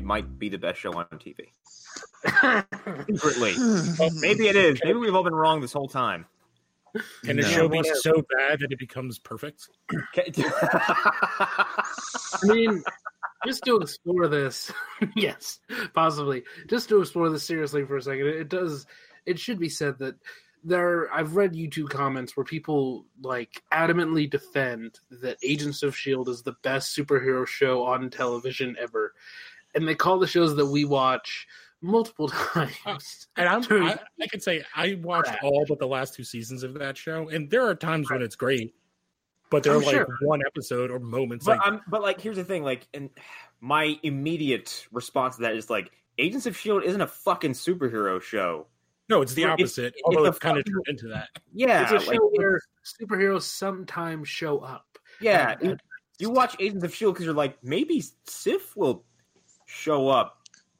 Gotham actually might be the best show on TV. Secretly, maybe it is. Maybe we've all been wrong this whole time. Can the No. show be so bad that it becomes perfect? I mean, just to explore this, yes, possibly. Just to explore this seriously for a second, it, it does. It should be said that there. I've read YouTube comments where people like adamantly defend that Agents of Shield is the best superhero show on television ever, and they call the shows that we watch multiple times. And I'm, Dude. I, I can say I watched Crap. all but the last two seasons of that show, and there are times when it's great, but there Oh, are like sure. one episode or moments But like I'm, but like, here's the thing. Like, and my immediate response to that is like, Agents of Shield isn't a fucking superhero show. no, it's the it's- opposite. it's although a it's kind of turned into that. Yeah, it's a show like, where superheroes sometimes show up. yeah. And- You, you watch Agents of Shield because you're like, maybe Sif will show up.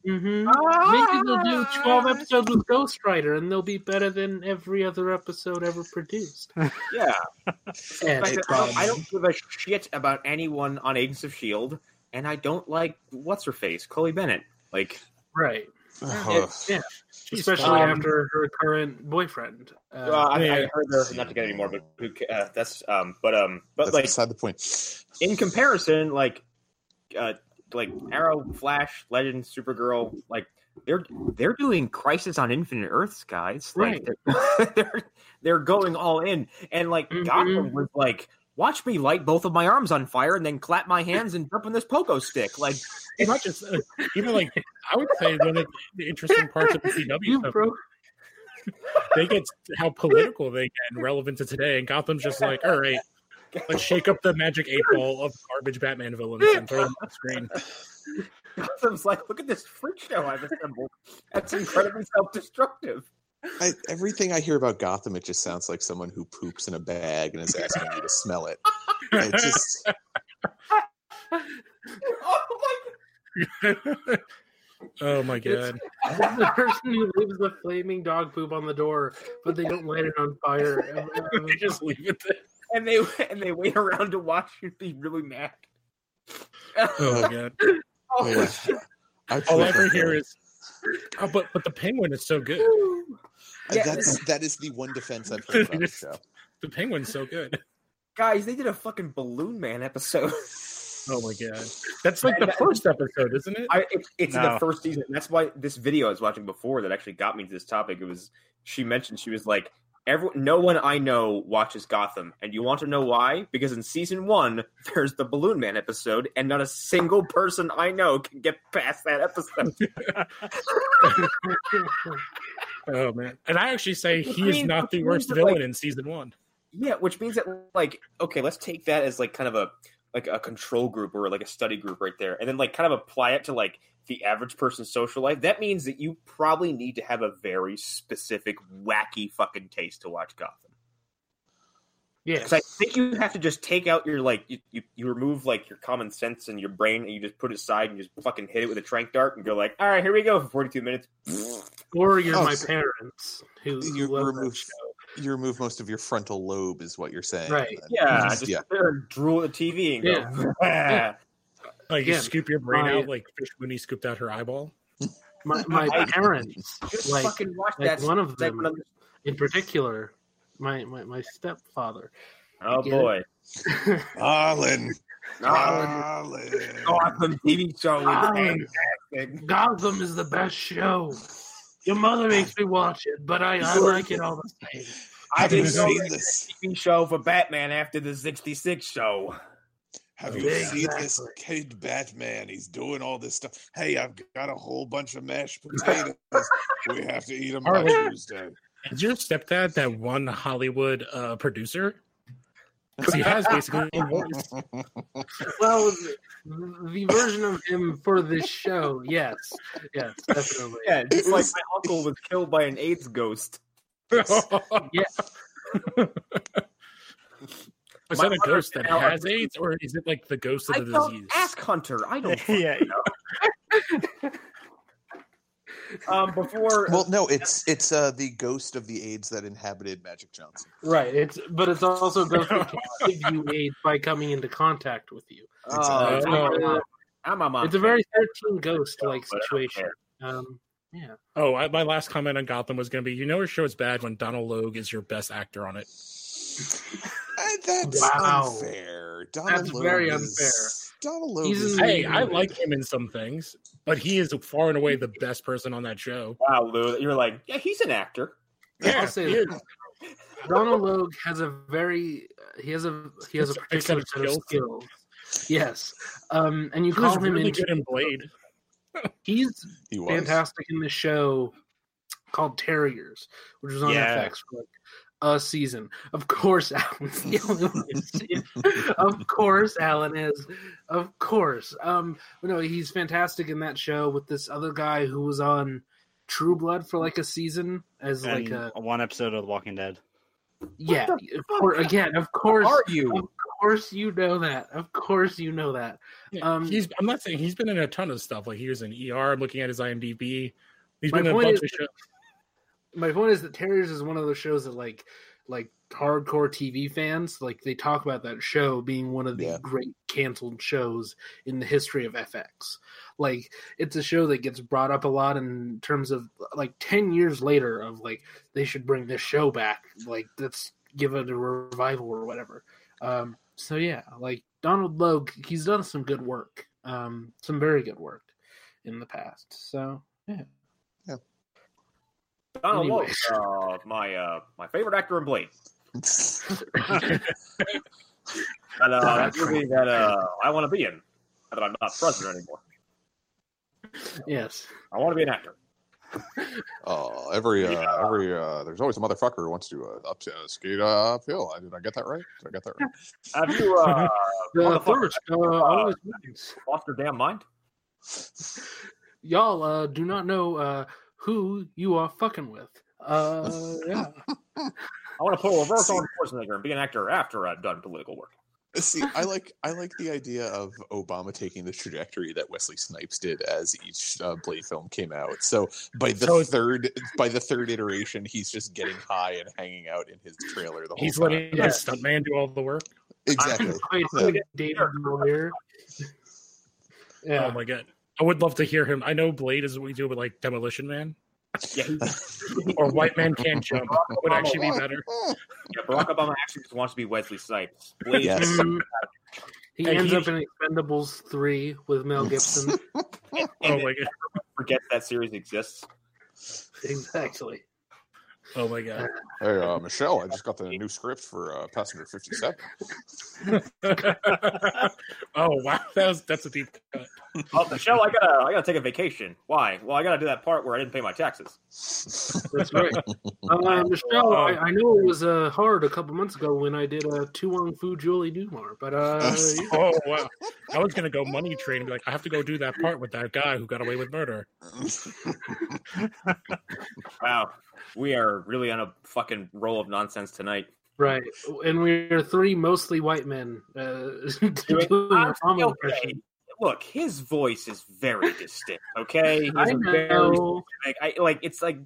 Mm-hmm. Maybe they'll do 12 episodes with Ghost Rider and they'll be better than every other episode ever produced. Yeah, And- Like, I, don't, I don't give a shit about anyone on Agents of Shield, and I don't like what's her face, Chloe Bennet. Like, right. Ugh. Yeah. Especially fine. after her current boyfriend. Uh, uh, I, I yeah. heard her not to get any more, but who uh, that's um, but um, but That's like beside the point. in comparison, like, uh, like Arrow, Flash, Legend, Supergirl, like they're they're doing Crisis on Infinite Earths, guys. Like, they're, they're they're going all in, and like Mhm. Gotham was like, watch me light both of my arms on fire and then clap my hands and jump on this pogo stick. Like, It's not just uh, even like I would say one of the interesting parts of the CW you stuff, broke. they get how political they get and relevant to today, and Gotham's just like, all right, let's shake up the magic eight ball of garbage Batman villains and throw them on the screen. Gotham's like, look at this freak show I've assembled. That's incredibly self-destructive. I, everything I hear about Gotham, it just sounds like someone who poops in a bag and is asking you to smell it. It just Oh oh my It's- god! the person who leaves the flaming dog poop on the door, but they don't light it on fire. they just leave it there. My! And they and they wait around to watch you be really mad. Oh my god! Oh, oh, yeah. shit. I All I ever hear there. is, oh, but but the penguin is so good. Yeah. that's that is the one defense I've heard about the show. The penguin's so good. Guys, they did a fucking Balloon Man episode. Oh my god! That's like the first episode, isn't it? I, it, it's No. the first season. That's why this video I was watching before that actually got me to this topic. It was she mentioned she was like, "Every no one I know watches Gotham, and you want to know why? Because in season one, there's the Balloon Man episode, and not a single person I know can get past that episode." Oh man! And I actually say Which he is not the worst villain like- in season one. Yeah, which means that like okay, let's take that as like kind of a like a control group or like a study group right there, and then like kind of apply it to like the average person's social life. That means that you probably need to have a very specific, wacky fucking taste to watch Gotham. Yeah, Because I think you have to just take out your like you, you you remove like your common sense and your brain, and you just put it aside and just fucking hit it with a trank dart and go like, all right, here we go for forty two minutes. Or you're Oh, my so- parents who You remove show. you remove most of your frontal lobe, is what you're saying. Right. Yeah, you just, yeah. there and drool at the TV and go. Ah. Yeah. Like you scoop your brain my- out like Fish Mooney scooped out her eyeball. My, my parents, Just like, fucking watch like that. one of them of in particular, my, my, my stepfather. Oh Get it? boy. Arlen. Arlen. Arlen. Awesome TV show. Is fantastic. Gotham is the best show. Your mother makes me watch it, but I, I like it all the same. I Have you didn't know seen there was this? TV show for Batman after the '66 show. Have you Exactly. seen this kid Batman? He's doing all this stuff. Hey, I've got a whole bunch of mashed potatoes. we have to eat them by Arlen. Tuesday. Is your stepdad that one Hollywood uh, producer? 'Cause he has basically. Well, the, the version of him for this show, yes, yes, definitely. Yeah, just It like was- my uncle was killed by an AIDS ghost. Is My that a ghost that has AIDS, or is it like the ghost I of the don't disease? ask Hunter. I don't. yeah. Um, before Well, no, it's it's uh, the ghost of the AIDS that inhabited Magic Johnson. Right. It's but it's also going to give you AIDS by coming into contact with you. uh, I'm a mom. It's a very thirteen ghost like But I don't situation. Um, yeah. Oh, I, my last comment on Gotham was going to be: you know, a show is bad when Donald Logue is your best actor on it. Uh, that's Wow. unfair. Donald That's Logue very is- unfair. Donald Logue He's is in- Hey, I like him in some things, but he is far and away the best person on that show. Wow, Lou, you're like, yeah, he's an actor. Yeah, I'll say he that. is. Donald Logue has a very he has a he has a particular set of skills. skills. Yes. Um, and you He call him really into in Blade. he's he was. fantastic in the show called Terriers, which was on Yeah. FX for like a season. Of course, Alan's the only one who's seen it. Of course, Alan is. Of course. Um, but no, he's fantastic in that show with this other guy who was on True Blood for like a season as like a one episode of The Walking Dead. yeah. the Of course, again, of course, Are you? of course you know that. Of course you know that. Yeah, Um, he's. I'm not saying he's been in a ton of stuff. Like he was in ER. I'm looking at his IMDb. He's been in a bunch is- of shows. My point is that Terriers is one of those shows that like like hardcore TV fans like they talk about that show being one of the Yeah. great canceled shows in the history of FX. Like it's a show that gets brought up a lot in terms of like 10 years later of like they should bring this show back like let's give it a revival or whatever. Um so yeah, like Donald Logue he's done some good work. Um some very good work in the past. So yeah. Donald Logue, Anyways. uh, my uh, my favorite actor in Blade. And, uh, that movie that uh, I want to be in. now That I'm not president anymore. Yes. I want to be an actor. Oh, every uh, Yeah. every uh, there's always a motherfucker who wants to uh, up uh, skate uh, uphill. Did I get that right? Did I get that right? Have you uh, The first, thirst uh, lost your damn mind? Y'all uh, do not know uh, who you are fucking with. Uh, yeah. I want to pull a reverse Arnold Schwarzenegger and be an actor after I've done political work. See, I like I like the idea of Obama taking the trajectory that Wesley Snipes did as each uh, Blade film came out. So by the So third by the third iteration, he's just getting high and hanging out in his trailer the whole He's time. letting Yeah. his stuntman do all the work. exactly. Wait, Yeah. David Lawyer. Yeah. Oh my god. I would love to hear him. I know Blade is what we do with like Demolition Man Yeah, or White Man Can't Jump. That would actually be better. yeah, Barack Obama actually just wants to be Wesley Snipes. Blade Yes. He Hey, ends he- up in Expendables 3 with Mel Gibson. Oh my god. Forget that series exists. exactly. Oh my god. Hey, uh, Michelle, I just got the new script for uh, Passenger 57. oh wow, that was that's a deep cut. Oh, Michelle, I gotta, I gotta take a vacation. Why? Well, I gotta do that part where I didn't pay my taxes. That's right. Uh, Michelle, I, I know it was uh, hard a couple months ago when I did a uh, To Wong Foo Julie Newmar, but uh, yeah. Oh wow. I was gonna go money train and be like, I have to go do that part with that guy who got away with murder. Wow, we are really on a fucking roll of nonsense tonight. right. And we're three mostly white men uh, doing our Obama Okay. impression. Look, his voice is very distinct. Okay, He I has a very know. I, like it's like,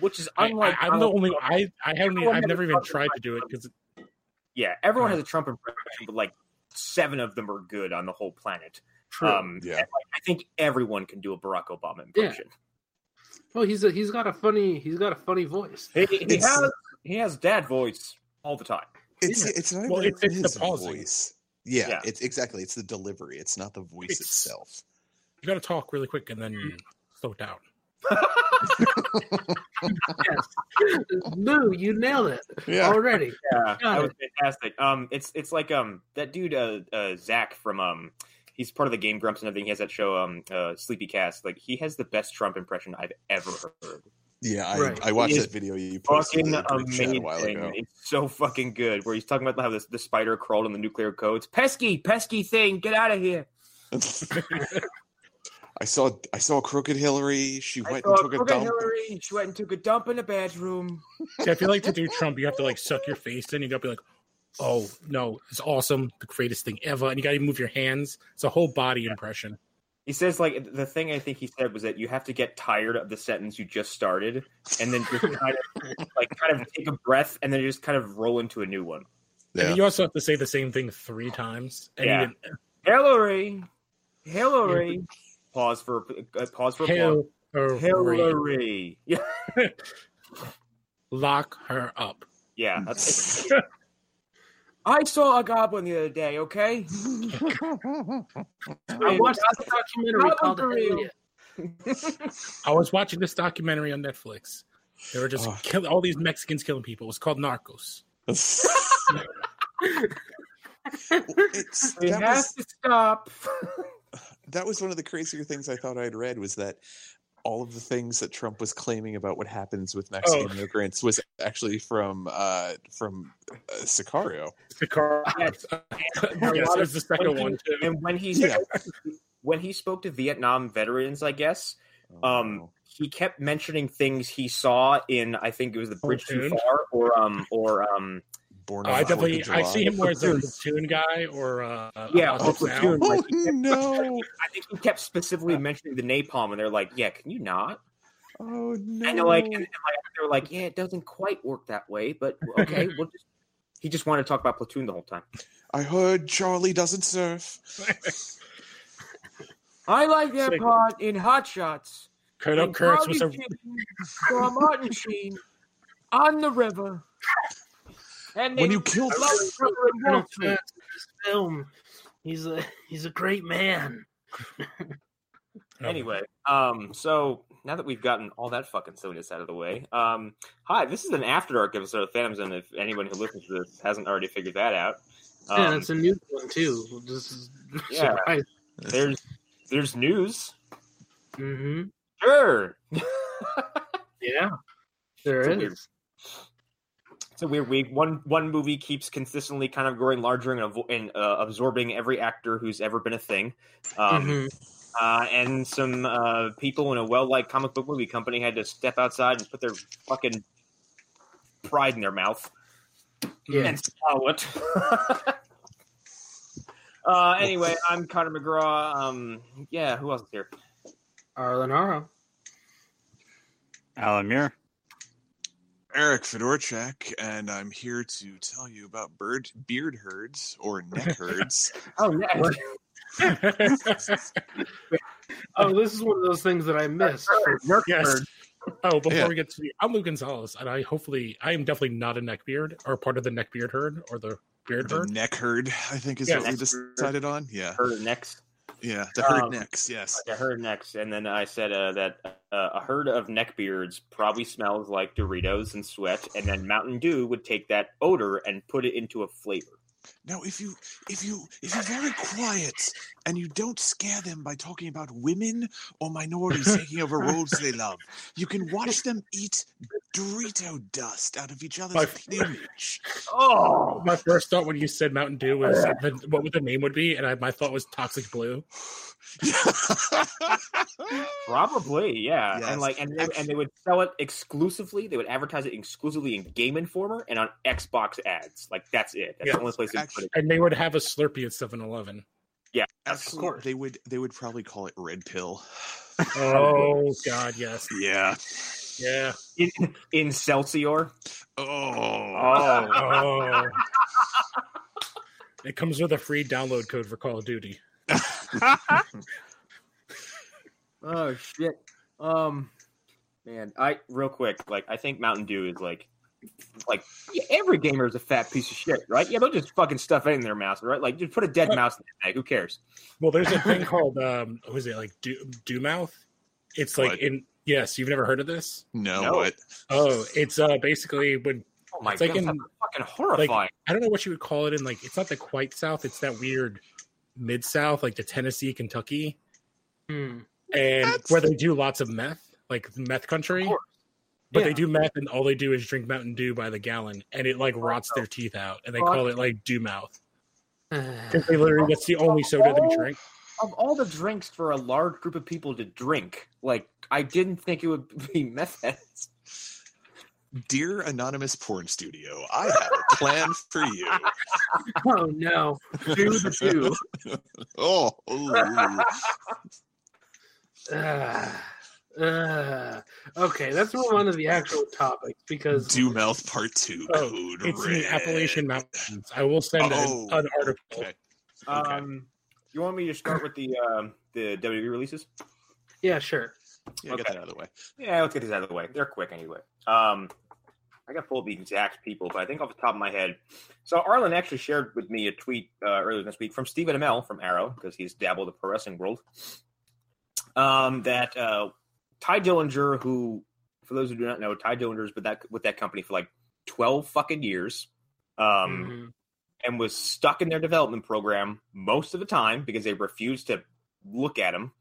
which is unlike. I, I'm the only I I haven't even, I've never even tried to do it because Yeah, everyone has a Trump impression, but like seven of them are good on the whole planet. True. Um, Yeah. like, I think everyone can do a Barack Obama impression. Well, he's a, he's got a funny he's got a funny voice. He, he has he has dad voice all the time. It's Yeah. it's not Well, even it fits the his pausing. voice. Yeah, Yeah. it's exactly. It's the delivery. It's not the voice It's- itself. you got to talk really quick and then slow down. Yes. Boo, you nailed it Yeah. already. Yeah, Got that it. was fantastic. Um, it's it's like um that dude uh, uh Zach from um he's part of the Game Grumps and everything. He has that show um uh Sleepy Cast. Like he has the best Trump impression I've ever heard. Yeah, I, Right. I watched that video you posted Fucking in the group chat a while amazing! ago. It's so fucking good. Where he's talking about how this the spider crawled in the nuclear codes. Pesky, pesky thing, get out of here! I saw I saw crooked Hillary. She I went saw and took a dump. Hillary. She went and took a dump in the bathroom. See, I feel like to do Trump, you have to like suck your face in. You got to be like, "Oh no, it's awesome, the greatest thing ever," and you got to move your hands. It's a whole body impression. He says like the thing I think he said was that you have to get tired of the sentence you just started, and then just kind of like kind of take a breath, and then just kind of roll into a new one. And Yeah. you also have to say the same thing three times. And Yeah. you Hillary. Hillary. Pause for uh, pause for applause. Hail Hillary. Yeah, lock her up. yeah. That's I saw a goblin the other day. Okay. I watched this documentary called for real. I was watching this documentary on Netflix. They were just Oh. kill all these Mexicans killing people. It was called Narcos. it's, We that, have was, to stop. that was one of the crazier things I thought I'd read was that all of the things that Trump was claiming about what happens with Mexican Oh. immigrants was actually from uh, from uh, Sicario. The car. Yes. yes, it the second one too. And when he Yeah. when he spoke to Vietnam veterans, I guess Um, Oh. he kept mentioning things he saw in I think it was the Bridge Too Far or um or um Born Oh, I definitely of I see him more as a Platoon. platoon guy or uh, Yeah, uh, or Platoon. Oh Like, he kept- no! I think he kept specifically mentioning the napalm, and they're like, "Yeah, can you not?" Oh no! And they're like, and, and like they're like, "Yeah, it doesn't quite work that way, but okay." we'll just... He just wanted to talk about platoon the whole time. I heard Charlie doesn't surf. I like that that Sick. part in Hot Shots. Colonel Kurtz was a saw Martin Sheen on the river, and When you killed Colonel Kurtz in this film. He's a he's a great man. Anyway, um, so now that we've gotten all that fucking silliness out of the way, um, hi, this is an After Dark episode of Phantom Zone. If anyone who listens to this hasn't already figured that out, yeah, um, it's a new one too. This is Yeah. surprise. there's there's news. hmm Sure, Yeah, there It's a is. Weird- it's a weird week. One one movie keeps consistently kind of growing larger and, avo- and uh, absorbing every actor who's ever been a thing. Um, Mhm. uh, and some uh, people in a well-liked comic book movie company had to step outside and put their fucking pride in their mouth Yeah. and swallow it. uh, anyway, I'm Connor McGraw. Um, yeah, who else is here? Arlen Aro. Alan Muir. Eric Fedorchak, and I'm here to tell you about bird beard herds or neck herds. Oh, yeah. Oh, this is one of those things that I missed. Nerf Yes. bird. Oh, before Yeah. we get to the, I'm Lou Gonzalez, and I hopefully I am definitely not a neckbeard or part of the neckbeard herd or the beard the herd. neck herd, I think, is Yeah, what we neck herd. decided on. Yeah, Herd next. Yeah, the herd Um, necks. Yes. the heard necks. and then I said uh, that uh, a herd of neckbeards probably smells like Doritos and sweat, and then Mountain Dew would take that odor and put it into a flavor. Now, if you if you if you're very quiet and you don't scare them by talking about women or minorities taking over roles they love, you can watch them eat Dorito dust out of each other's My- plumage. Oh, My first thought when you said Mountain Dew was the, what would the name would be, and I, my thought was Toxic Blue. probably, yeah. Yes. And like, and they, and they would sell it exclusively. They would advertise it exclusively in Game Informer and on Xbox ads. Like that's it. That's Yeah. the only place they would put it. And they would have a Slurpee at 7-Eleven. Actually, course. they would they would probably call it red pill. Oh God, yes, Yeah. yeah. In, in Celsior. Oh. Oh, Oh, it comes with a free download code for Call of Duty. oh shit. Um, man, I real quick, like I think Mountain Dew is like, like yeah, every gamer is a fat piece of shit, right? Yeah, they'll just fucking stuff it in their mouth, right? Like just put a dead mouse in the bag. Who cares? Well, there's a thing called um, what was it like do Dew Mouth? It's like What? in yes, you've never heard of this? No, No. what? Oh, it's uh basically when Oh my It's like god, in- that's fucking horrifying. I don't know what you would call it in like it's not the quite south, it's that weird mid south, like the Tennessee, Kentucky, Hmm. and That's- where they do lots of meth, like meth country. Of course. But Yeah. they do meth and all they do is drink Mountain Dew by the gallon and it like rots their teeth out and they Oh, call it like Dew Mouth. Because they literally that's the only soda they drink. of all the drinks for a large group of people to drink, like I didn't think it would be meth heads. Dear anonymous porn studio, I have a plan for you. oh no. Do the two. Oh, ooh. Ah. Ah. okay, let's move on to the actual topic because Dew Mouth Part Two. Oh, Code It's in Red. the Appalachian Mountains. I will send an- Oh, an, article. Okay. Um, You want me to start with the um, the WWE releases? Yeah, sure. Yeah, get Okay. that out of the way. Yeah, let's get these out of the way. They're quick anyway. Um, I got pulled the exact people, but I think off the top of my head. So Arlen actually shared with me a tweet uh, earlier this week from Stephen Amell from Arrow because he's dabbled the pro wrestling world. Um, that uh, Tye Dillinger, who for those who do not know, Tye Dillinger's with that with that company for like twelve fucking years. Um, Mhm. and was stuck in their development program most of the time because they refused to look at him.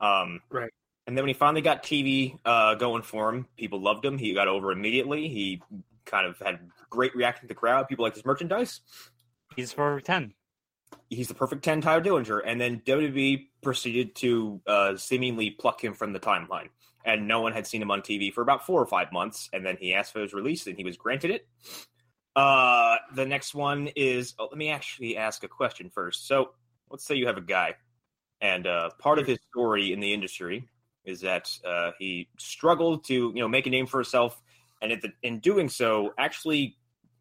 Um, Right. And then when he finally got TV uh, going for him, people loved him. He got over immediately. He kind of had great reaction to the crowd. People liked his merchandise. He's for ten. He's the perfect 10 Tyler Dillinger. And then WWE proceeded to uh, seemingly pluck him from the timeline. And no one had seen him on TV for about four or five months. And then he asked for his release and he was granted it. Uh, the next one is oh, let me actually ask a question first. So let's say you have a guy, and uh, part of his story in the industry is that uh, he struggled to you know make a name for himself, and in doing so, actually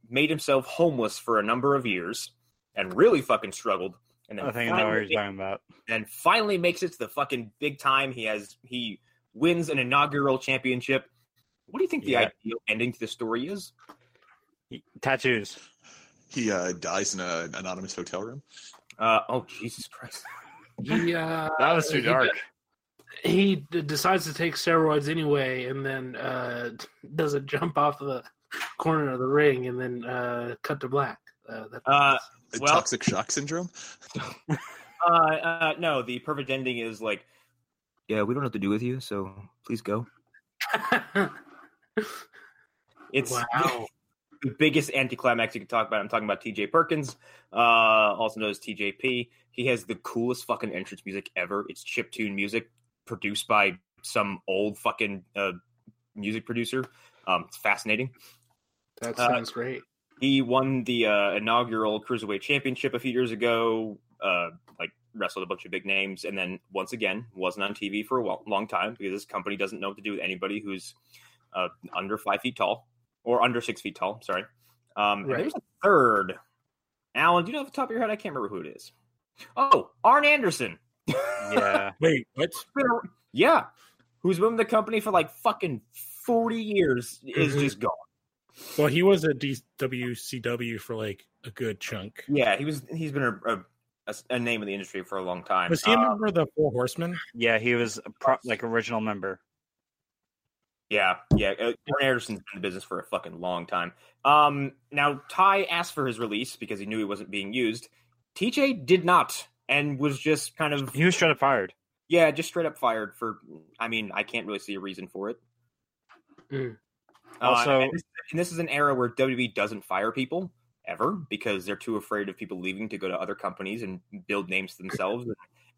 made himself homeless for a number of years, and really fucking struggled. And then I think I know what finally- you're talking about. and finally makes it to the fucking big time. He has he wins an inaugural championship. What do you think the Yeah. ideal ending to the story is? Tattoos. He uh, dies in a, an anonymous hotel room. Uh, oh Jesus Christ! He uh, That was too dark. He d- decides to take steroids anyway, and then uh, does a jump off the corner of the ring, and then uh, cut to black. Uh, that, Uh, A Well- toxic shock syndrome. Uh, uh, no, the perfect ending is like, yeah, we don't know what to do with you, so please go. It's wow. the biggest anticlimax you can talk about. I'm talking about TJ Perkins, uh, also known as TJP. He has the coolest fucking entrance music ever. It's chiptune music produced by some old fucking uh, music producer. Um, it's fascinating. That Uh, sounds great. He won the uh, inaugural cruiserweight championship a few years ago. Uh, like wrestled a bunch of big names, and then once again wasn't on TV for a while, long time because this company doesn't know what to do with anybody who's uh, under five feet tall or under six feet tall. Sorry. Um, Right. There's a third. Alan, do you know off the top of your head? I can't remember who it is. Oh, Arn Anderson. Yeah. Wait, what? Yeah, who's been with the company for like fucking forty years is Mhm. just gone. Well, he was at WCW for like a good chunk. Yeah, he was. He's been a, a, a, a name in the industry for a long time. Was he a Uh, member of the Four Horsemen? Yeah, he was a pro- like original member. Yeah, yeah. Uh, Arn Anderson's been in the business for a fucking long time. Um, now Tye asked for his release because he knew he wasn't being used. TJ did not, and was just kind of He was straight up fired. yeah, just straight up fired for. I mean, I can't really see a reason for it. Mm. Uh, Also- and, this, and this is an era where WWE doesn't fire people ever because they're too afraid of people leaving to go to other companies and build names themselves.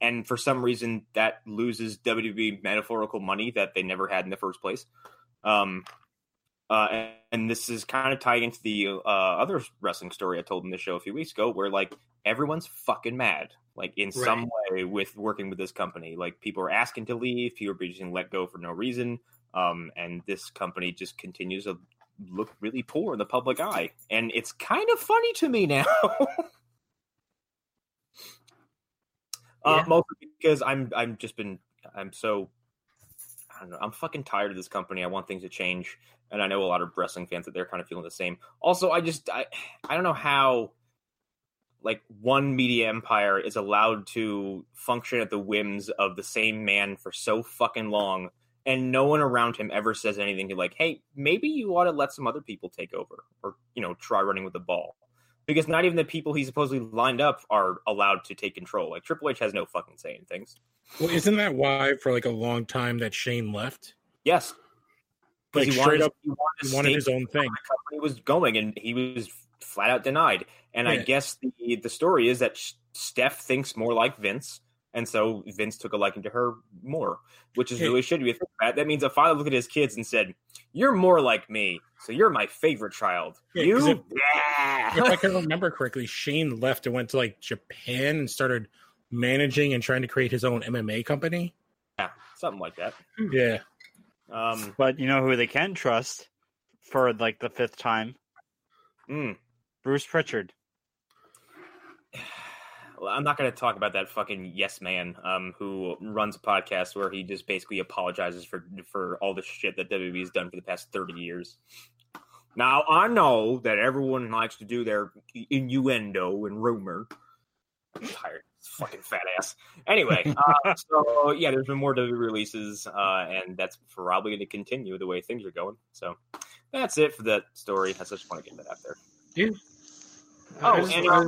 and for some reason, that loses WWE metaphorical money that they never had in the first place. Um, uh, and, and this is kind of tied into the uh, other wrestling story I told in the show a few weeks ago, where like everyone's fucking mad, like in some way with working with this company. Like people are asking to leave, people are being let go for no reason, um, and this company just continues to look really poor in the public eye, and it's kind of funny to me now. uh, Yeah. mostly because I'm I'm just been I'm so I don't know I'm fucking tired of this company. I want things to change, and I know a lot of wrestling fans that they're kind of feeling the same. Also, I just I I don't know how like one media empire is allowed to function at the whims of the same man for so fucking long and no one around him ever says anything to like hey maybe you ought to let some other people take over or you know try running with the ball because not even the people he supposedly lined up are allowed to take control like triple h has no fucking say in things Well, isn't that why for like a long time that Shane left? yes Like he straight wanted, up, he wanted, he wanted his own thing. the company was going, and he was flat out denied. And I guess the the story is that Steph thinks more like Vince, and so Vince took a liking to her more, which is Hey. really shitty. to think about. That means a father looked at his kids and said, "You're more like me, so you're my favorite child." Yeah, 'cause you, if- If I can remember correctly, Shane left and went to like Japan and started managing and trying to create his own MMA company. yeah, something like that. Yeah. Um, But you know who they can trust for like the fifth time? mm. Bruce Prichard. I'm not going to talk about that fucking yes man um, who runs a podcast where he just basically apologizes for for all the shit that WWE's done for the past 30 years. Now I know that everyone likes to do their innuendo and rumor. I'm tired, fucking fat ass. Anyway, uh, so yeah, there's been more WWE releases, uh, and that's probably going to continue the way things are going. So that's it for that story. I just want to get that out there. Yeah. Oh, just- and, uh,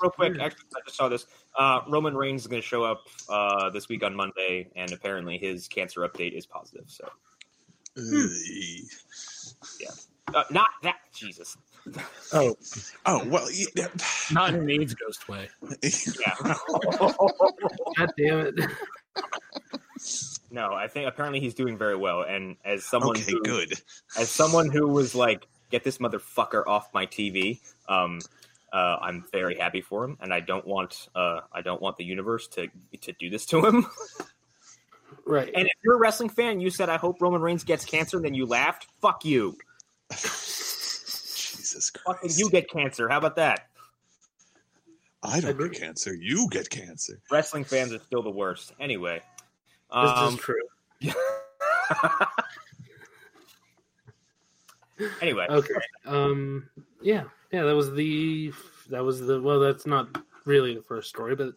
real quick, actually, I just saw this. Uh, Roman Reigns is going to show up uh, this week on Monday, and apparently his cancer update is positive. So, uh, not that Jesus. Oh, Oh well, yeah. not in an AIDS ghost way. Yeah, God damn it. no, I think apparently he's doing very well. And as someone okay, who, good. as someone who was like, "Get this motherfucker off my TV," um, uh, I'm very happy for him, and I don't want uh, I don't want the universe to to do this to him. Right. And if you're a wrestling fan, you said, "I hope Roman Reigns gets cancer," and then you laughed. Fuck you. Jesus Fucking Christ! you get cancer. How about that? I don't Agree. get cancer. You get cancer. Wrestling fans are still the worst. Anyway. this Um, is true. anyway, Okay. Um. Yeah. Yeah. That was the. That was the. Well, that's not really the first story, but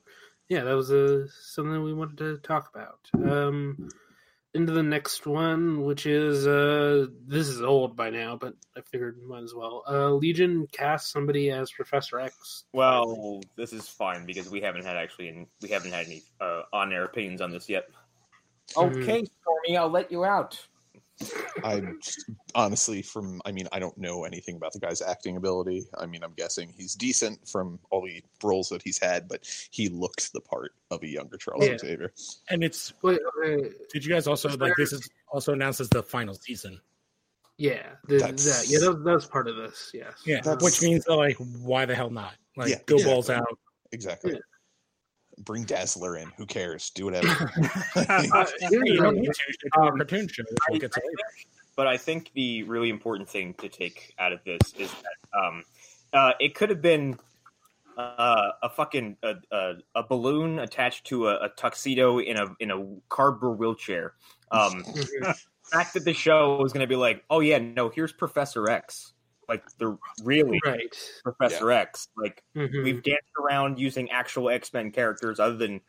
yeah, that was uh, something we wanted to talk about. Um. Into the next one, which is uh, this is old by now, but I figured might as well. Uh, Legion cast somebody as Professor X. well, this is fine because we haven't had actually, and we haven't had any uh, on-air opinions on this yet. Okay, Stormy, I'll let you out. I'm honestly from. I mean, I don't know anything about the guy's acting ability. I mean, I'm guessing he's decent from all the roles that he's had, but he looks the part of a younger Charles Yeah. Xavier. And it's Wait, uh, did you guys also like this is also announced as the final season? yeah, the, That's- that, yeah, that, that's part of this. Yes. Yeah, That's- which means like why the hell not? Like Yeah, go exactly. balls out. Exactly. Yeah. Bring Dazzler in. Who cares? Do whatever. Uh, you don't need to. You should do a Um, cartoon show. I- We'll get to I think- but I think the really important thing to take out of this is that um, uh, it could have been uh, a fucking a, a, a balloon attached to a, a tuxedo in a in a cardboard wheelchair. Um, the fact that the show was going to be like, oh yeah, no, here's Professor X, like the really Right. Professor X. Like Mhm. we've danced around using actual X Men characters other than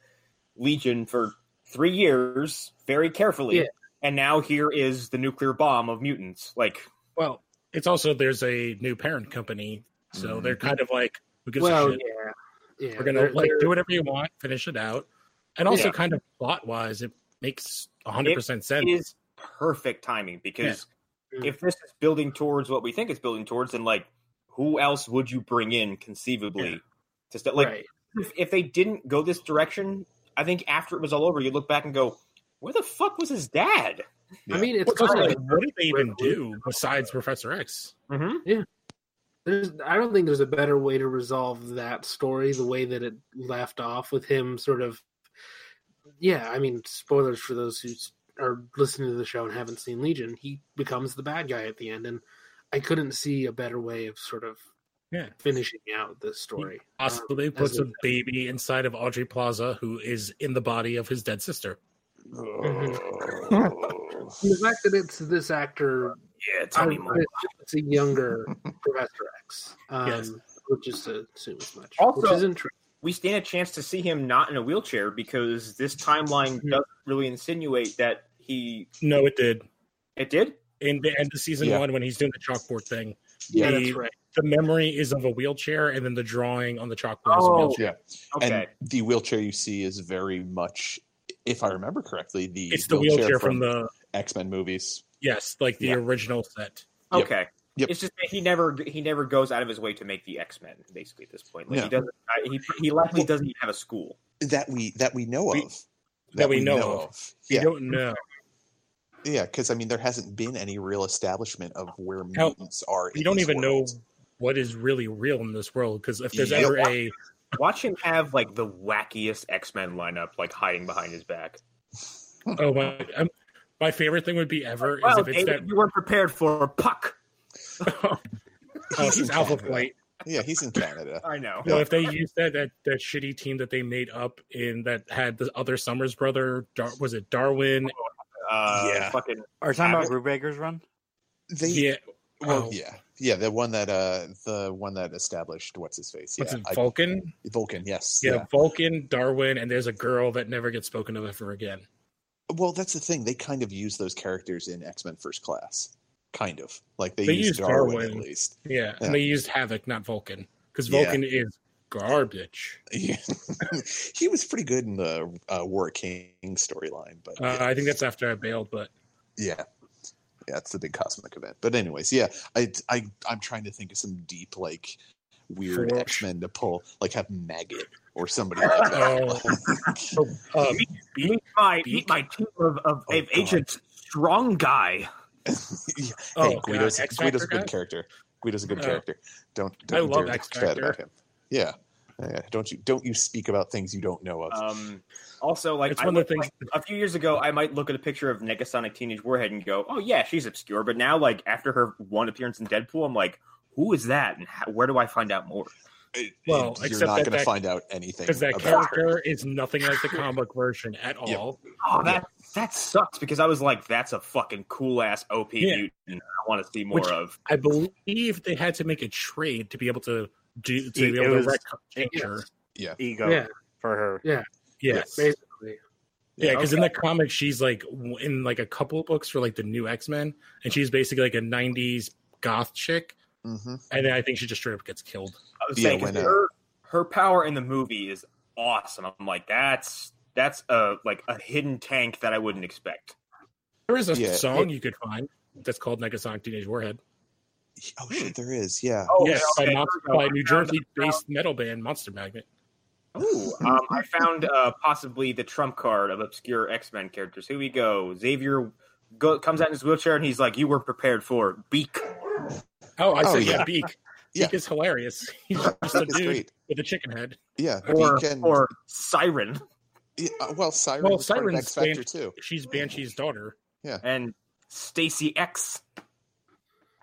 Legion for three years very carefully, Yeah. and now here is the nuclear bomb of mutants. Like, Well, it's also there's a new parent company, so they're kind of like who gives well, a shit. yeah, yeah. We're gonna they're- like they're- do whatever you want, finish it out, and also Yeah. kind of plot wise, it makes hundred percent sense. it is perfect timing because Yeah. If this is building towards what we think it's building towards, then like, who else would you bring in conceivably Yeah. to st- like right. if, if they didn't go this direction? I think after it was all over, you'd look back and go, "Where the fuck was his dad?" Yeah. I mean, it's It's also kind like, of what did they even do besides Professor X? Mm-hmm. there's. I don't think there's a better way to resolve that story the way that it left off with him sort of. Yeah, I mean, spoilers for those who s- are listening to the show and haven't seen Legion. He becomes the bad guy at the end, and I couldn't see a better way of sort of Yeah. finishing out this story. Possibly Um, puts a a- baby inside of Aubrey Plaza, who is in the body of his dead sister. the fact that it's this actor Yeah, I tell me would more. put it- it's a younger Professor X. Um, Yes. Would just assume as much. Also- which is interesting. we stand a chance to see him not in a wheelchair because this timeline doesn't really insinuate that he No, it did. it did. In the end of season Yeah. one, when he's doing the chalkboard thing, Yeah, the, that's right. the memory is of a wheelchair, and then the drawing on the chalkboard is a Oh. wheelchair. Okay, And the wheelchair you see is very much, if I remember correctly, the It's the wheelchair from, the X Men movies. yes, like the Yeah. original set. Okay. Yep. It's just that he never he never goes out of his way to make the X Men. Basically, at this point, like Yeah. he doesn't. Uh, he he likely doesn't even have a school. that we that we know We- of. that we know of. You Yeah, don't know. Yeah, because I mean, there hasn't been any real establishment of where Hell, mutants are. You don't this even know what is really real in this world because if there's Yep. ever a Watch him have like the wackiest X Men lineup, like hiding behind his back. oh my, um, my favorite thing would be ever is if it's David, that you weren't prepared for Puck. oh, he's Alpha Flight. Yeah, he's in Canada. I know. Well, if they used that that that shitty team that they made up in that had the other Summers brother, Dar- was it Darwin? Uh, Yeah. Fucking. Are you talking about Abbott? Brubaker's run? They, Yeah. well, Oh. yeah, yeah, the one that uh, the one that established what's his face. What's yeah, it, I- Vulcan? Vulcan. Yes. yeah, yeah. Vulcan, Darwin, and there's a girl that never gets spoken of ever again. Well, that's the thing. They kind of use those characters in X Men First Class. Kind of like they, They use used Darwin, Darwin. at least. Yeah, Yeah. and they used Havoc, not Vulcan, because Yeah. Vulcan is garbage. Yeah. he was pretty good in the uh, War King storyline, but Uh, I think that's after I bailed, but yeah, yeah, it's the big cosmic event. But anyways, yeah, I, I, I'm trying to think of some deep like weird X Men to pull, like have Maggot or somebody like that. oh, uh, Meet my Beak? meet my team of, of, Oh, of God. agent Strong Guy. yeah. oh, hey, God, Guido's, Guido's a good guy? character. Guido's a good Oh. character. Don't, don't love X Factor. about him. Yeah. Yeah, don't you don't you speak about things you don't know of. Um, also, like, It's I one of look- the things- like, a few years ago, I might look at a picture of Negasonic Teenage Warhead and go, "Oh yeah, she's obscure." But now, like after her one appearance in Deadpool, I'm like, "Who is that? And how, where do I find out more?" It- well, you're except not going to find out anything because that about her. character is nothing like the comic version at Yep. all. Oh, that that sucks because I was like, "That's a fucking cool ass OP Yeah. mutant." I want to see more Which- of. I believe they had to make a trade to be able to do to It be able was- to change her. Yeah. Ego Yeah. for her. Yeah. Yeah. Yes. Basically. Yeah, because in okay. the comic, she's like in like a couple of books for like the new X Men, and she's basically like a '90s goth chick, hmm and then I think she just straight up gets killed. I was Yeah, saying 'cause when, uh, her her power in the movie is awesome. I'm like, that's that's a like a hidden tank that I wouldn't expect. There is a Yeah, song you could find that's called Negasonic Teenage Warhead. Oh shit, there is. Yeah. Oh, yes, okay, by, Monster, by. New Jersey-based metal band Monster Magnet. Ooh, um, I found uh, possibly the trump card of obscure X Men characters. Here we go. Xavier go, comes out in his wheelchair and he's like, "You weren't prepared for it. Beak." Oh, I Oh, said yeah, yeah. Beak. Yeah. Beak is hilarious. He's just a dude great. with a chicken head. Yeah. Or Beak and- or Siren yeah, uh, well, Siren Well, was part of Siren's X Factor fan- too. She's Banshee's daughter. Yeah, and Stacey X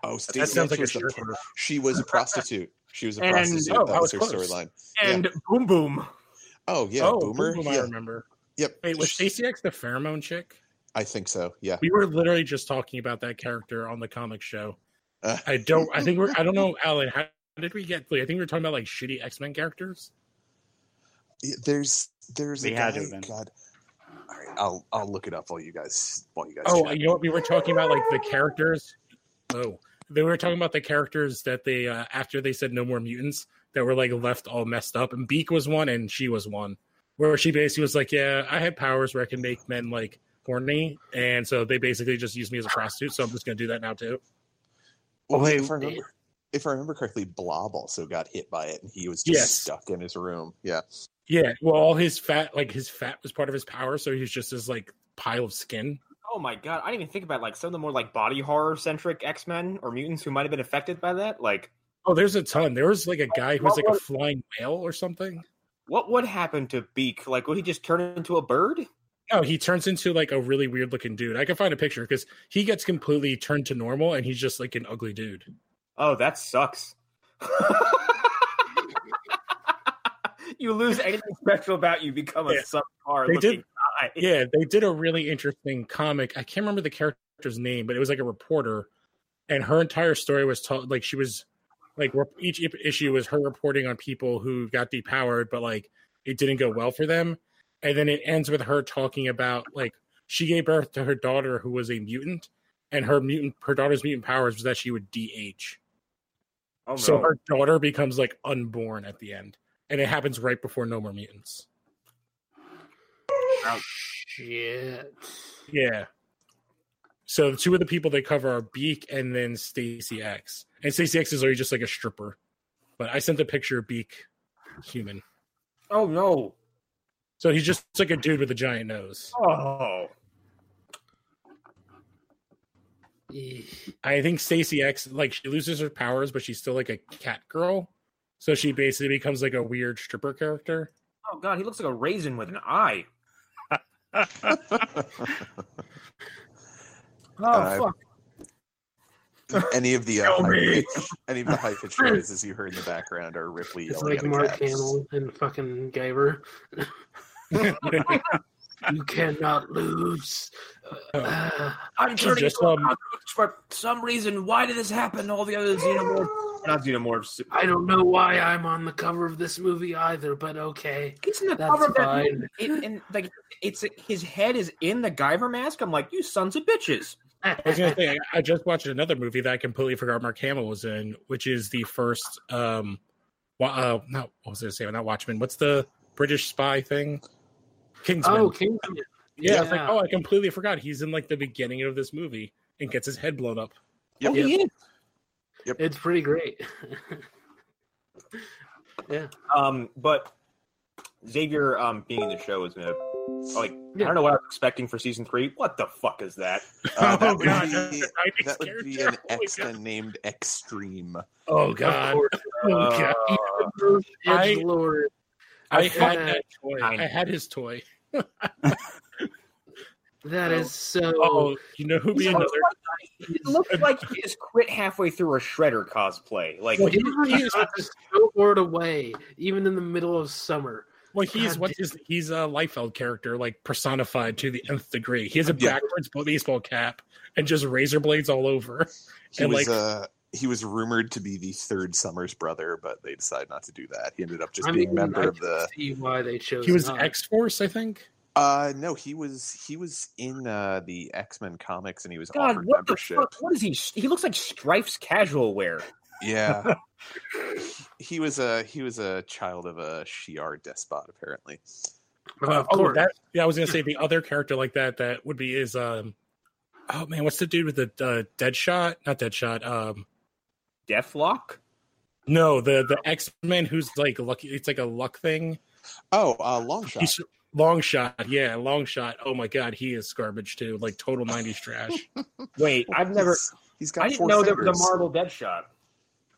Oh, That sounds X like a the- stripper. She was a prostitute. She was a And- prostitute. oh, that I was her storyline. and Boom Boom. Oh yeah, oh, Boomer. Boom Boom, I remember. Yep. Wait, was Sh- Stacey X the pheromone chick? I think so. Yeah. We were literally just talking about that character on the comic show. Uh. I don't. I think we're. I don't know, Alan. How did we get? I think we were talking about like shitty X Men characters. Yeah, There's there's a We guy. had to. God. All right, I'll I'll look it up while you guys while you guys. Oh, chat. you know what? We were talking about like the characters. Oh, they were talking about the characters that they uh, after they said no more mutants that were like left all messed up, and Beak was one, and she was one, where she basically was like, "Yeah, I have powers where I can make men like horny," and so they basically just used me as a prostitute. So I'm just gonna do that now too. Well, Oh, wait, if I remember, if I remember correctly, Blob also got hit by it, and he was just Yes. stuck in his room. Yeah. Yeah, well, all his fat, like his fat, was part of his power, so he was just this like pile of skin. Oh my god, I didn't even think about like some of the more like body horror centric X Men or mutants who might have been affected by that. Like, Oh, there's a ton. There was like a guy who was like a flying whale or something. what would happen to Beak? Like, would he just turn into a bird? No, he turns into like a really weird looking dude. I can find a picture because he gets completely turned to normal and he's just like an ugly dude. Oh, that sucks. you lose anything special about you, become a Yeah. subpar They looking did- guy. Yeah, they did a really interesting comic. I can't remember the character's name, but it was like a reporter, and her entire story was told like she was like each issue was her reporting on people who got depowered, but like it didn't go well for them. And then it ends with her talking about like she gave birth to her daughter who was a mutant, and her mutant her daughter's mutant powers was that she would DH. Oh no. So her daughter becomes like unborn at the end, and it happens right before No More Mutants. Oh, shit. Yeah. So two of the people they cover are Beak and then Stacey X, and Stacey X is already just like a stripper. But I sent a picture of Beak, human. oh no. So he's just like a dude with a giant nose. Oh. I think Stacey X like she loses her powers, but she's still like a cat girl. So she basically becomes like a weird stripper character. Oh god, he looks like a raisin with an eye. Oh Uh, fuck. Any of the uh, high any of the high pitched noises you heard in the background are Ripley It's yelling like at Mark. Hamill and fucking Guyver. You cannot lose. Uh, I'm turning Just, into a um, for some reason. Why did this happen? All the other xenomorphs, not xenomorphs. I don't know why I'm on the cover of this movie either, but okay. He's in the That's cover of that fine. movie. It- and like it's his head is in the Guyver mask. I'm like, you sons of bitches. I was gonna say I, I just watched another movie that I completely forgot Mark Hamill was in, which is the first um uh not what was I gonna say, not Watchmen. What's the British spy thing? Kingsman. oh, Kingsman. yeah, I was like, oh I completely forgot. He's in like the beginning of this movie and gets his head blown up. Yep. Oh, he is. Yep. It's pretty great. yeah. Um, but Xavier um being in the show is gonna like I don't know what I was expecting for season three. What the fuck is that? Uh, that oh would god, be- that's a 90s That would be an Oh my X God. Named Extreme. Oh god. Of course. Oh, God. Uh, I- Lord. I I had that toy. I had his toy. That is so. Oh, you know who'd be He's another It looks like he just quit halfway through a Shredder cosplay. Like Well, He he- he is- got snowboard away, even in the middle of summer. Well, he's God what is he's a Liefeld character, like personified to the nth degree. He has a Yeah. backwards baseball cap and just razor blades all over. He And, was like- uh he was rumored to be the third Summers brother, but they decided not to do that. He ended up just I being mean, a member I of the see why they chose. He was. X Force, I think. uh no, he was he was in uh the X Men comics and he was God, offered what the membership. fuck? What is he? He looks like Strife's casual wear. Yeah. he was a he was a child of a Shi'ar despot, apparently. Of oh, course. that, yeah, I was gonna say the other character like that that would be is um, oh man, what's the dude with the uh, dead shot? Not dead shot. Um, Deathlock. no, the the X Men who's like lucky. It's like a luck thing. Oh, uh, long shot. He's long shot. Yeah, long shot. Oh my god, he is garbage too. Like total '90s trash. Wait, I've never. He's- he's got I didn't four know there was a Marvel Deadshot.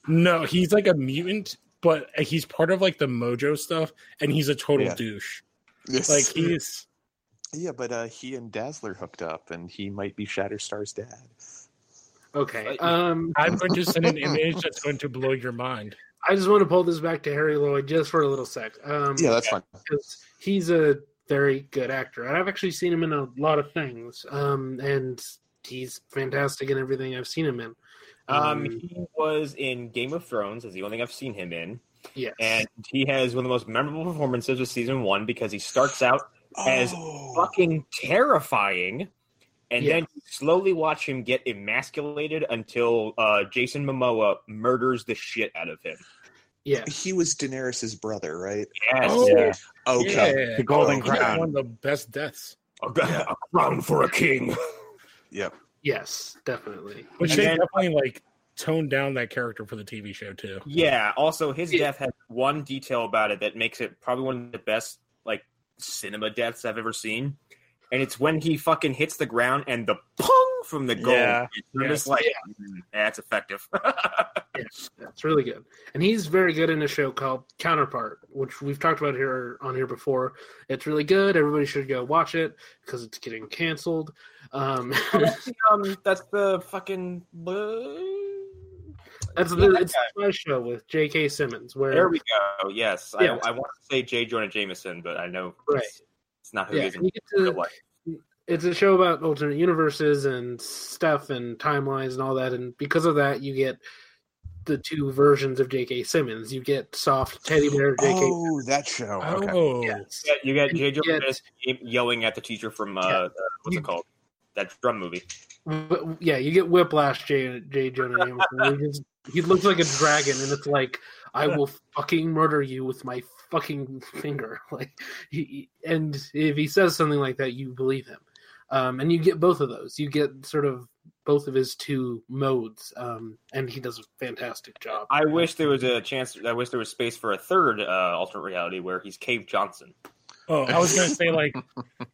No, he's like a mutant, but he's part of like the Mojo stuff, and he's a total Yeah. douche. Yes. Like he's yeah, but uh, he and Dazzler hooked up, and he might be Shatterstar's dad. Okay. Um, I'm going to send an image that's going to blow your mind. I just want to pull this back to Harry Lloyd just for a little sec. Um, Yeah, that's fine. because he's a very good actor, and I've actually seen him in a lot of things. Um, and he's fantastic in everything I've seen him in. Um, he was in Game of Thrones. Is the only thing I've seen him in, yes. and he has one of the most memorable performances of season one because he starts out as Oh, fucking terrifying, and Yeah. then slowly watch him get emasculated until uh, Jason Momoa murders the shit out of him. yeah. he was Daenerys's brother, right? Yes, Oh, Yeah. Okay. Yeah. The Golden He got Crown. one of the best deaths, a, a crown for a king. Yep. Yes, definitely. which And they then- definitely like toned down that character for the TV show too. Yeah. Also, his Yeah. death has one detail about it that makes it probably one of the best like cinema deaths I've ever seen, and it's when he fucking hits the ground and the pong from the goal. Yeah. I'm Yeah. just like, mm, that's effective. Yes, that's really good. And he's very good in a show called Counterpart, which we've talked about here on here before. It's really good. Everybody should go watch it because it's getting canceled. Um, that's, the, um, that's the fucking. that's Yeah, the it's my show with J.K. Simmons, where There we go. Yes, Yeah. I, I want to say J. Jonah Jameson, but I know Right. It's, it's not who yeah, he is in real to, life. it's a show about alternate universes and stuff and timelines and all that. And because of that, you get the two versions of J.K. Simmons. You get soft teddy bear J.K. Oh, that show. Okay. Oh, Yes. Yeah, you got And J. you get- Jameson yelling at the teacher from uh, Yeah. uh, what's You- it called? That drum movie. Yeah, you get Whiplash J. J. Jonah Jameson. he, just, he looks like a dragon, and it's like, I will fucking murder you with my fucking finger. Like, he, and if he says something like that, you believe him. Um, and you get both of those. You get sort of both of his two modes, um, and he does a fantastic job. I wish there was a chance. I wish there was space for a third uh, alternate reality where he's Cave Johnson. oh, I was gonna say like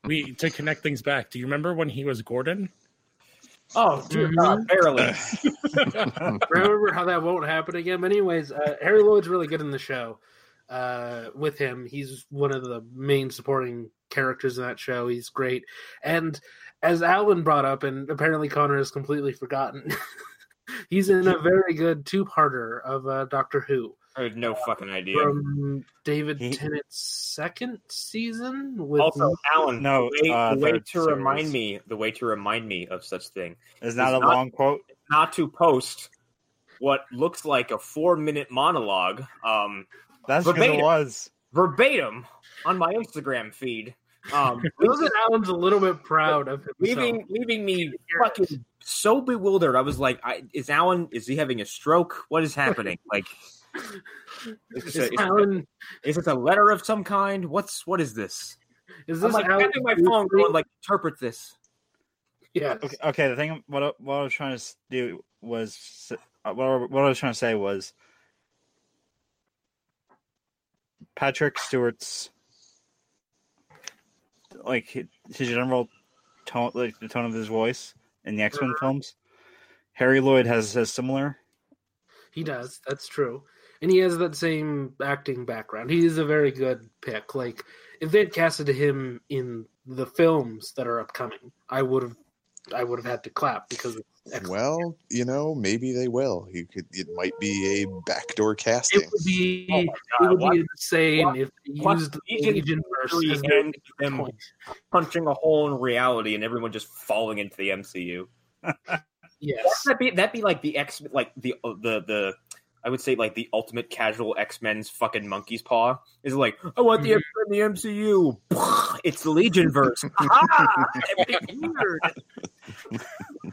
we to connect things back. Do you remember when he was Gordon? Oh, dear Mhm. God, barely. remember how that won't happen again. But anyways, uh, Harry Lloyd's really good in the show. Uh, with him, he's one of the main supporting characters in that show. He's great, and as Alan brought up, and apparently Connor has completely forgotten, He's in a very good two-parter of uh, Doctor Who I had no fucking idea. from David He- Tennant's second season. With Also, Alan, No, the way, uh, the way third to remind me, the way to remind me of such thing, Is not a not- long quote. not to post what looks like a four-minute monologue, um, That's because verbatim. it was. verbatim on my Instagram feed. Um, Feels that Alan's a little bit proud of himself. leaving leaving me fucking so bewildered. I was like, I, "Is Alan? Is he having a stroke? What is happening? Like, is this, a, Is is, Alan, is this a letter of some kind? What's what is this?" is I'm this like Alan? tapping my phone, going like, "Interpret this." Yeah. Okay, okay, the thing what I- what I was trying to do was uh, what I, what I was trying to say was Patrick Stewart's like his general tone, like the tone of his voice in the X Men films. Harry Lloyd has has similar. He does. That's true. And he has that same acting background. He is a very good pick. Like if they had casted him in the films that are upcoming, I would have I would have had to clap because it's. Well, you know, maybe they will. You could. It might be a backdoor it casting. Oh would be Oh it would what- be insane what- if they what used the Legion Legion Three verse and them punching a hole in reality and everyone just falling into the MCU. Yes. That'd be that'd be like the X like the uh, the the I would say like the ultimate casual X Men's fucking monkey's paw is like I want the mm-hmm. X Men in the MCU. It's the Legion verse. That'd be weird.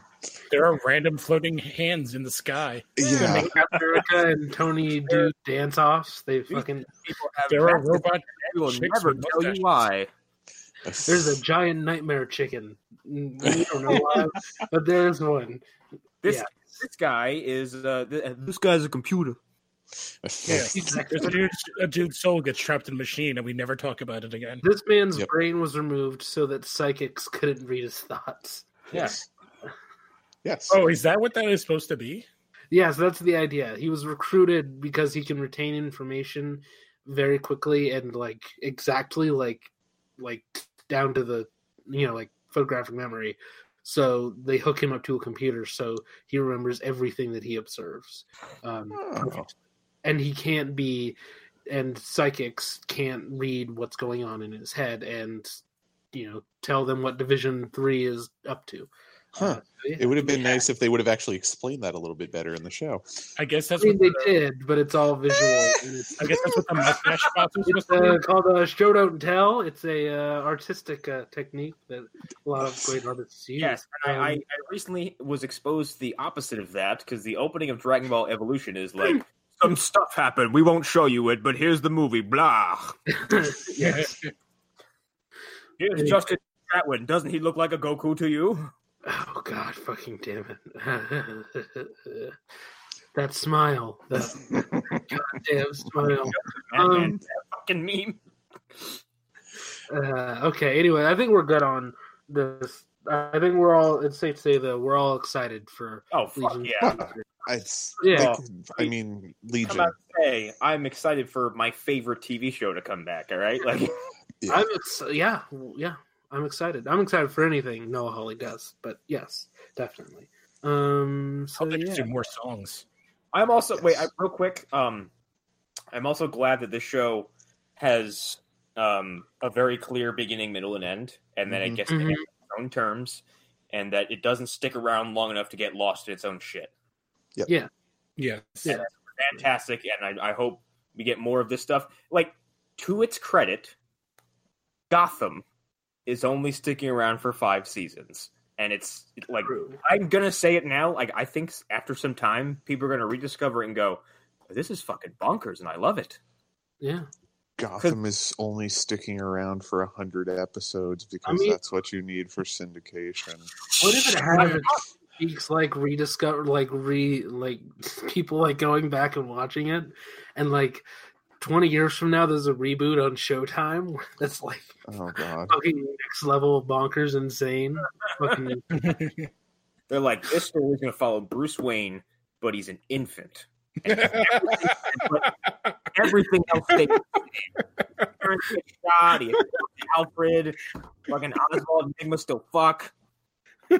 There are random floating hands in the sky. Yeah. America and Tony do dance offs. They fucking People have There are massive- robot. We will never with tell you why. there's a giant nightmare chicken. Mm, We don't know why, but there's one. This Yeah. this guy is uh, th- this guy's a computer. Yeah, there's a dude, a dude's soul gets trapped in a machine, and we never talk about it again. This man's Yep. brain was removed so that psychics couldn't read his thoughts. Yes. Yes. Oh, is that what that is supposed to be? Yes, that's the idea. He was recruited because he can retain information very quickly and like exactly like like down to the you know like photographic memory. So they hook him up to a computer so he remembers everything that he observes. Um, Oh. and he can't be and psychics can't read what's going on in his head and you know tell them what division 3 is up to Huh. Uh, so, yeah. It would have been nice if they would have actually explained that a little bit better in the show. I guess I that's mean, what they the, did but it's all visual it's, I guess that's what the mustache spots are supposed to uh, called a show don't tell it's a uh, artistic uh, technique that a lot of great artists use Yes, and I, I, Um, I recently was exposed to the opposite of that because the opening of Dragon Ball Evolution is like some stuff happened. We won't show you it, but here's the movie. Blah. yes. Here's Justin Chatwin. Doesn't he look like a Goku to you? Oh god fucking damn it that smile that goddamn smile Um, that fucking meme. Uh, okay. Anyway, I think we're good on this. I think we're all. It's safe to say that we're all excited for Oh fuck Legion. yeah! It's, Yeah. I mean, I'm Legion. about to say I'm excited for my favorite TV show to come back. All right, like Yeah. I'm. Ex- yeah. Yeah. I'm excited. I'm excited for anything Noah Hawley does. But yes, definitely. Um. So Hope they yeah. do more songs. I'm also wait I, real quick. Um, I'm also glad that this show has um a very clear beginning, middle, and end, and then Mhm. it gets to Mhm. end its own terms, and that it doesn't stick around long enough to get lost in its own shit. Yes. Yeah. Fantastic, and I, I hope we get more of this stuff. Like to its credit, Gotham is only sticking around for five seasons, and it's like True. I'm gonna say it now. Like I think after some time, people are gonna rediscover it and go, "This is fucking bonkers," and I love it. Yeah. Gotham is only sticking around for a hundred episodes because mean- that's what you need for syndication. What if it has speaks like rediscover, like re, like people like going back and watching it, and like twenty years from now, there's a reboot on Showtime that's like Oh God! fucking next level of bonkers insane. Fucking They're like, "This story's gonna follow Bruce Wayne, but he's an infant." Everything else stays the same. Shot. he- Alfred, fucking Oswald, Enigma still fuck. Oh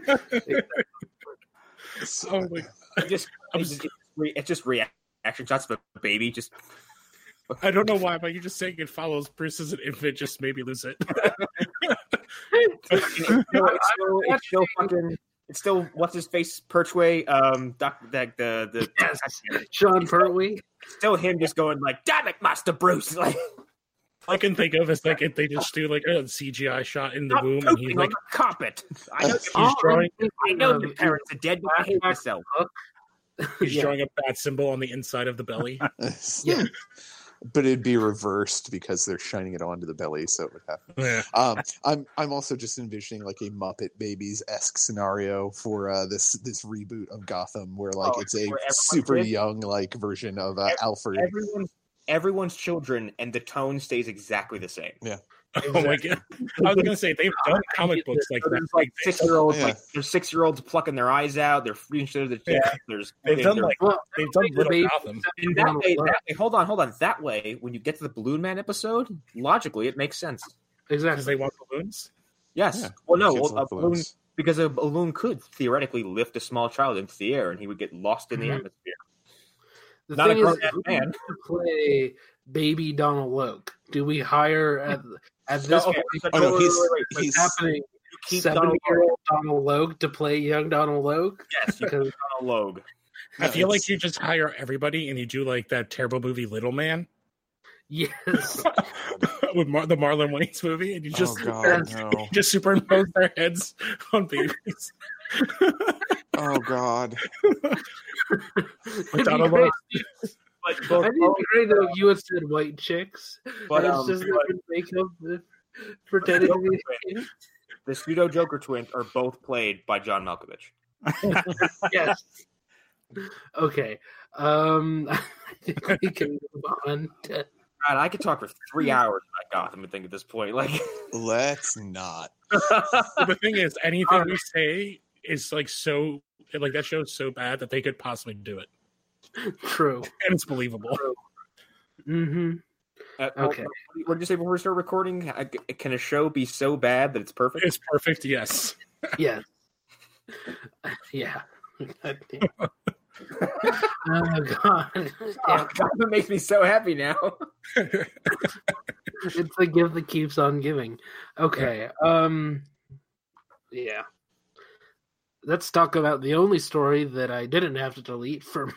my- It just I'm it's just, it's just reaction shots of a baby. Just I don't know why, but you're just saying it follows Bruce as an infant just made me lose it. it's still, it's still, it's still fucking. It's still what's his face Perchway. Um, doc, that the the Yes. Sean Pertwee. still him just going like, "Damn it, Master Bruce!" Like, I can think of is like if they just do like a CGI shot in the stop womb and he's like on the carpet. I know, he's drawing I know um, your parents are dead, but I hate myself. he's Yeah. drawing a bat symbol on the inside of the belly. Yeah. But it'd be reversed because they're shining it onto the belly, so it would happen. Yeah. Um, I'm I'm also just envisioning like a Muppet Babies esque scenario for uh, this this reboot of Gotham, where like Oh, it's a super kid? young like version of uh, Ev- Alfred. Everyone's everyone's children, and the tone stays exactly the same. Oh my god! I was gonna say they've done comic books like So that. like six year olds, Yeah. like there's six year olds plucking their eyes out. They're freezing shit to the Yeah. There's They've done like Well, they've done Little baby- Gotham. And that way, that way, hold on, hold on. That way, when you get to the Balloon Man episode, logically, it makes sense. Exactly. Because they want balloons. Yes. Yeah, well, no, well, a balloon because a balloon could theoretically lift a small child into the air, and he would get lost in the Mhm. atmosphere. The Not a thing is, man. to play baby Donald Logue? Do we hire at at this point? Oh, no, he's- wait, wait, wait. he's- What's happening? You keep Seventy Donald year Logue. old Donald Logue to play young Donald Logue? Yes, Because Donald Logue. I No, feel like you just hire everybody and you do like that terrible movie Little Man yes, with Mar- the Marlon Wayans movie, and you oh, just oh god, no! you just superimpose their heads on babies. Oh god! Donald Logue. Great- But, I but, think it'd great though if you had said white chicks, but, it's um, just but like makeup pretending to be. Joker the pseudo Joker twins are both played by John Malkovich. yes. Okay. Um, I think we can move on. To, God, I could talk for three hours about Gotham. I think at this point, like, Let's not. the thing is, anything Alright. we say is like so like that show's so bad that they could possibly do it, true. and it's believable. Mm-hmm. Uh, well, Okay. What did you say before we start recording? Uh, Can a show be so bad that it's perfect? It's perfect. Yes. Yes. Yeah. oh God. Oh, Yeah, Gotham makes me so happy now. it's the gift that keeps on giving. Okay. Um. Yeah. Let's talk about the only story that I didn't have to delete from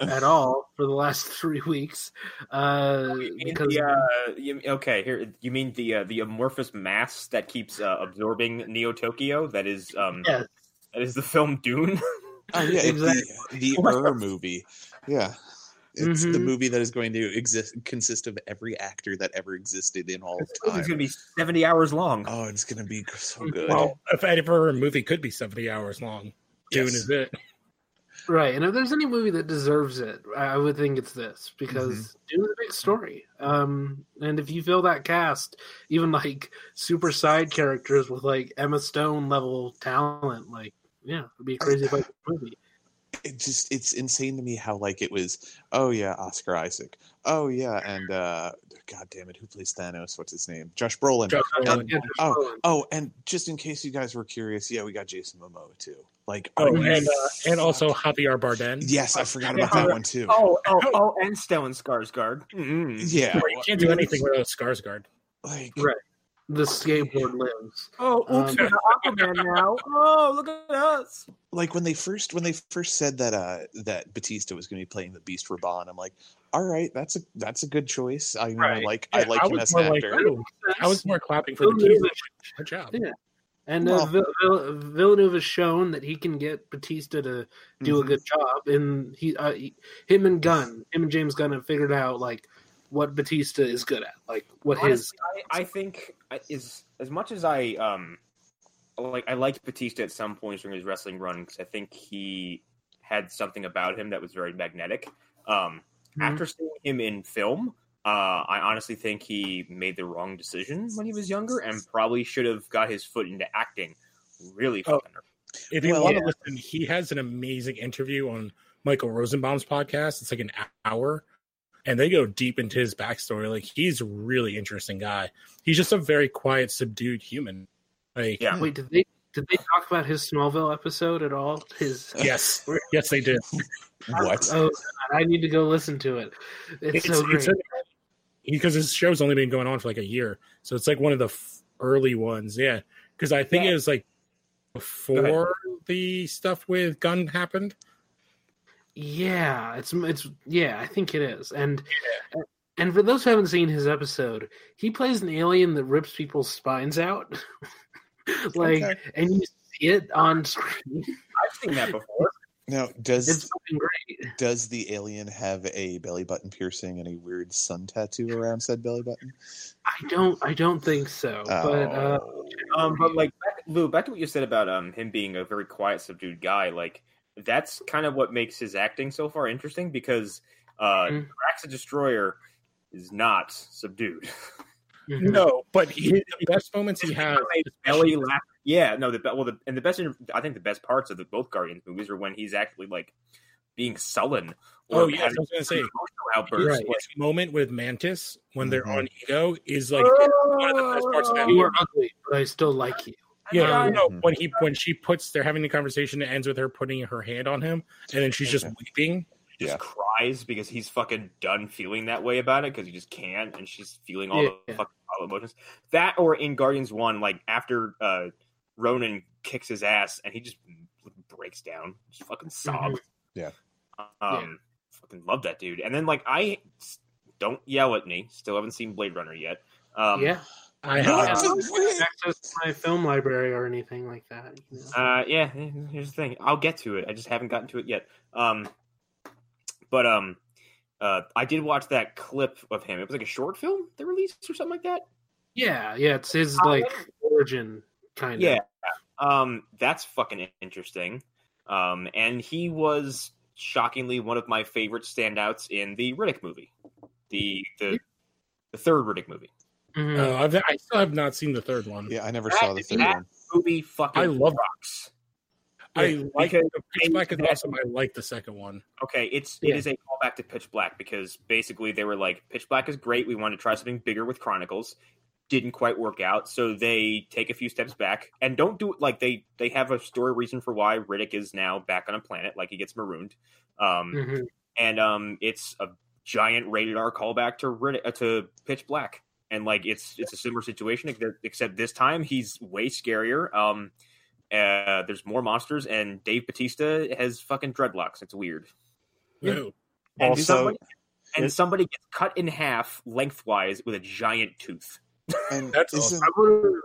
at all for the last three weeks. Uh, because the, uh, you, okay, here you mean the uh, the amorphous mass that keeps uh, absorbing Neo Tokyo? That is um Yes. that is the film Dune. Oh yeah, Exactly. the the Ur movie. Yeah, it's the Mhm. movie that is going to exist consist of every actor that ever existed in all of It's going to be seventy hours long. Oh, it's gonna be so good. Well, if ever a movie could be seventy hours long, Dune is it. Right, and if there's any movie that deserves it, I would think it's this because Mm-hmm. A big story. Um, and if you fill that cast, even like super side characters with like Emma Stone level talent, like yeah, it'd be a crazy movie. It just it's insane to me how like it was oh yeah oscar isaac oh yeah and uh god damn it who plays thanos what's his name josh brolin Josh Brolin. And- Yeah, oh Brolin. oh and just in case you guys were curious yeah we got jason momoa too like Oh, and uh, and also Javier Bardem. yes i forgot about that one too Oh, oh, oh, and Stellan Skarsgård. Mm-hmm. yeah Or you can't do anything without Skarsgård. like Right. The skateboard lives. Oh, oops, Um, Aquaman now. Oh, look at us. like when they first when they first said that uh that batista was going to be playing the beast Rabban, i'm like all right that's a that's a good choice i, you know, I Right. like i like I him as an more like, actor oh, I was more clapping for the Villeneuve team. is- Good job. Yeah. And uh, Vill- Vill- Villeneuve has shown that he can get Batista to do a Mhm. good job, and he, uh, he, him and Gunn, him and James Gunn have figured out like what Batista is good at, like what his. I, I think is as much as I um like I liked Batista at some points during his wrestling run because I think he had something about him that was very magnetic. Um, Mhm. After seeing him in film, uh, I honestly think he made the wrong decision when he was younger and probably should have got his foot into acting really Oh. fucking. If you Well, want yeah. to listen, he has an amazing interview on Michael Rosenbaum's podcast. It's like an hour, and they go deep into his backstory. Like he's a really interesting guy. He's just a very quiet, subdued human. Like Yeah. Wait, did they Did they talk about his Smallville episode at all? His Yes, yes, they did. What? Oh, God, I need to go listen to it. It's, so great. because his show's only been going on for like a year, so it's like one of the f- early ones. Yeah, because I think Yeah. it was like before the stuff with Gunn happened. Yeah, it's it's yeah, I think it is. And and for those who haven't seen his episode, he plays an alien that rips people's spines out. like Okay. and you see it on screen. I've seen that before. Now, does It's fucking great. does the alien have a belly button piercing and a weird sun tattoo around said belly button? I don't I don't think so. But uh Oh. Um, but like back, Lou, back to what you said about um him being a very quiet, subdued guy. Like that's kind of what makes his acting so far interesting because uh. Drax the Destroyer is not subdued. mhm. No, but he, the best moments he has, His belly laugh. Yeah, no, the well, the, and the best, I think the best parts of the both Guardians movies are when he's actually like being sullen. Oh, yeah, I was gonna say. emotional outbursts. Right. His moment with Mantis when they're Mhm. on Ego is like one of the best parts of that You movie. are ugly, but I still like you. Yeah, Um, no, Mhm. when he when she puts they're having the conversation, it ends with her putting her hand on him, and then she's just Okay. weeping. just Yeah. cries because he's fucking done feeling that way about it because he just can't, and she's feeling all the fucking all the emotions. That or in Guardians One, like after uh Ronan kicks his ass and he just breaks down, just fucking sobs. Yeah. Um, fucking love that dude. And then like I don't yell at me. Still haven't seen Blade Runner yet. Um, yeah. I have don't What have the fuck? access to my film library or anything like that. you know? Uh, yeah. Here's the thing. I'll get to it. I just haven't gotten to it yet. Um, but um, uh, I did watch that clip of him. It was like a short film they released or something like that. Yeah, yeah, it's his Uh, like origin kind of. Yeah. Um, that's fucking interesting. Um, and he was shockingly one of my favorite standouts in the Riddick movie, the the the third Riddick movie. Mhm. uh, I've, I still have not seen the third one. Yeah, I never That- saw the third that- one. Movie fucking I love- rocks. I like because the Pitch Black is awesome. I like the second one. Okay, it's Yeah. it is a callback to Pitch Black because basically they were like, Pitch Black is great. We want to try something bigger with Chronicles. Didn't quite work out, so they take a few steps back and don't do it like they they have a story reason for why Riddick is now back on a planet, like he gets marooned. Um, Mhm. and um, it's a giant rated R callback to Riddick, uh, to Pitch Black, and like it's it's a similar situation except- except this time he's way scarier. Um, uh, there's more monsters, and Dave Batista has fucking dreadlocks. It's weird. Yeah. And Also, somebody, and somebody gets cut in half lengthwise with a giant tooth. And That's isn't I wonder-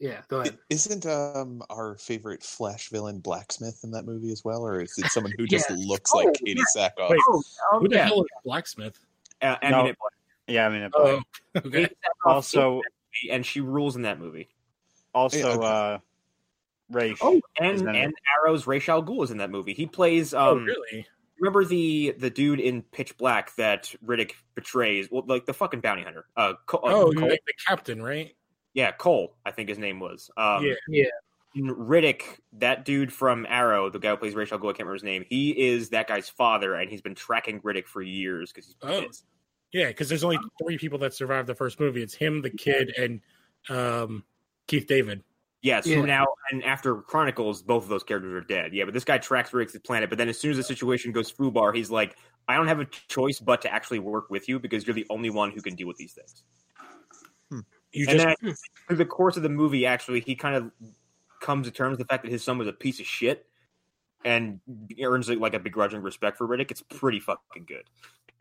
Yeah, go ahead. isn't um our favorite Flash villain Blacksmith in that movie as well, or is it someone who just Yeah. looks like Oh, Katee Sackhoff? Wait, Oh, Who the hell is Blacksmith? Uh, No. mean, it, Yeah, I mean, Oh, okay. also, and she rules in that movie. also, Yeah, okay. uh, Ray. Oh, and and Arrow's Ra's al Ghul is in that movie. He plays Oh, um. really? Remember the the dude in Pitch Black that Riddick betrays? Well, like the fucking bounty hunter. Uh, Cole, uh, Oh, Cole? like the captain, right? yeah, Cole. I think his name was. Um, Yeah. Yeah. Riddick, that dude from Arrow, the guy who plays Ra's al Ghul, I can't remember his name. He is that guy's father, and he's been tracking Riddick for years because he's Oh. Pissed. Yeah, because there's only three people that survived the first movie. It's him, the kid, and um, Keith David. Yes, Yeah. now and after Chronicles, both of those characters are dead. Yeah, but this guy tracks Riddick's planet. But then as soon as the situation goes foobar, he's like, "I don't have a choice but to actually work with you because you're the only one who can deal with these things." You and just then through the course of the movie, actually, he kind of comes to terms with the fact that his son was a piece of shit and earns like a begrudging respect for Riddick. It's pretty fucking good.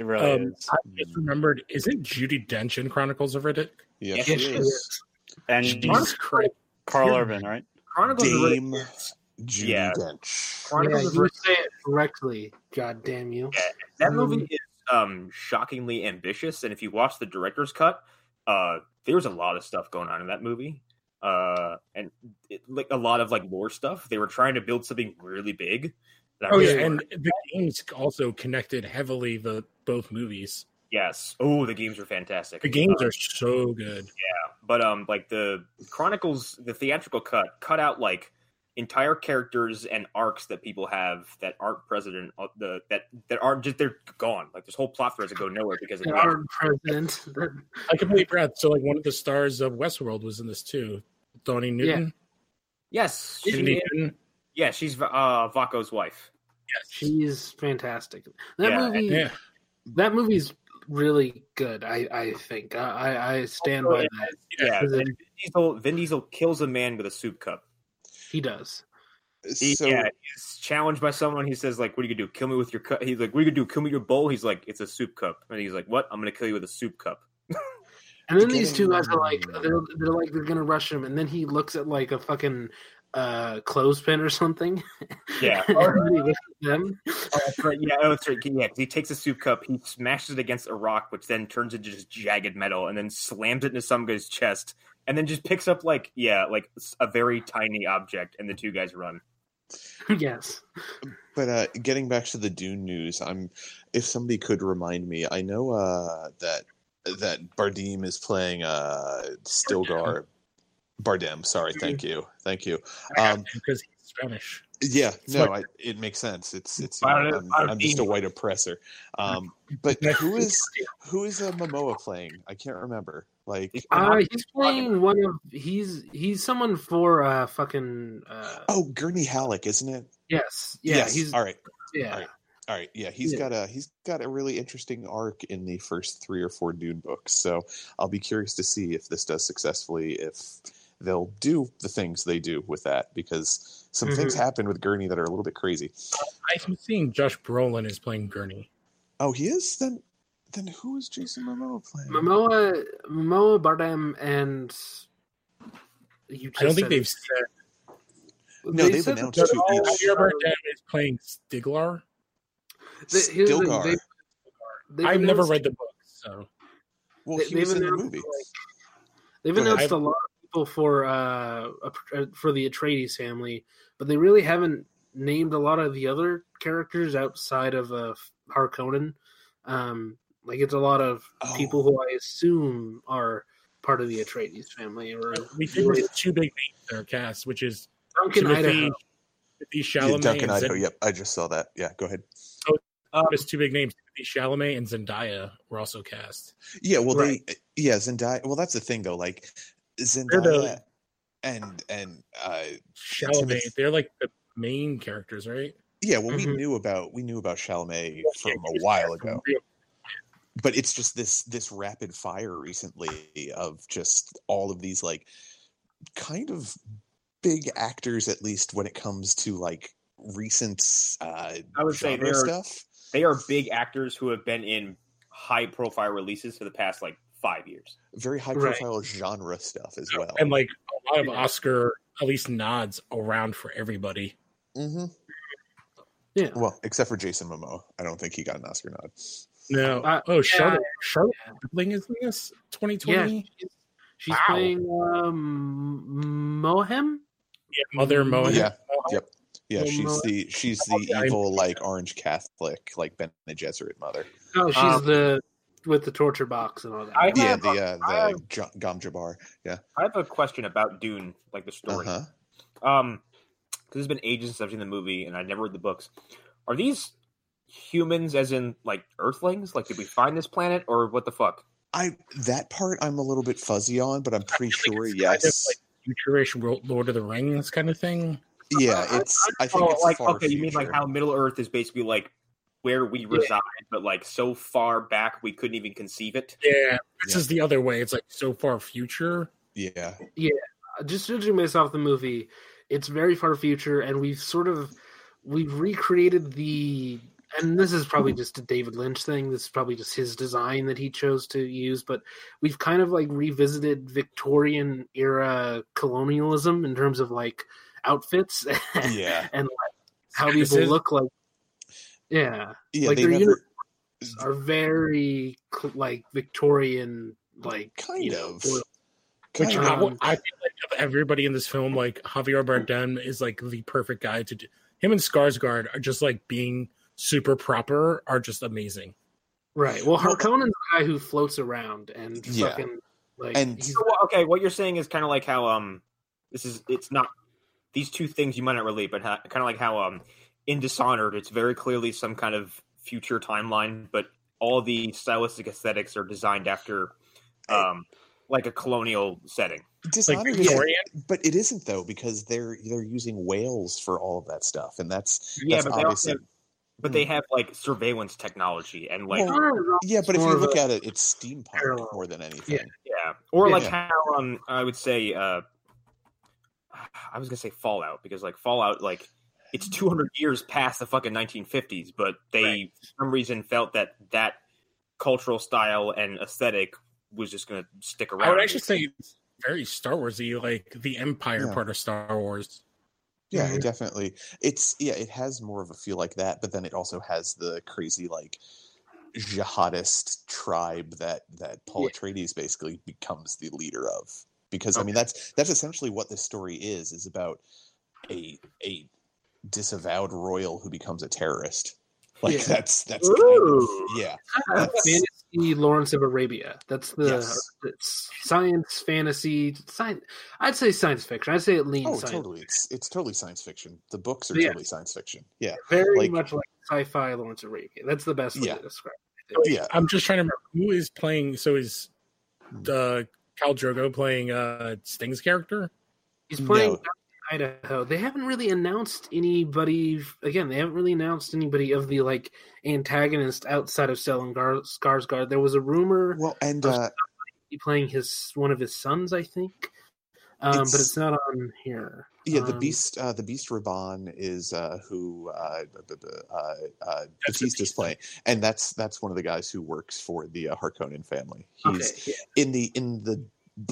It really Um, is. I just remembered. Isn't Judi Dench in Chronicles of Riddick? Yes, Yeah, she she is. is. And Jesus Christ! Karl Yeah. Urban, right? Chronicles of Riddick. Judi Yeah. Dench. Yeah, Chronicles of you Riddick. say it correctly. God damn you. That Um, movie is um, shockingly ambitious, and if you watch the director's cut, uh, there's a lot of stuff going on in that movie, uh, and it, like a lot of like lore stuff. They were trying to build something really big. That Oh wish yeah, they and the games also connected heavily the both movies. yes, oh, the games are fantastic. The games Uh, are so good. Yeah, but um, like the Chronicles, the theatrical cut cut out like entire characters and arcs that people have that aren't president uh, the that that aren't just they're gone. Like this whole plot threads that go nowhere because of the Our president. I completely forgot. So like one of the stars of Westworld was in this too, Thandie Newton. Yes, she- Newton. yeah, she's uh, Vaako's wife. Yes. She's fantastic. That Yeah, movie, Yeah. that movie's really good. I I think I I, I stand by that. Yeah, Is Vin Diesel, Vin Diesel kills a man with a soup cup. He does. He, So yeah, he's challenged by someone. He says, like, what are you gonna do? Kill me with your cup? He's like, what are you gonna do? Kill me with your bowl? He's like, it's a soup cup. And he's like, what? I'm gonna kill you with a soup cup. And then these two guys are like they're they're like they're gonna rush him, and then he looks at like a fucking uh clothespin or something. Yeah. and he them. That's right. Yeah, oh, that's right. Yeah, 'cause he takes a soup cup, he smashes it against a rock, which then turns into just jagged metal, and then slams it into some guy's chest, and then just picks up like yeah, like a very tiny object, and the two guys run. yes. But uh, getting back to the Dune news, I'm if somebody could remind me, I know uh, that that Bardem is playing uh, Stilgar. Bardem, sorry, thank you, thank you. Um, because he's Spanish. yeah, no, I, it makes sense. It's it's you know, I'm, I'm just a white oppressor. Um, but who is who is uh, Momoa playing? I can't remember. Like, He's- Uh, he's playing one of he's he's someone for uh fucking uh oh, Gurney Halleck, isn't it? yes yeah yes. he's all right. yeah all right. All right, yeah, he's Yeah. got a he's got a really interesting arc in the first three or four Dune books. So I'll be curious to see if this does successfully, if they'll do the things they do with that, because some things Mhm. happen with Gurney that are a little bit crazy. I'm seeing Josh Brolin is playing Gurney. Oh, he is then. Then who is Jason Momoa playing? Momoa Momoa Bardem and you I don't think they've it. said. No, they've said that announced two all- each. Javier Bardem is playing Stiglar. They- here's the Stilgar. they- they've I've never read the book, so well, they- he they've was in the movie. like, they've Go ahead. announced a lot of people for uh for the Atreides family, but they really haven't named a lot of the other characters outside of uh Harkonnen. Um, like it's a lot of Oh. people who I assume are part of the Atreides family, or we think there's two big names in our cast, which is Duncan Timothy, Idaho. Timothy Yeah, Chalamet. Duncan and Idaho. Zend- Yep, I just saw that. Yeah, go ahead. Um, There's two big names. Timothy Chalamet and Zendaya were also cast. Yeah, well, Right. they yeah Zendaya. Well, that's the thing though. Like They're Zendaya the- and and uh, Chalamet, Timothy- they're like the main characters, right? yeah, well, we Mhm. knew about we knew about Chalamet Yeah, from he a while ago. real- but it's just this this rapid fire recently of just all of these like kind of big actors at least when it comes to like recent uh I would say genre they're- stuff they are big actors who have been in high profile releases for the past like five years. very high Right. profile genre stuff as well And like a lot of Oscar, at least nods around for everybody. hmm Yeah. well except for jason momoa i don't think he got an oscar nod No. Uh, oh, Charlotte, yeah. Charlotte Rampling is in this 2020. Yeah, she's, she's Wow. playing um, Mohiam. Yeah, Mother Mohiam. yeah yep yeah she's the she's the evil like orange catholic like Bene Gesserit mother Oh, she's Um, the with the torture box and all that. I- yeah have the a- uh the have- J- gom jabbar yeah I have a question about Dune, like the story. uh-huh Um, because it's been ages since I've seen the movie, and I never read the books. Are these humans, as in like Earthlings? Like, did we find this planet, or what the fuck? I that part I'm a little bit fuzzy on, but I'm pretty sure like it's kind of yes. like Futurish Ro- Lord of the Rings kind of thing. yeah, I- it's I think Oh, it's like far okay, you mean like how Middle Earth is basically like where we reside, but like so far back we couldn't even conceive it. Yeah, this Yeah. is the other way. It's like so far future. yeah. Yeah. Uh, just judging based off the movie, it's very far future, and we've sort of we've recreated the. And this is probably just a David Lynch thing. This is probably just his design that he chose to use. But we've kind of like revisited Victorian era colonialism in terms of like outfits Yeah. and like how This people is- look like. Yeah, Yeah, Like they their never are very like Victorian, like kind you know, of royal- Which kind I. Um, I feel like of everybody in this film, like Javier Bardem is like the perfect guy to do. Him and Skarsgård are just like being super proper, are just amazing. Right. Well, Well, Harkonnen's the guy who floats around and Yeah. fucking like And- So, okay, what you're saying is kind of like how um, this is it's not these two things you might not relate, but ha- kind of like how um, in Dishonored, it's very clearly some kind of future timeline, but all the stylistic aesthetics are designed after um, like a colonial setting. Dishonored, Like is- Victorian? but it isn't though because they're they're using whales for all of that stuff, and that's Yeah, that's but they also but they have like surveillance technology and like Well, yeah. But if you look a at it, it's steampunk parallel. more than anything. yeah, or Yeah. like how um I would say uh I was gonna say Fallout because like Fallout like it's 200 years past the fucking 1950s, but they Right. for some reason felt that that cultural style and aesthetic was just gonna stick around. I would actually say it's very Star Warsy, like the Empire Yeah. part of Star Wars. Yeah, Mhm. it definitely. It's yeah, it has more of a feel like that, but then it also has the crazy like jihadist tribe that that Paul Atreides basically becomes the leader of. Because I mean that's that's essentially what this story is is about a a disavowed royal who becomes a terrorist. Like Yeah. that's that's kind of, yeah. Uh, That's- fantasy Lawrence of Arabia. That's the Yes. science fantasy. Science. I'd say science fiction. I'd say it leans Oh, science. totally. It's it's totally science fiction. The books are Yeah. totally science fiction. Yeah. Very like- much like sci-fi Lawrence of Arabia. That's the best way Yeah. to describe. it. Yeah. I'm just trying to remember who is playing. So is Hmm. uh, Khal Drogo playing uh, Sting's character? He's playing No. Idaho. They haven't really announced anybody. Again, they haven't really announced anybody of the like antagonist outside of Stellan Gar- Skarsgård. There was a rumor Well, and Of- uh playing his one of his sons, I think, um, but It's- it's not on here. Yeah, the Um, beast, uh, the beast Rabban is uh, who uh, uh, uh, That's Batista's playing, and that's that's one of the guys who works for the uh, Harkonnen family. He's Okay, yeah. in the in the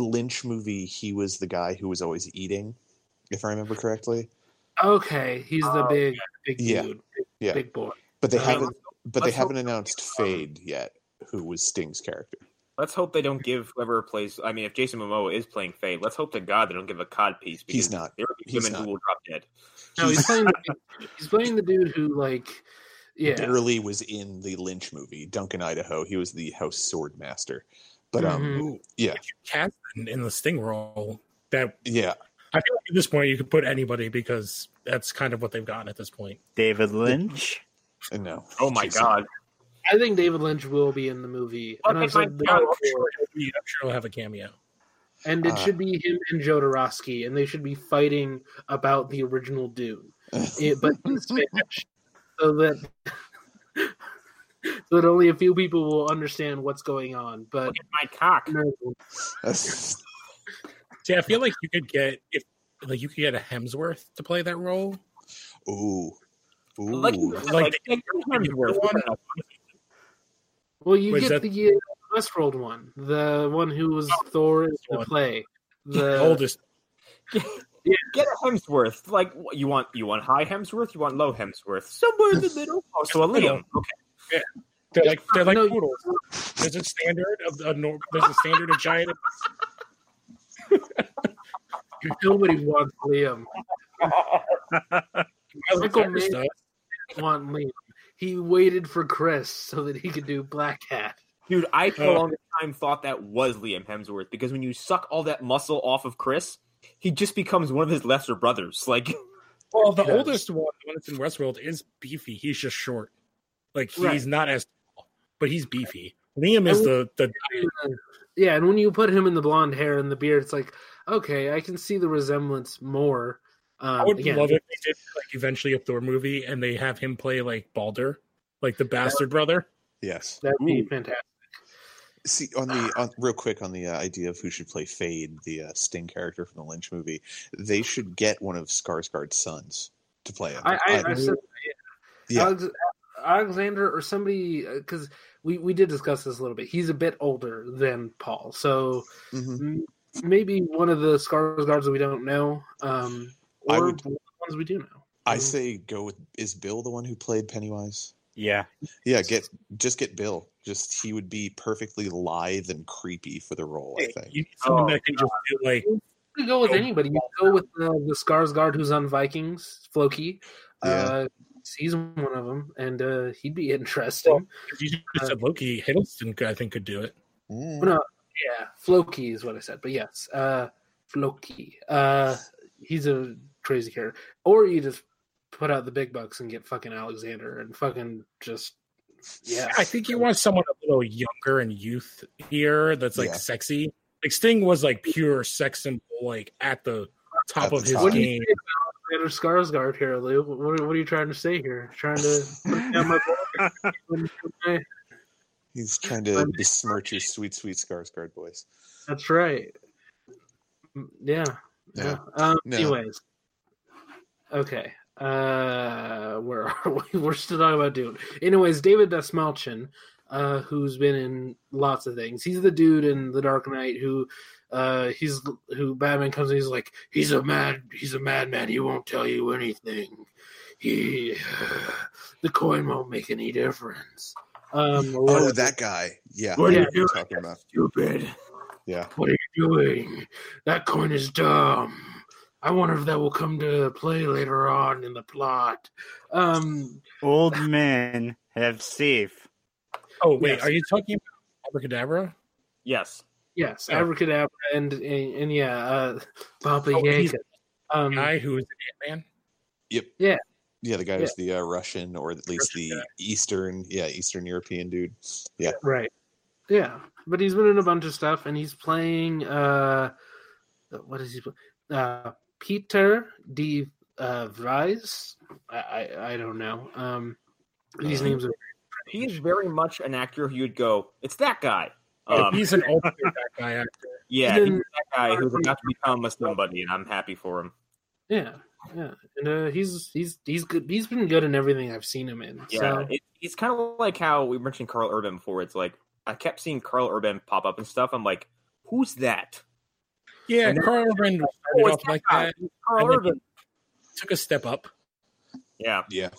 Lynch movie. He was the guy who was always eating, if I remember correctly. Okay, he's the Oh, big, big Yeah. dude, big, Yeah. big boy. But they Um, haven't. But they haven't announced Feyd yet, who was Sting's character. Let's hope they don't give whoever plays. I mean, if Jason Momoa is playing Feyd, let's hope to God they don't give a cod piece. Because He's not. There will be women not. who will drop dead. No, he's playing. The, he's playing the dude who like, yeah, barely was in the Lynch movie, Duncan Idaho. He was the House Sword Master. But um, Mhm. Yeah, if you cast in, in the Sting role, that yeah, I feel like at this point you could put anybody because that's kind of what they've gotten at this point. David Lynch. no. Oh my Jason- God! I think David Lynch will be in the movie, But and, I've if I said this got- I'm sure, he'll be- I'm sure he'll have a cameo. and it Uh, should be him and Jodorowsky, and they should be fighting about the original Dune, it, but in Spanish, so that so that only a few people will understand what's going on. But Look at my cock. no, See, I feel like you could get if like you could get a Hemsworth to play that role. Ooh, ooh. Like, Like, like, like Hemsworth. one- well, you Wait, get that- the uh, Westworld one, the one who was Thor in the play. The The oldest. Get a Hemsworth. Like you want? You want high Hemsworth? You want low Hemsworth? Somewhere in the middle. Oh, so a Liam. Okay. Yeah. They're like they're like No, poodles. There's a standard of a nor- there's a standard of giant. nobody wants Liam. Michael Cyrus Mann- Want Liam. He waited for Chris so that he could do Black Hat. Dude, I for a uh. long time thought that was Liam Hemsworth because when you suck all that muscle off of Chris, he just becomes one of his lesser brothers. Like, Well, the Yes. oldest one, the one that's in Westworld, is beefy. He's just short. Like he's Right. not as tall, but he's beefy. Liam is the the Yeah, and when you put him in the blonde hair and the beard, it's like, okay, I can see the resemblance more. Um, I would again, love if they did like eventually a Thor movie and they have him play like Balder, like the bastard brother. Yes. That'd be Ooh. fantastic. See on the on, real quick on the uh, idea of who should play Feyd, the uh, Sting character from the Lynch movie. They should get one of Skarsgård's sons to play him. I, I, I I- said yeah, Alex, Alexander or somebody because we we did discuss this a little bit. He's a bit older than Paul, so mhm. m- maybe one of the Skarsgårds that we don't know, um, or would- one of the ones we do know. I Um, say go with is Bill the one who played Pennywise? Yeah. Yeah, get just get Bill. Just he would be perfectly lithe and creepy for the role. I think. You need someone Oh, that can just do like You go with anybody. You could go with the, the Skarsgård who's on Vikings, Floki. Yeah. Uh, he's one of them, and uh, he'd be interesting. if you just said Loki, Hiddleston could- I think could do it. No, yeah, Floki is what I said, but yes, uh, Floki. Uh, he's a crazy character. Or you just put out the big bucks and get fucking Alexander and fucking just yeah. I think you want someone a little younger and youth here that's like Yeah. sexy. Like Sting was like pure sex symbol, like at the top At of the his top. What do game. You think Alexander Skarsgård here, Lou? What, what are you trying to say here? Trying to put down my boy? He's trying to besmirch your sweet, sweet Skarsgård voice. That's right. Mm, Yeah. Yeah. Yeah. Um, No. Anyways. Okay. Uh, where are we? We're still talking about Dune. Anyways, David Dastmalchian, uh, who's been in lots of things. He's the dude in The Dark Knight who, uh, he's who Batman comes and he's like, he's a mad, he's a madman. He won't tell you anything. He, the coin won't make any difference. Um, Oh, whatever. that guy. Yeah. What are you doing? talking about. stupid. Yeah. What are you doing? That coin is dumb. I wonder if that will come to play later on in the plot. Um, Old men have safe. Oh wait, Yes. are you talking about Abracadabra? Yes. Yes, Oh. abracadabra and and, and yeah, uh, Papa Oh, he's Yaga. Um, Guy who is Ant Man. Yep. Yeah. Yeah, the guy who's the uh, Russian or at least Russian the guy. Eastern, yeah, Eastern European dude. Yeah. Right. Yeah, but he's been in a bunch of stuff, and he's playing. Uh, what is he? play- Uh, Piter de uh, Vries. I, I I don't know. Um, these Uh, names are. He's very much an actor who you'd go, it's that guy. Um, he's an ultimate that guy actor. yeah, and he's then- that guy who's about to become a somebody, and I'm happy for him. Yeah, yeah, and uh, he's he's he's good. He's been good in everything I've seen him in. Yeah, So it, it's kind of like how we mentioned Karl Urban before. It's like I kept seeing Karl Urban pop up and stuff. I'm like, who's that? Yeah, And then- Karl Urban Oh, started off like guy. that. It's Karl Urban. Took a step up. Yeah, Yeah.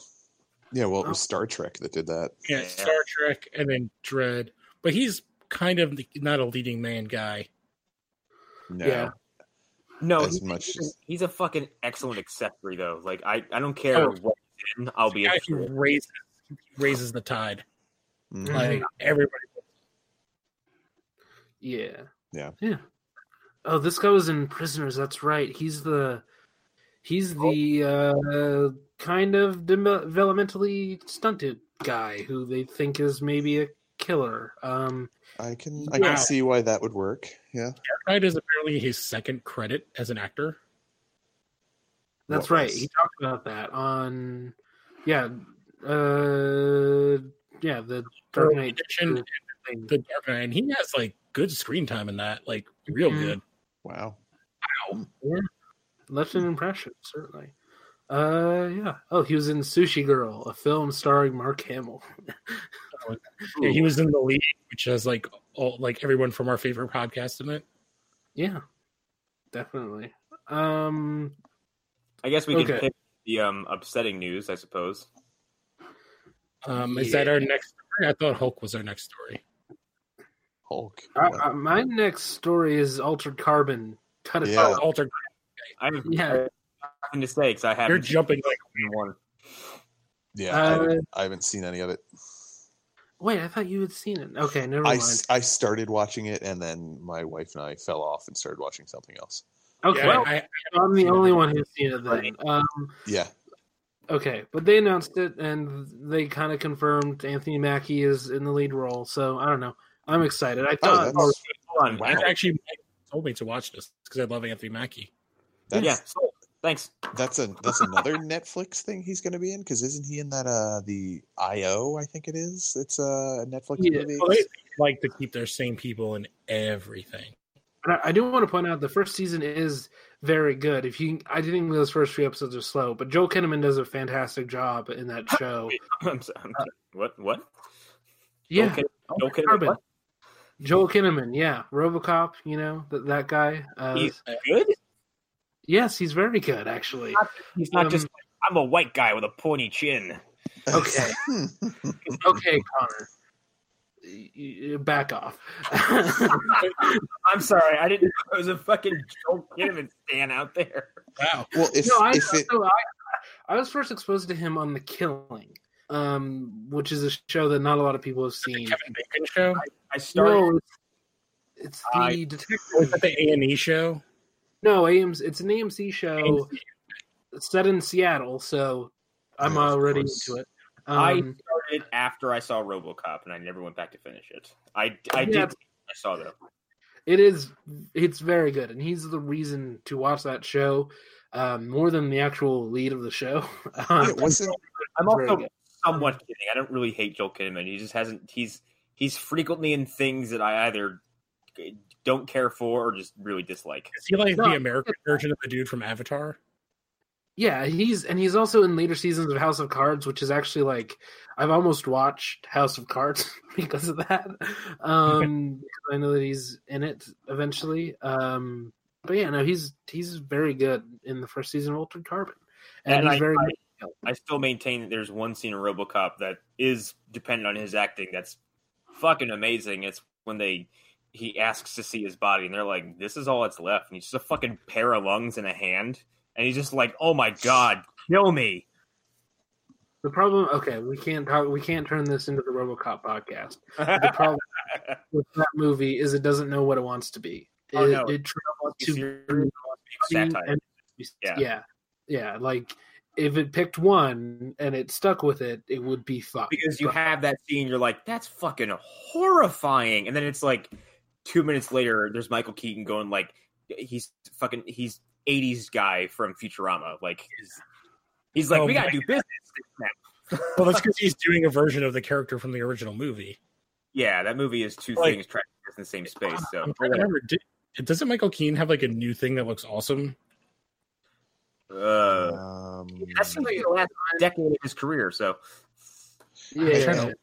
Yeah, well, it was. Star Trek that did that. Yeah, Yeah. Star Trek and then Dredd. But he's kind of not a leading man guy. No. Yeah. no, As he's, much he's, as- he's a fucking excellent accessory though. Like I, I don't care Oh. what he's in, I'll be The guy who raises raises the tide. Mhm. Like everybody. yeah, Yeah. yeah. Oh, this guy was in Prisoners. That's right. He's the he's the uh, kind of developmentally stunted guy who they think is maybe a killer. Um, I can I Wow. can see why that would work. Yeah. Knight is apparently his second credit as an actor. that's What right. was- He talked about that on yeah, uh, yeah, the Dark Knight. Edition, the Dark Knight, and he has like good screen time in that, like real Mhm. good. Wow. left an impression certainly. Uh, yeah. Oh, he was in Sushi Girl, a film starring Mark Hamill. Yeah, he was in the league, which has like all like everyone from our favorite podcast in it. Yeah, definitely. Um, I guess we can Okay. pick the um upsetting news, I suppose. Um, Is that our next story? I thought Hulk was our next story. Hulk. I, What? I, my next story is Altered Carbon. Cut it Yeah. out. Alter, I have Yeah. nothing to say because I you're jumping like seen one. yeah, I, Uh, haven't, I haven't seen any of it. Wait, I thought you had seen it. Okay, never I, mind. s- I started watching it and then my wife and I fell off and started watching something else. Okay, yeah, I, I'm the only one who's seen it then. Um, Yeah. okay, but they announced it and they kind of confirmed Anthony Mackie is in the lead role. So I don't know. I'm excited. I Oh, thought that's, Hold on. Wow. I actually told me to watch this because I love Anthony Mackie. that's, Yeah. So, thanks. that's a that's another Netflix thing he's going to be in because isn't he in that uh the IO I think it is it's a Netflix Yeah, movie. Well, they like to keep their same people in everything. And I, I do want to point out the first season is very good. If you, I think those first few episodes are slow, but Joel Kinnaman does a fantastic job in that show. I'm sorry. I'm sorry. What? What? Yeah, Okay. Okay. Carbon. What? Joel Kinnaman. Yeah, RoboCop. You know that that guy. Uh, He's good. Yes, he's very good actually. He's not Um, just. I'm a white guy with a pointy chin. Okay. Okay, Connor, Y- y- back off. I'm sorry. I didn't. know There was a fucking Joel Kinnaman stand out there. Wow. well, if no, I, if it so I, I was first exposed to him on The Killing, um, which is a show that not a lot of people have The seen. Kevin Bacon show. I started. No, it's, it's the I- detective. Was that the A and E show? No, AMC, it's an AMC show set in Seattle, so I'm Yeah, already course. into it. I Um, started after I saw RoboCop, and I never went back to finish it. I I Yeah. did. I saw that. it is it's very good, and he's the reason to watch that show um, more than the actual lead of the show. Um, Yeah, wasn't I'm Very also somewhat kidding. I don't really hate Joel Kinnaman. He just hasn't. He's he's frequently in things that I either don't care for or just really dislike. Is he like No. the American version of the dude from Avatar? Yeah, he's and he's also in later seasons of House of Cards, which is actually like I've almost watched House of Cards because of that. Um I know that he's in it eventually. Um but yeah, no, he's he's very good in the first season of Altered Carbon. And, And he's I- very I- good. I still maintain that there's one scene in RoboCop that is dependent on his acting. That's fucking amazing. It's when they he asks to see his body, and they're like, "This is all that's left," and he's just a fucking pair of lungs and a hand, and he's just like, "Oh my god, kill me!" The problem okay, we can't talk we can't turn this into the RoboCop podcast. The problem with that movie is it doesn't know what it wants to be. It, Oh, no. it tries to be satire. and- Yeah. yeah, yeah. Like if it picked one and it stuck with it, it would be fun. because you have that scene, you're like, "That's fucking horrifying," and then it's like two minutes later, there's Michael Keaton going like, "He's fucking he's '80s guy from Futurama." Like he's he's like, Oh "We gotta do business." Well, that's because he's doing a version of the character from the original movie. Yeah, that movie is two Like- things trying to exist in the same space. So I'm remember. Did, doesn't Michael Keaton have like a new thing that looks awesome? uh, um, that seems like the last decade of his career. So yeah, trying to-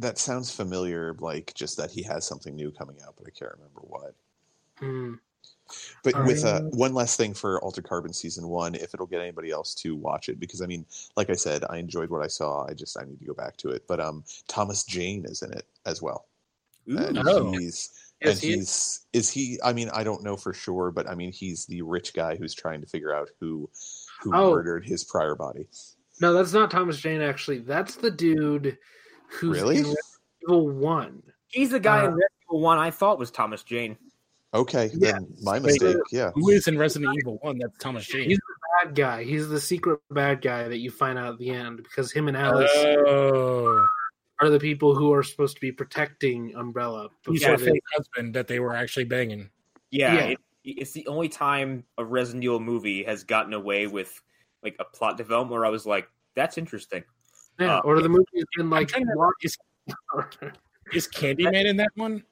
that sounds familiar, like just that he has something new coming out, but I can't remember what. Hmm. But with uh, one last thing for Alter Carbon season one, if it'll get anybody else to watch it, because I mean, like I said, I enjoyed what I saw. I just I need to go back to it. But um, Thomas Jane is in it as well, and Oh. he's Yes, and he is. he's is he? I mean, I don't know for sure, but I mean, he's the rich guy who's trying to figure out who who Oh. murdered his prior body. No, that's not Thomas Jane. Actually, that's the dude who's Really? in Resident Evil One. he's the guy Uh, in Resident Evil One I thought was Thomas Jane. Okay, Yeah. then my Wait. mistake. Yeah. Who is in Resident Evil One? That's Thomas Jane. He's the bad guy. He's the secret bad guy that you find out at the end because him and Alice Oh, are the people who are supposed to be protecting Umbrella. he's her fake husband that they were actually banging. Yeah, Yeah. It, it's the only time a Resident Evil movie has gotten away with like a plot development where I was like, "That's interesting." Yeah, Uh, or the movie has been like to is, is Candyman in that one?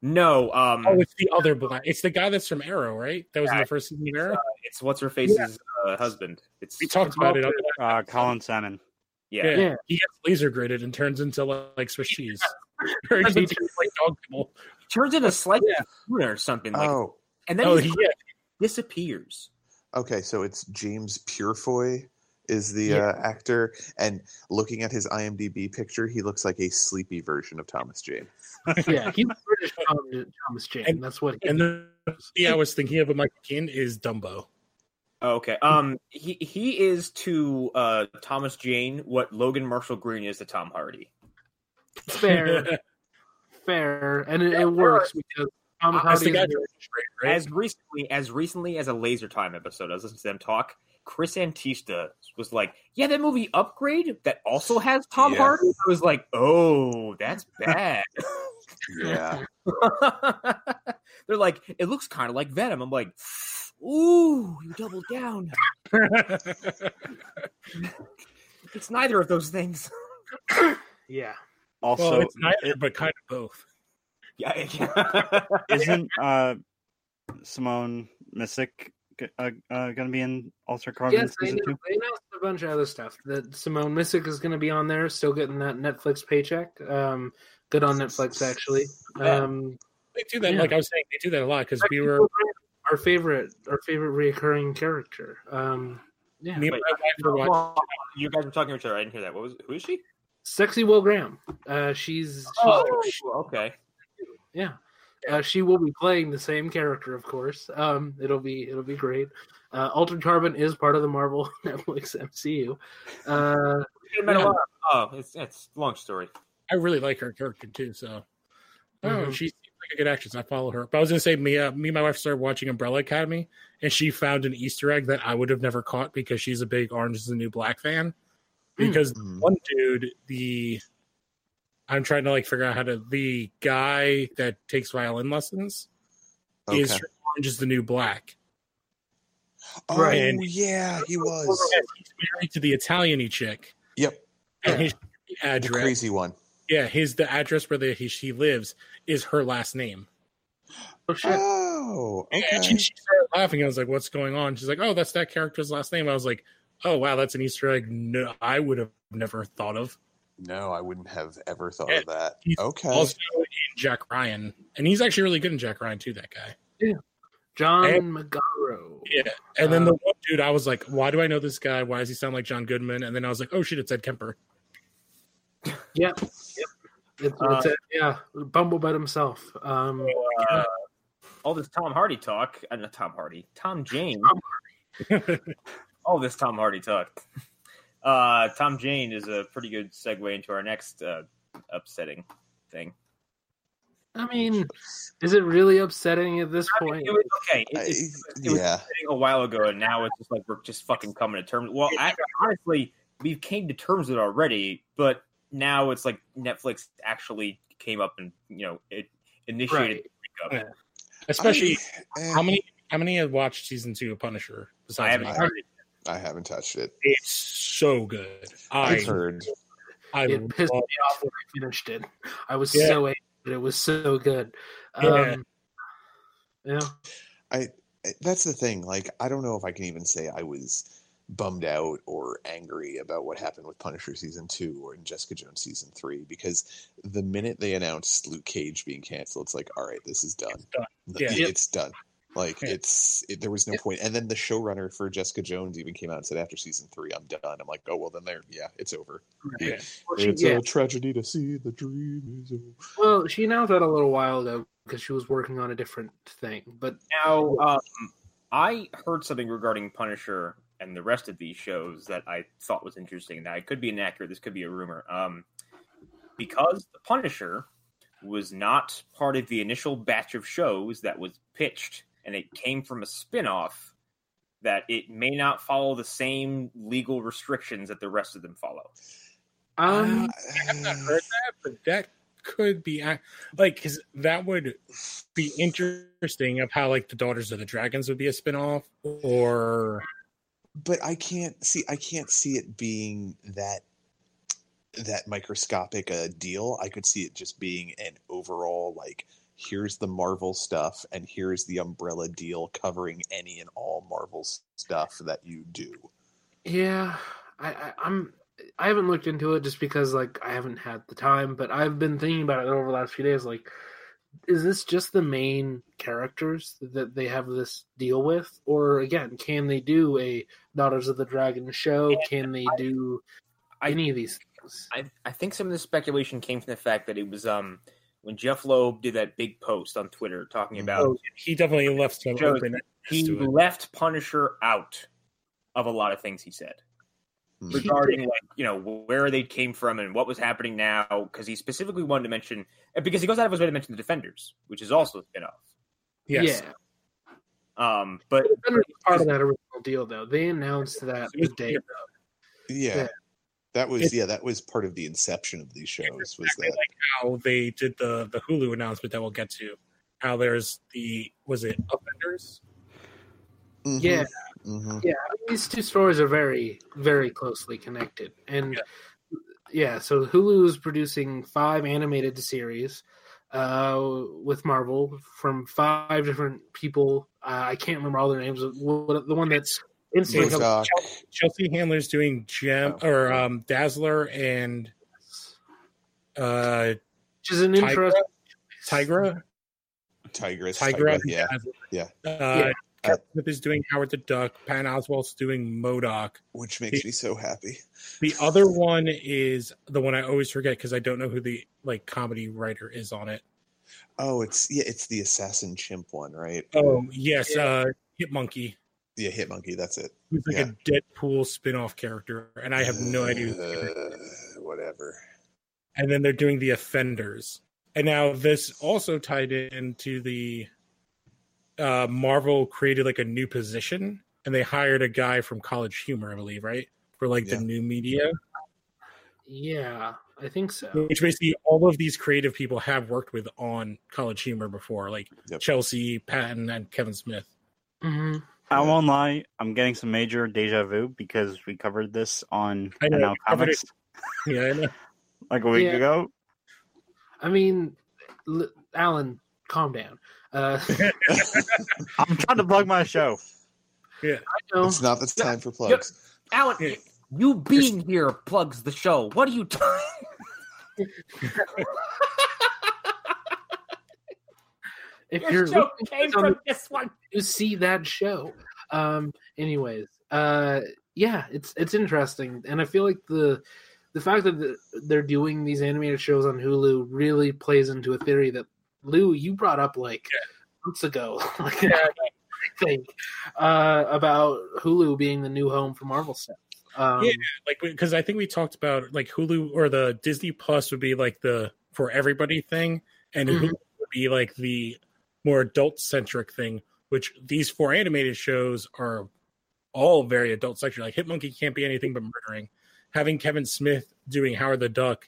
No, um, Oh, it's the other black. It's the guy that's from Arrow, right? That was in the first season of Arrow. it's what's her face's uh, husband. It's We talked about it. On the, Uh, Colin Salmon. yeah. yeah. Yeah. he gets laser gridded and turns into like Swiss cheese. he turns into like dog kibble. turns into slice or something like, Oh, and then Oh, he he, yeah. disappears. okay. So it's James Purefoy is the Yeah. uh, actor, and looking at his IMDb picture, he looks like a sleepy version of Thomas Jane. yeah, he's British Thomas Jane. And- That's what. He, And the yeah, I was thinking of a Michael Keane is Dumbo. Oh, okay, um, he he is to uh Thomas Jane what Logan Marshall Green is to Tom Hardy. fair, fair, and it, it works because Tom the Hardy. guy is- from Straight, right? As recently as recently as a Laser Time episode, I was listening to them talk. Chris Antista was like, "Yeah, that movie Upgrade that also has Tom Yeah. Hardy." I was like, "Oh, that's bad." Yeah. They're like, "It looks kind of like Venom." I'm like, "Ooh, you doubled down." It's neither of those things. yeah, Also, well, it's neither, it but kind of both. Yeah, yeah. isn't uh, Simone Missick g- uh, uh, going to be in Alter Carbon yes, they, season know, two? they announced a bunch of other stuff. That Simone Missick is going to be on there, still getting that Netflix paycheck. Um, good on Netflix actually. Um, They do that, Yeah. like I was saying, they do that a lot because we were our favorite, our favorite reoccurring character. Um, yeah, me and Wait, my wife were watching. You guys were talking to each other. I didn't hear that. What was? Who is she? sexy Will Graham. Uh, she's, she's Oh, okay. Yeah. Uh, she will be playing the same character, of course. Um, it'll be it'll be great. Uh, Altered Carbon is part of the Marvel Netflix MCU. Uh, Yeah. Oh, it's it's long story. I really like her character too. So, oh, Mhm. she seems like a good actress. I follow her. But I was gonna say, me, uh, me, and my wife started watching Umbrella Academy, and she found an Easter egg that I would have never caught because she's a big Orange Is the New Black fan. Because Mhm. one dude, the I'm trying to like figure out how to the guy that takes violin lessons. is Okay. from Orange is the New Black. Oh Right. yeah, he was. He's married to the Italian chick. Yep, And his the address, crazy one. yeah, his the address where the, he, she lives is her last name. Oh shit! Oh, And she, she started laughing. I was like, "What's going on?" She's like, "Oh, that's that character's last name." I was like, "Oh, wow, that's an Easter egg." No, I would have never thought of. No, I wouldn't have ever thought Yeah, of that. he's Okay. Also in Jack Ryan, and he's actually really good in Jack Ryan too. That guy. Yeah. John and- Magaro. Yeah. And then the Uh, one dude, I was like, "Why do I know this guy? Why does he sound like John Goodman?" And then I was like, "Oh shit, it's Ed Kemper." Yep. Yep. It's, it's a, yeah, Bumblebed himself. Um, Uh, all this Tom Hardy talk, uh, not Tom Hardy, Tom Jane. all this Tom Hardy talk. Uh, Tom Jane is a pretty good segue into our next uh, upsetting thing. I mean, is it really upsetting at this point? It was okay. It, I- it, it was yeah, upsetting a while ago, and now it's just like we're just fucking coming to terms. Well, I, honestly, we came to terms with it already, but now it's like Netflix actually came up and you know it initiated the breakup. Especially I, eh, how many how many have watched season two of Punisher I besides haven't me? heard it. I haven't touched it. It's so good. I I've heard. I it pissed me off when I finished it. I was Yeah. so angry, but it was so good. Yeah. Um, yeah. I that's the thing. Like, I don't know if I can even say I was bummed out or angry about what happened with Punisher season two or in Jessica Jones season three because the minute they announced Luke Cage being canceled, it's like, all right, this is done. done. Yeah. It- it's done. Like Yeah. it's it, there was no point. And then the showrunner for Jessica Jones even came out and said after season three, I'm done. I'm like, oh well, then there, yeah, it's over. Yeah. It's yeah. a tragedy to see the dream is over. well, she announced that a little while ago because she was working on a different thing. But Now, um, I heard something regarding Punisher and the rest of these shows that I thought was interesting. Now, it could be inaccurate. This could be a rumor. Um, because the Punisher was not part of the initial batch of shows that was pitched, and it came from a spin-off, that it may not follow the same legal restrictions that the rest of them follow. um, I have not heard that, but that could be like because that would be interesting of how like the Daughters of the Dragons would be a spinoff, or but I can't see I can't see it being that that microscopic a deal. I could see it just being an overall like here's the Marvel stuff and here's the umbrella deal covering any and all Marvel stuff that you do. yeah, I, I, I'm. I haven't looked into it just because like I haven't had the time. But I've been thinking about it over the last few days. Like, is this just the main characters that they have this deal with, or again, can they do a Daughters of the Dragon show? Can they do I- any of these things? I, I think some of the speculation came from the fact that it was um when Jeph Loeb did that big post on Twitter talking about oh, he definitely left some Shows open he left Punisher out of a lot of things he said Hmm. regarding like you know where they came from and what was happening now because he specifically wanted to mention because he goes out of his way to mention the Defenders, which is also a spinoff. Yes. Yeah, Um, but The part of that original deal, though. They announced that the day. Yeah. Yeah. That was It's- yeah, that was part of the inception of these shows was that like how they did the the Hulu announcement that we'll get to. How there's the was it offenders? Mhm, Yeah, mhm. yeah. I mean, these two stories are very, very closely connected, and yeah. so Hulu is producing five animated series uh, with Marvel from five different people. Uh, I can't remember all their names. What- The one that's instantly comes- Murdoch, Chelsea Handler's doing Gem Oh. or um, Dazzler and uh, which is an Tigra. interesting. Tigra. Tigress, Tigra. Tigra, yeah. Dazzler. Yeah. Uh, Yeah. Kevin Smith is doing Howard the Duck. Patton Oswalt's doing MODOK. Which makes me so happy. The other one is the one I always forget because I don't know who the like comedy writer is on it. Oh, it's yeah, it's the assassin chimp one, right? Oh yes, uh, Hit Monkey. Yeah, Hit Monkey, that's it. He's like a Deadpool spin-off character, and I have no idea. Uh, whatever. And then they're doing the Offenders, and now this also tied into the uh, Marvel created like a new position, and they hired a guy from College Humor, I believe, right, for like Yeah. the new media. Yeah, I think so. which basically all of these creative people have worked with on College Humor before, like Yep. Chelsea, Patton, and Kevin Smith. hmm I won't lie, I'm getting some major deja vu because we covered this on I know, NL Comics Yeah, I know. like a week Yeah. ago. I mean, L- Alan, calm down. Uh, I'm trying to plug my show. I know. It's not the time for plugs. Alan, Yeah. you being here plugs the show. What are you talking? if Your you're looking came from this one. to see that show. Um, anyways, uh, yeah, it's it's interesting, and I feel like the the fact that the, they're doing these animated shows on Hulu really plays into a theory that Lou you brought up like months ago, like I think uh, about Hulu being the new home for Marvel stuff. Um, Yeah. like because I think we talked about like Hulu or the Disney Plus would be like the for everybody thing, and Mhm. Hulu would be like the more adult centric thing. Which these four animated shows are all very adult centric. Like Hitmonkey can't be anything but murdering. Having Kevin Smith doing Howard the Duck,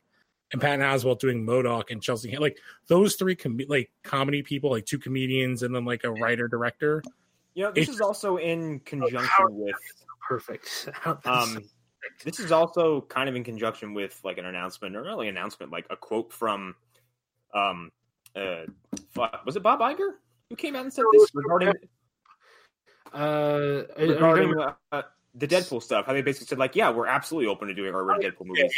and Patton Oswalt doing MODOK and Chelsea, like those three com- like comedy people, like two comedians and then like a writer director. You know, this It's- is also in conjunction with perfect. um this is also kind of in conjunction with like an announcement or not really an announcement like a quote from um uh fuck, was it bob Iger who came out and said this regarding uh, are- are regarding uh, the deadpool stuff? How they basically said like yeah we're absolutely open to doing our deadpool Yeah, movies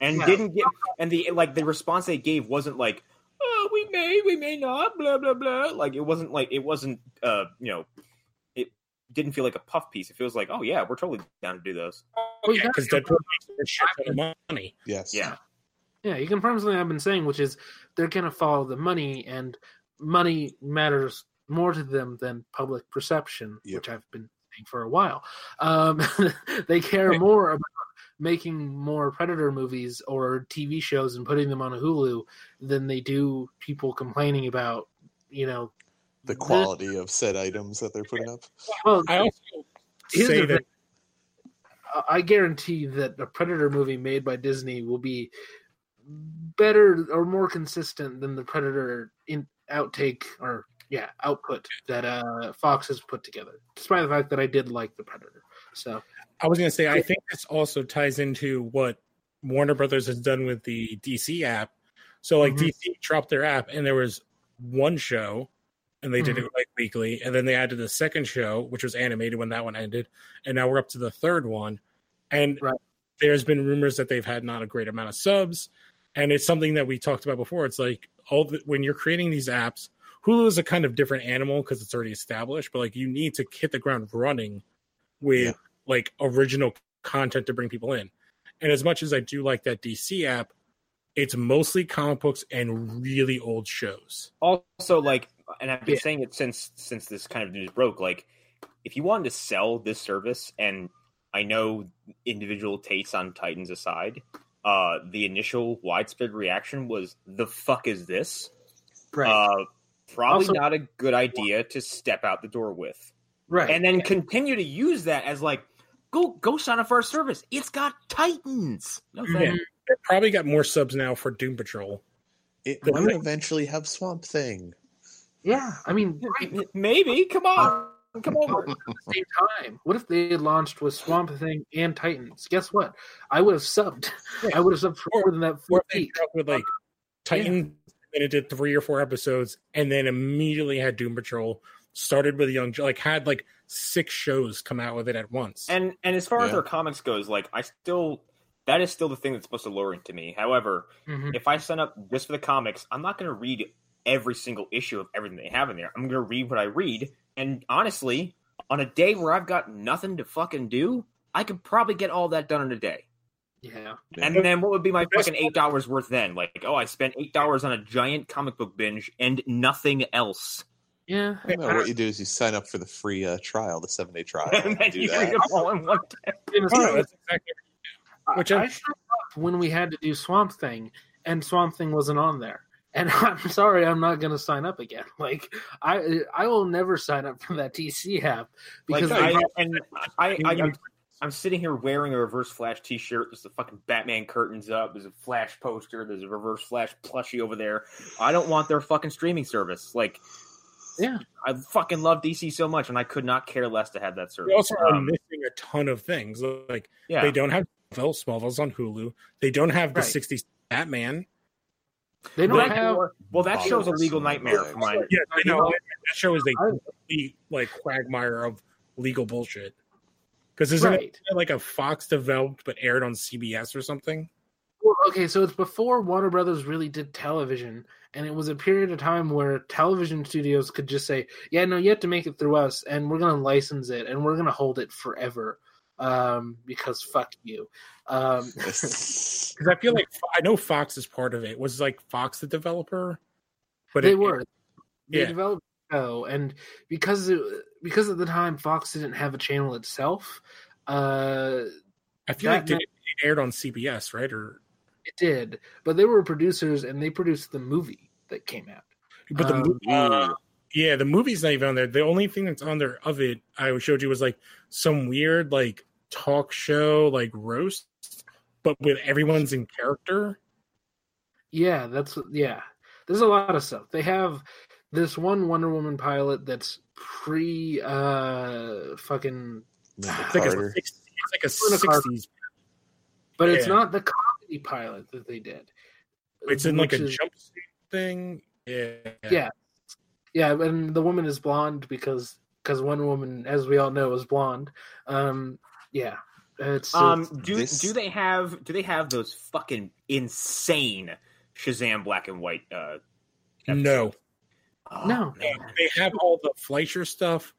and Yeah. didn't get and the like the response they gave wasn't like oh we may we may not blah blah blah. Like it wasn't like it wasn't uh you know it didn't feel like a puff piece. It feels like oh yeah we're totally down to do those. Well, you Yeah, because Deadpool makes a shit ton of money. Yes. yeah. Yeah, you confirm something I've been saying, which is they're going to follow the money, and money matters more to them than public perception, Yep. which I've been saying for a while. Um, they care more about making more Predator movies or TV shows and putting them on Hulu than they do people complaining about, you know. The quality of said items that they're putting up. Well, I also say that. I guarantee that a Predator movie made by Disney will be better or more consistent than the Predator in outtake or yeah output that uh Fox has put together. Despite the fact that I did like the Predator, so I was going to say, I think this also ties into what Warner Brothers has done with the DC app. So, like, Mhm. DC dropped their app, and there was one show, and they did it like weekly, and then they added the second show, which was animated when that one ended, and now we're up to the third one, and Right. there's been rumors that they've had not a great amount of subs, and it's something that we talked about before. It's like all the, when you're creating these apps, Hulu is a kind of different animal because it's already established, but like you need to hit the ground running with Yeah. like original content to bring people in. And as much as I do like that DC app, it's mostly comic books and really old shows. also like and i've been Yeah. saying it since since this kind of news broke like if you wanted to sell this service and i know individual tastes on titans aside uh the initial widespread reaction was the fuck is this uh probably Also- not a good idea to step out the door with right, and then continue to use that as like go go sign up for our service it's got titans no Mhm. thanks. Probably got more subs now for Doom Patrol. It The- might eventually have Swamp Thing. yeah. I mean, great. maybe come on come over at the same time. What if they had launched with Swamp Thing and Titans? Guess what? I would have subbed. I would have subbed for more than that Or four if they week. dropped with like Titan, and it did three or four episodes, and then immediately had Doom Patrol. Started with Young, like had like six shows come out with it at once. And and as far as Yeah. their comics goes, like I still that is still the thing that's supposed to lure into me. However, Mhm. if I sign up just for the comics, I'm not going to read every single issue of everything they have in there. I'm going to read what I read, and honestly, on a day where I've got nothing to fucking do, I could probably get all that done in a day. Yeah. And then what would be my fucking eight dollars worth then? Like, oh, I spent eight dollars on a giant comic book binge and nothing else. Yeah. I know. What you do is you sign up for the free uh, trial, the seven day trial. and and then do you that. read them all in one day. That's exactly Which I, I- I showed up when we had to do Swamp Thing, and Swamp Thing wasn't on there. And I'm sorry, I'm not going to sign up again. Like I, I will never sign up for that DC app Like, because I, I, and I, I, I I'm sitting here wearing a Reverse Flash T-shirt. There's the fucking Batman curtains up. There's a Flash poster. There's a Reverse Flash plushie over there. I don't want their fucking streaming service. Like, Yeah. I fucking love DC so much, and I could not care less to have that service. They also are Um, missing a ton of things. Like yeah, they don't have Smallville. Smallville's on Hulu. They don't have the Right. 60s Batman. They don't Well, have. well, that Bob show's a legal nightmare for mine. Yeah, I know. know- That show is a complete like quagmire of legal bullshit. Because isn't Right. it like a Fox developed but aired on CBS or something? Well, okay, so it's before Warner Brothers really did television, and it was a period of time where television studios could just say, "Yeah, no, you have to make it through us, and we're going to license it, and we're going to hold it forever." Um, because fuck you. Um, Because I feel like I know Fox is part of it. Was like Fox the developer? But they it- were. They yeah. developed the show, and because it, because at the time Fox didn't have a channel itself, uh, I feel that like it, it aired on CBS, right? Or it did. But they were producers, and they produced the movie that came out. but the Um, movie, uh, yeah, the movie's not even on there. The only thing that's on there of it I showed you was like some weird like talk show like roast, but with everyone's in character. Yeah, that's yeah. There's a lot of stuff. They have this one Wonder Woman pilot that's pre uh fucking It's like a Carter. 60s, it's like a sixties. but it's Yeah. not the comedy pilot that they did. It's in like a which is- jumpsuit thing. Yeah, Yeah. Yeah, and the woman is blonde because because Wonder Woman, as we all know, is blonde. Um yeah. It's, Um, it's- do This- do they have do they have those fucking insane Shazam black and white? Uh, No, oh, No. man. they have all the Fleischer stuff.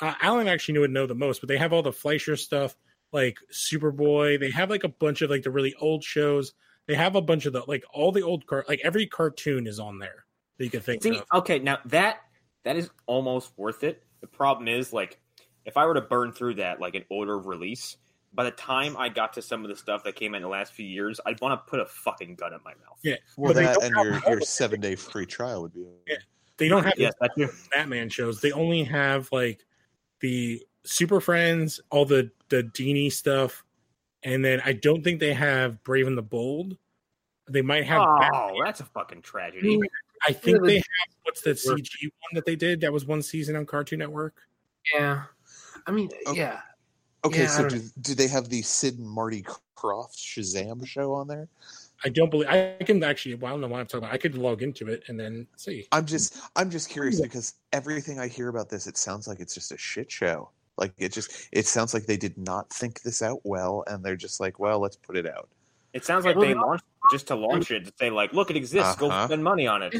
Uh, Alan actually knew would know the most, but they have all the Fleischer stuff, like Superboy. They have like a bunch of like the really old shows. They have a bunch of the like all the old car like every cartoon is on there that you can think See, of. okay, now that that is almost worth it. The problem is, like, if I were to burn through that like an order of release, by the time I got to some of the stuff that came out in the last few years, I'd want to put a fucking gun in my mouth. Yeah, Well, but that and your, your seven day free trial would be. Yeah. They don't have Yes, the. Batman shows. They only have like the Super Friends, all the the Dini stuff, and then I don't think they have Brave and the Bold. They might have. Oh, that's a fucking tragedy. I think Yeah, they have. What's the CG one that they did? That was one season on Cartoon Network. yeah. I mean, Okay. yeah. Okay, Yeah, so don't do, do they have the Sid and Marty Krofft Shazam show on there? I don't believe I can actually. Well, I don't know what I'm talking about. I could log into it and then see. I'm just I'm just curious because everything I hear about this, it sounds like it's just a shit show. Like it just it sounds like they did not think this out well, and they're just like, well, let's put it out. It sounds like they they- launched just to launch it to say like, look, it exists. Go Uh-huh. spend money on it.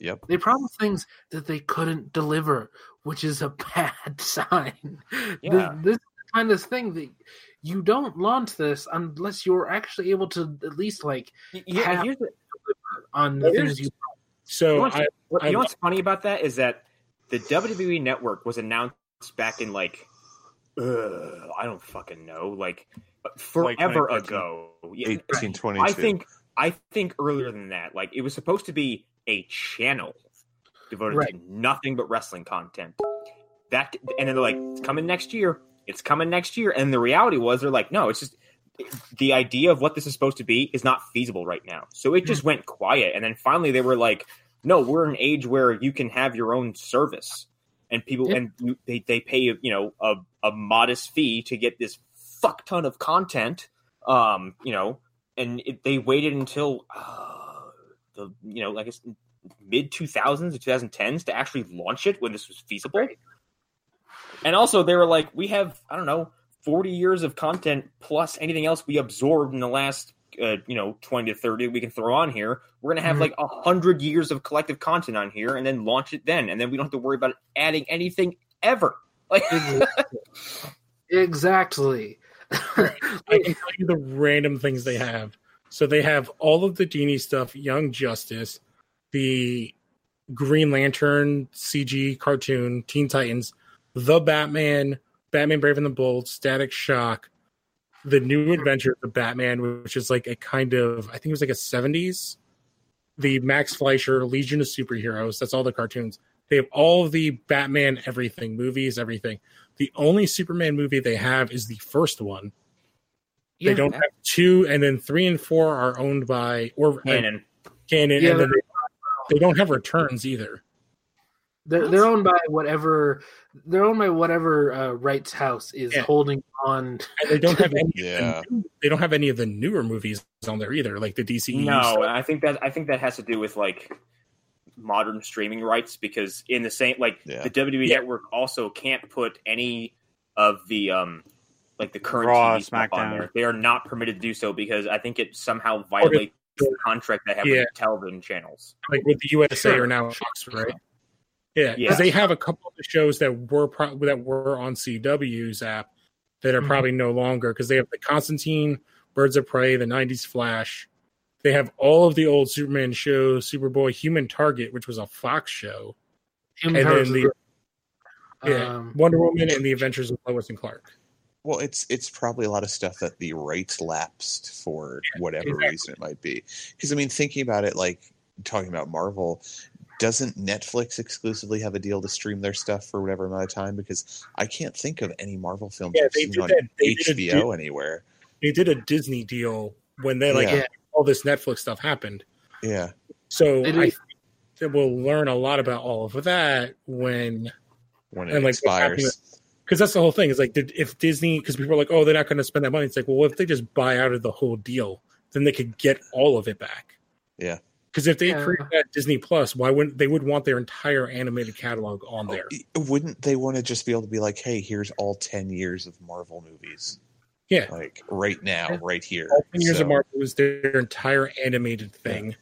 Yep. They promised things that they couldn't deliver, which is a bad sign. Yeah. This, this kind of thing that you don't launch this unless you're actually able to at least like Yeah, Have- here's the, on the things you. So You want I, what, I you know what's funny about that is that the WWE Network was announced back in like, uh, I don't fucking know, like forever 2013. ago. Yeah, Eighteen twenty two. I think I think earlier than that. Like it was supposed to be a channel devoted Right. to nothing but wrestling content. That and then they're like, it's coming next year. It's coming next year. And the reality was, they're like, no, it's just the idea of what this is supposed to be is not feasible right now. So it just went quiet. And then finally, they were like, no, we're an age where you can have your own service, and people Yeah. and you, they they pay you know a a modest fee to get this fuck ton of content. Um, you know, and it, they waited until uh, the you know, like mid two thousands or two thousand tens to actually launch it when this was feasible. And also, they were like, we have I don't know forty years of content plus anything else we absorbed in the last. Uh, you know, twenty to thirty we can throw on here. We're gonna have Mhm. like a hundred years of collective content on here, and then launch it then, and then we don't have to worry about adding anything ever. Like, Exactly. I can tell you the random things they have. So they have all of the Genie stuff, Young Justice, the Green Lantern CG cartoon, Teen Titans, the Batman, Batman Brave and the Bold, Static Shock, the New Adventure of the Batman, which is like a kind of I think it was like a seventies. The Max Fleischer Legion of Superheroes. That's all the cartoons. They have all the Batman everything, movies, everything. The only Superman movie they have is the first one. Yeah, They don't have two, and then three and four are owned by or uh, Cannon. Cannon, Yeah, and then they, they don't have returns either. they're they're owned by whatever they're owned by whatever uh, rights house is Yeah. holding on. And they don't have any. Yeah. They don't have any of the newer movies on there either, like the DCE. No, stuff. I think that I think that has to do with like modern streaming rights because in the same like Yeah. the WWE Yeah. network also can't put any of the um like the current Raw, TV stuff on SmackDown. there. They are not permitted to do so because I think it somehow violates the contract they have Yeah. with the television channels. like with the USA Sure. or now Fox, right? Yeah, because Yeah. they have a couple of the shows that were pro- that were on CW's app that are Mhm. probably no longer because they have the Constantine, Birds of Prey, the '90s Flash. They have all of the old Superman shows, Superboy, Human Target, which was a Fox show, Human and Powers then is the yeah, Um, Wonder Woman and the Adventures of Lois and Clark. Well, it's it's probably a lot of stuff that the rights lapsed for whatever exactly. reason it might be. Because I mean, thinking about it, like talking about Marvel, doesn't Netflix exclusively have a deal to stream their stuff for whatever amount of time? Because I can't think of any Marvel films Yeah, they did on that. They did a HBO deal- anywhere. They did a Disney deal when they like Yeah. all this Netflix stuff happened. Yeah, So It I is- think that we'll learn a lot about all of that when when it And, like, what's expires. Because that's the whole thing is like did, if disney because people are like oh they're not going to spend that money it's like well if they just buy out of the whole deal then they could get all of it back Yeah. because if they Yeah. create that disney plus why wouldn't they would want their entire animated catalog on there Oh, Wouldn't they want to just be able to be like, "Hey, here's all ten years of Marvel movies, yeah like right now, right here." all 10 years So- of marvel was their entire animated thing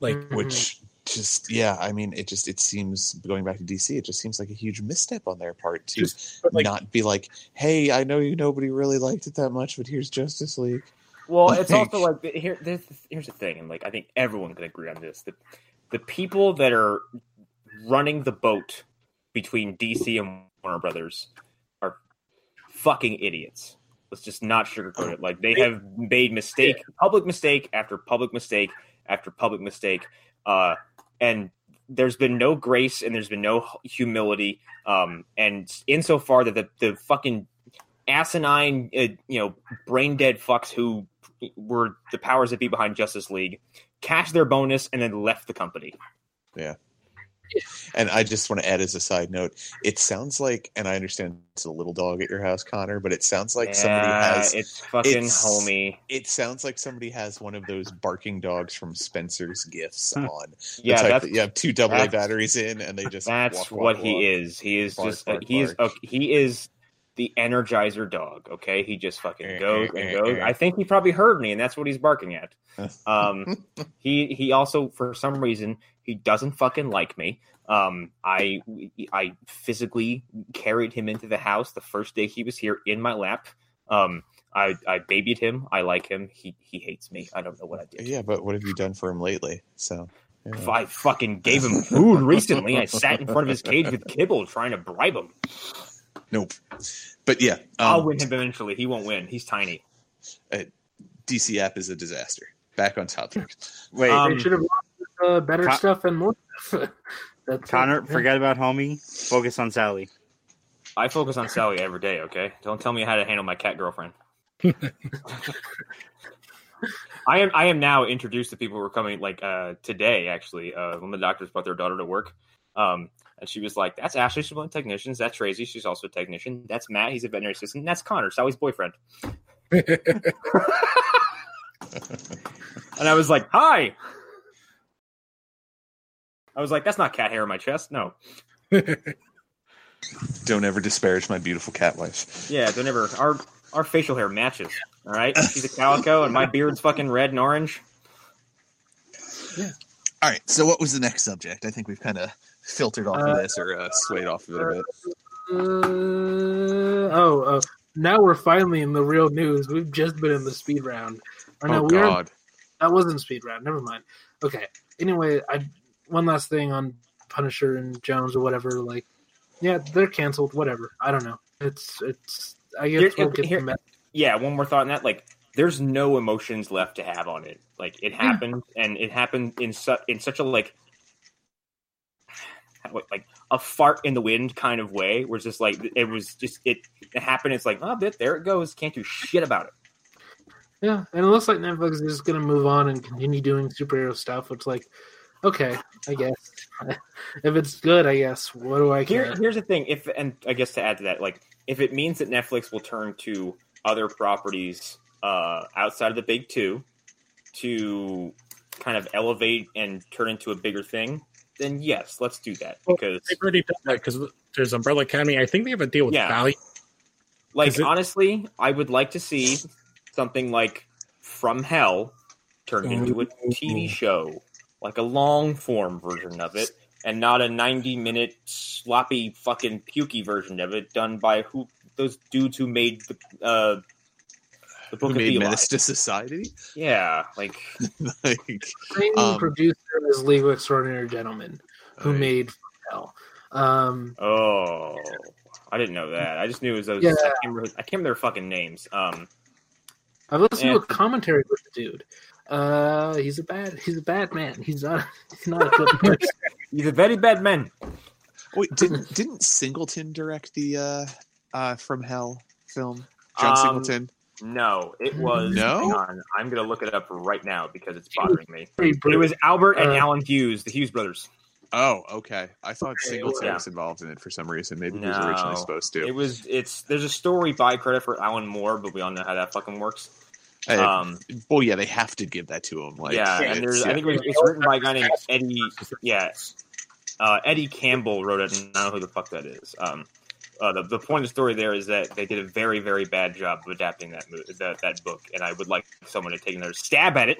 like Mhm. which just yeah i mean it just it seems going back to dc it just seems like a huge misstep on their part to like- not be like hey i know you nobody really liked it that much but here's justice league Well, it's also like here. This, here's the thing, and like I think everyone can agree on this: the the people that are running the boat between DC and Warner Brothers are fucking idiots. Let's just not sugarcoat it. Like they have made mistake, public mistake after public mistake after public mistake, uh, and there's been no grace and there's been no humility. Um, and insofar that the the fucking asinine, uh, you know, brain dead fucks who were the powers that be behind Justice League cashed their bonus and then left the company. and i just want to add as a side note it sounds like and i understand it's a little dog at your house connor but it sounds like somebody has it's fucking it's- homie. it sounds like somebody has one of those barking dogs from spencer's gifts Hmm. on Yeah, that's that you have two double a batteries in and they just that's walk, walk, what walk. he is. He is Bark, just bark, he is okay, he is the energizer dog. Okay, he just fucking Eh, goes eh, and eh, goes. I think he probably heard me, and that's what he's barking at. Um, he he also for some reason he doesn't fucking like me. Um, I I physically carried him into the house the first day he was here in my lap. Um, I I babied him. I like him. He he hates me. I don't know what I did. yeah but what have you done for him lately so yeah. I fucking gave him food recently. I sat in front of his cage with kibble trying to bribe him. Nope but yeah I'll um, win him eventually. He won't win. He's tiny. DC app is a disaster. Back on topic. Wait, Um, they should have uh, better Con- stuff and more. That's Connor, it. forget about homie. Focus on Sally. I focus on Sally every day. Okay, don't tell me how to handle my cat girlfriend. I am I am now introduced to people who are coming like uh, today actually uh, when the doctors brought their daughter to work. Um, and she was like, "That's Ashley. She's one of the technicians. That's Tracy. She's also a technician. That's Matt. He's a veterinary assistant. That's Connor, Sally's boyfriend." and I was like, "Hi." I was like, "That's not cat hair on my chest. No, Don't ever disparage my beautiful cat wife. yeah, don't ever. Our our facial hair matches. All right, she's a calico, and my beard's fucking red and orange. Yeah. All right. So, what was the next subject? I think we've kind of filtered off Uh, of this or uh, swayed off of it a bit. Uh, oh, uh, now we're finally in the real news. We've just been in the speed round. Or no, oh we are God. that wasn't speed round. Never mind. Okay. Anyway, I one last thing on Punisher and Jones or whatever. Like, yeah, they're canceled. Whatever. I don't know. It's it's. I guess Here- we'll get here- the Yeah, one more thought on that. Like, there's no emotions left to have on it. Like, it happened, and it happened in su- in such a like. Like a fart in the wind kind of way, where it's just like it was just it, it happened. It's like oh, there, it goes. Can't do shit about it. Yeah, and it looks like Netflix is just going to move on and continue doing superhero stuff. Which, like, okay, I guess if it's good, I guess. What do I care? Here, here's the thing. If and I guess to add to that, like if it means that Netflix will turn to other properties uh, outside of the big two to kind of elevate and turn into a bigger thing, then yes, let's do that Well, because They've already done that because there's Umbrella Academy. I think they have a deal with Yeah. Valley. Like it- honestly, I would like to see something like From Hell turned into a TV show, like a long form version of it, and not a ninety minute sloppy fucking pukey version of it done by who those dudes who made the uh, the Who book of made Eli. Menace to Society? Yeah, like like, Same Um, producer as League of Extraordinary Gentlemen, who Right. made Hell. Um, oh, I didn't know that. I just knew it was those. Yeah. I, can't remember, I can't remember their fucking names. Um, I've listened Yeah. to a commentary with the dude. Uh, he's a bad. He's a bad man. He's not. He's not a good person. he's a very bad man. wait, didn't didn't Singleton direct the uh, uh, From Hell film? John Um, Singleton. No, it was. No? Hang on, I'm gonna look it up right now because it's bothering me. Pretty It was Albert and Uh, Allen Hughes, the Hughes brothers. Oh, okay. I thought Okay, Singleton yeah. was involved in it for some reason. Maybe he was originally supposed to. It was. It's. There's a story by credit for Alan Moore, but we all know how that fucking works. Hey, Um, well, yeah, they have to give that to him. Like, yeah, and it's- there's. I think it was, it's written by a guy named Eddie. Yeah, uh, Eddie Campbell wrote it, and I don't know who the fuck that is. Um, uh, the, the point of the story there is that they did a very, very bad job of adapting that mo- that, that book, and I would like someone to take another stab at it.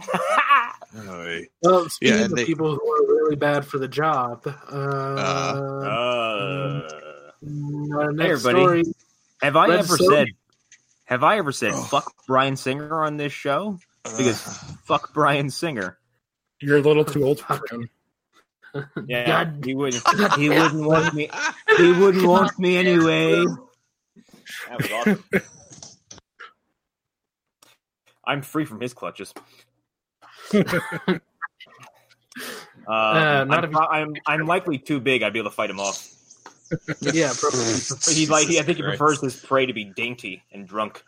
Oy. Well, speaking Yeah, of and they- people who are really bad for the job, uh, uh, our next everybody. story. have I Red ever Sonja. said? Have I ever said Oh. fuck Bryan Singer on this show? Because Ugh. fuck Bryan Singer. You're a little too old for him. Yeah, God. he wouldn't. He wouldn't want me. He wouldn't want me anyway. That was awesome. I'm free from his clutches. Um, Uh, not I'm, if- pro- I'm I'm likely too big. I'd be able to fight him off. Yeah, probably. He like he, I think he prefers his prey to be dainty and drunk.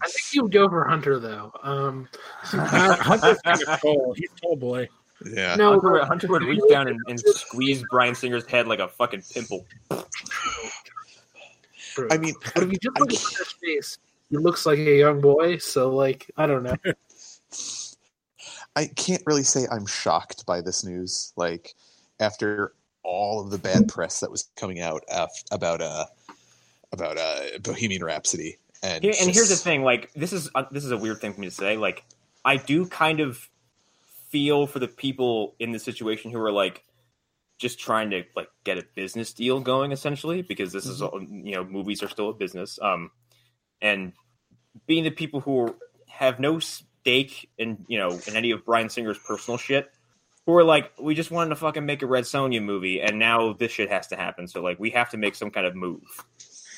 I think you would go for Hunter though. Um, Hunter's kind of tall. He's tall boy. Yeah. no, Hunter, would- Hunter would reach down and, and squeeze Bryan Singer's head like a fucking pimple. I mean, but if you just I look at Hunter's face, he looks like a young boy. So, like, I don't know. I can't really say I'm shocked by this news. Like after all of the bad press that was coming out af- about uh about uh Bohemian Rhapsody, and Here, and here's the thing: like this is uh, this is a weird thing for me to say. Like I do kind of feel for the people in the situation who are like just trying to like get a business deal going, essentially, because this is all you know, movies are still a business. Um, and being the people who have no stake in you know in any of Bryan Singer's personal shit. Who are like, we just wanted to fucking make a Red Sonja movie, and now this shit has to happen. So like, we have to make some kind of move.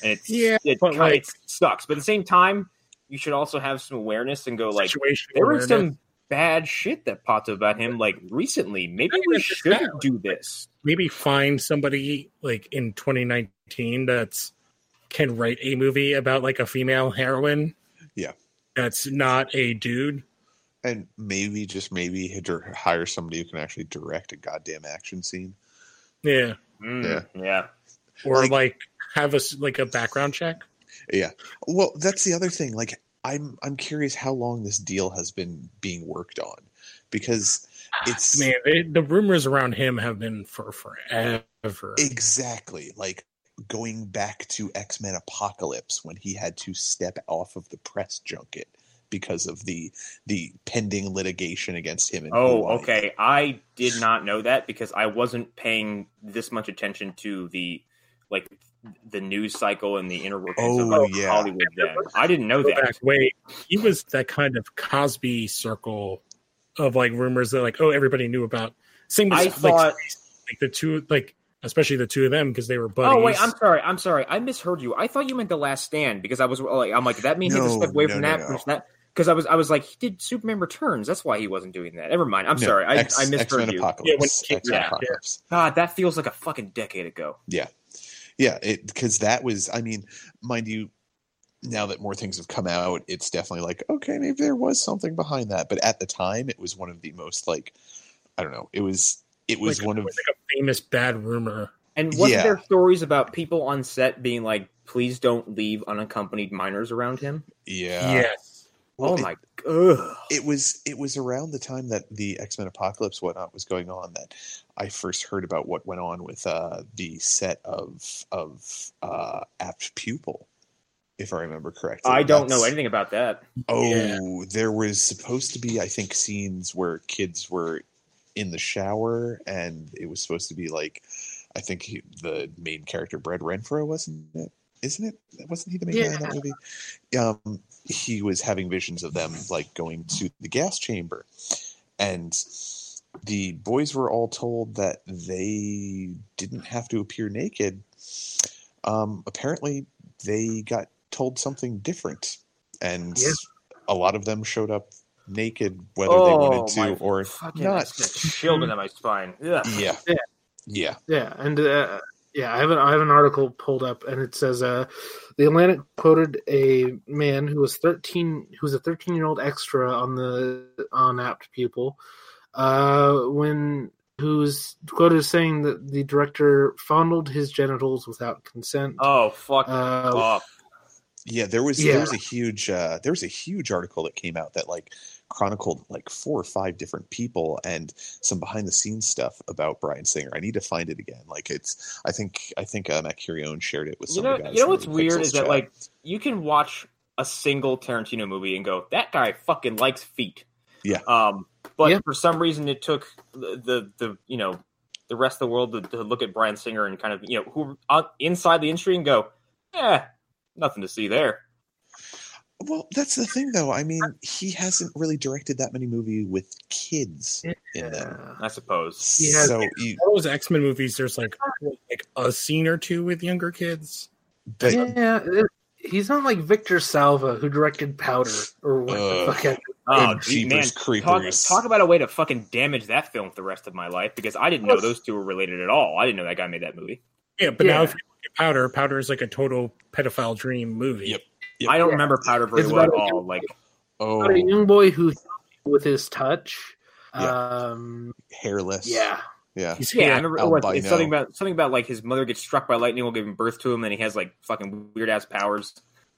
And it's Yeah, it, but, ki- like- it sucks. But at the same time, you should also have some awareness and go like, Situation there was awareness. some bad shit that popped up about him like recently. Maybe we shouldn't do this. maybe find somebody like in 2019 that's can write a movie about like a female heroine. Yeah. That's not a dude. and maybe just maybe hire somebody who can actually direct a goddamn action scene. Yeah. Mm, Yeah. yeah. Or Like- like, have a s- like a background check. Yeah. Well, that's the other thing. Like, I'm I'm curious how long this deal has been being worked on, because it's Man, they, the rumors around him have been for forever. exactly like going back to X Men Apocalypse when he had to step off of the press junket because of the the pending litigation against him. In Oh, Hawaii. okay. I did not know that because I wasn't paying this much attention to the like the news cycle and the inner workings of Oh, like, yeah. Hollywood. Then I didn't know Go that. back way. He was that kind of Cosby circle of like rumors that like oh everybody knew about. Same with I like, thought. like the two like especially the two of them because they were buddies. Oh wait, I'm sorry. I'm sorry. I misheard you. I thought you meant the Last Stand because I was like, I'm like that means he had to step away no, from no, that. no. from that. because I was I was like he did Superman Returns. That's why he wasn't doing that. Never mind. I'm No, sorry. I, X- I misheard X-Men you. Apocalypse. Yeah, when it came X-Men out, yeah. Apocalypse. God, that feels like a fucking decade ago. Yeah, it because that was. I mean, mind you, now that more things have come out, it's definitely like okay, maybe there was something behind that. But at the time, it was one of the most like I don't know. It was it was like, one of like a famous bad rumor. And wasn't Yeah. there stories about people on set being like, "Please don't leave unaccompanied minors around him"? yeah. yes. Oh well, oh it- my, ugh. it was it was around the time that the X Men Apocalypse whatnot was going on that I first heard about what went on with uh, the set of of uh, Apt Pupil, if I remember correctly. I don't know anything about that. Oh, Yeah. there was supposed to be I think scenes where kids were in the shower, and it was supposed to be like I think he, the main character Brad Renfro wasn't it? Isn't it? Wasn't he the main guy in that movie? Um, he was having visions of them like going to the gas chamber, and the boys were all told that they didn't have to appear naked. Um, apparently, they got told something different, and Yeah. a lot of them showed up naked, whether they Oh, wanted my to or Fucking not. that's chilled into my spine. Ugh. Yeah, Yeah. yeah. Yeah, and uh, yeah, I have an I have an article pulled up, and it says uh, the Atlantic quoted a man who was thirteen, who was a thirteen year old extra on the on Apt Pupil, uh, when who's quoted as saying that the director fondled his genitals without consent. Oh fuck Uh, off. Yeah, there was Yeah. there was a huge uh, there was a huge article that came out that like chronicled like four or five different people and some behind the scenes stuff about Bryan Singer. I need to find it again. Like it's I think I think uh, Matt Curione shared it with You some know, of the guys. you know what's weird Pixels is that like you can watch a single Tarantino movie and go, "That guy fucking likes feet." Yeah. Um, but Yeah. for some reason, it took the the, the you know the rest of the world to, to look at Bryan Singer and kind of you know who uh, inside the industry and go, "Yeah, nothing to see there." Well, that's the thing though. I mean, he hasn't really directed that many movies with kids in them. yeah. I suppose. He has- so you, those X Men movies, there's like like a scene or two with younger kids. but yeah, it- he's not like Victor Salva who directed Powder or what Ugh. the fuck. I- Oh, and gee, man, Jeepers talk, Creepers. talk about a way to fucking damage that film for the rest of my life because I didn't know those two were related at all. I didn't know that guy made that movie. Yeah, but now if you look at Powder, Powder is like a total pedophile dream movie. Yep. I don't Yeah. remember Powder very It's well at about a- all. Like, oh, a young boy who with his touch. Yeah. Um, hairless. yeah. Yeah. He's yeah, I remember what, it's something about something about like his mother gets struck by lightning while giving birth to him, and he has like fucking weird ass powers.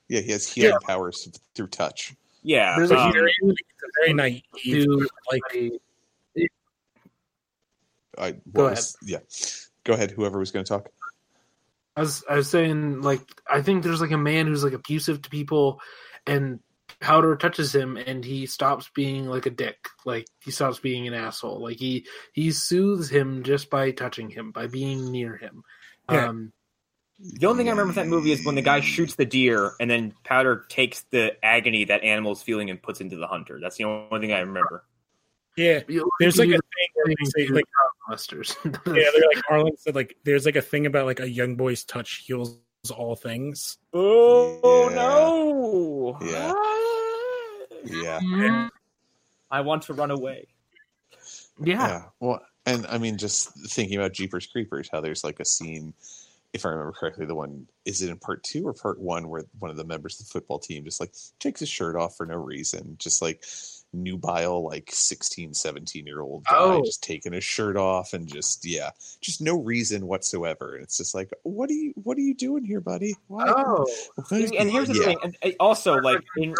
Yeah, he has he Yeah. powers through touch. Yeah, There's um, very, it's a very naive. Dude, like I- I Go what was- yeah. Go ahead, whoever was going to talk. I was I was saying like I think there's like a man who's like abusive to people, and Powder touches him and he stops being like a dick. Like he stops being an asshole. Like he he soothes him just by touching him by being near him. Yeah. Um, the only thing I remember with that movie is when the guy shoots the deer, and then Powder takes the agony that animal's feeling and puts into the hunter. That's the only thing I remember. yeah, there's like a thing where they say like monsters. yeah, they're like Arlen said like there's like a thing about like a young boy's touch heals all things. Oh Yeah. no! Yeah. Yeah. Mhm. I want to run away. yeah. Yeah. Well, and I mean, just thinking about Jeepers Creepers, how there's like a scene, if I remember correctly, the one is it in part two or part one where one of the members of the football team just like takes his shirt off for no reason, just like nubile, like 16, 17 year old guy Oh. just taking his shirt off and just, yeah, just no reason whatsoever. And it's just like, what are you, what are you doing here, buddy? Why? Oh, What is- And here's the yeah. thing. And also, like in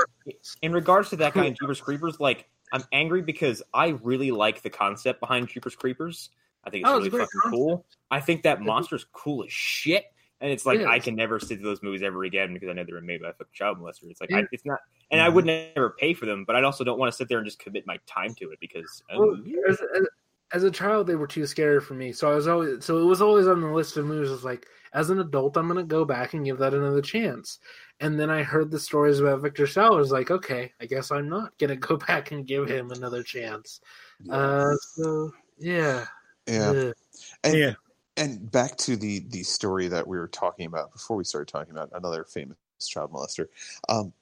in regards to that guy in Jeepers Creepers, like I'm angry because I really like the concept behind Jeepers Creepers. I think it's Oh, really a great fucking cool. I think that monster's cool as shit. And it's like It I can never sit through those movies ever again because I know they were made by a fucking child molester. It's like Yeah. I, it's not, and I would never pay for them, but I also don't want to sit there and just commit my time to it because Well, oh, as, as, as a child, they were too scary for me. So I was always so it was always on the list of movies. I was like, as an adult, I'm gonna go back and give that another chance. And then I heard the stories about Victor Salva. I was like, okay, I guess I'm not gonna go back and give him another chance. Uh, so yeah, yeah. Ugh. And, Yeah. And back to the the story that we were talking about before we started talking about another famous child molester. Um,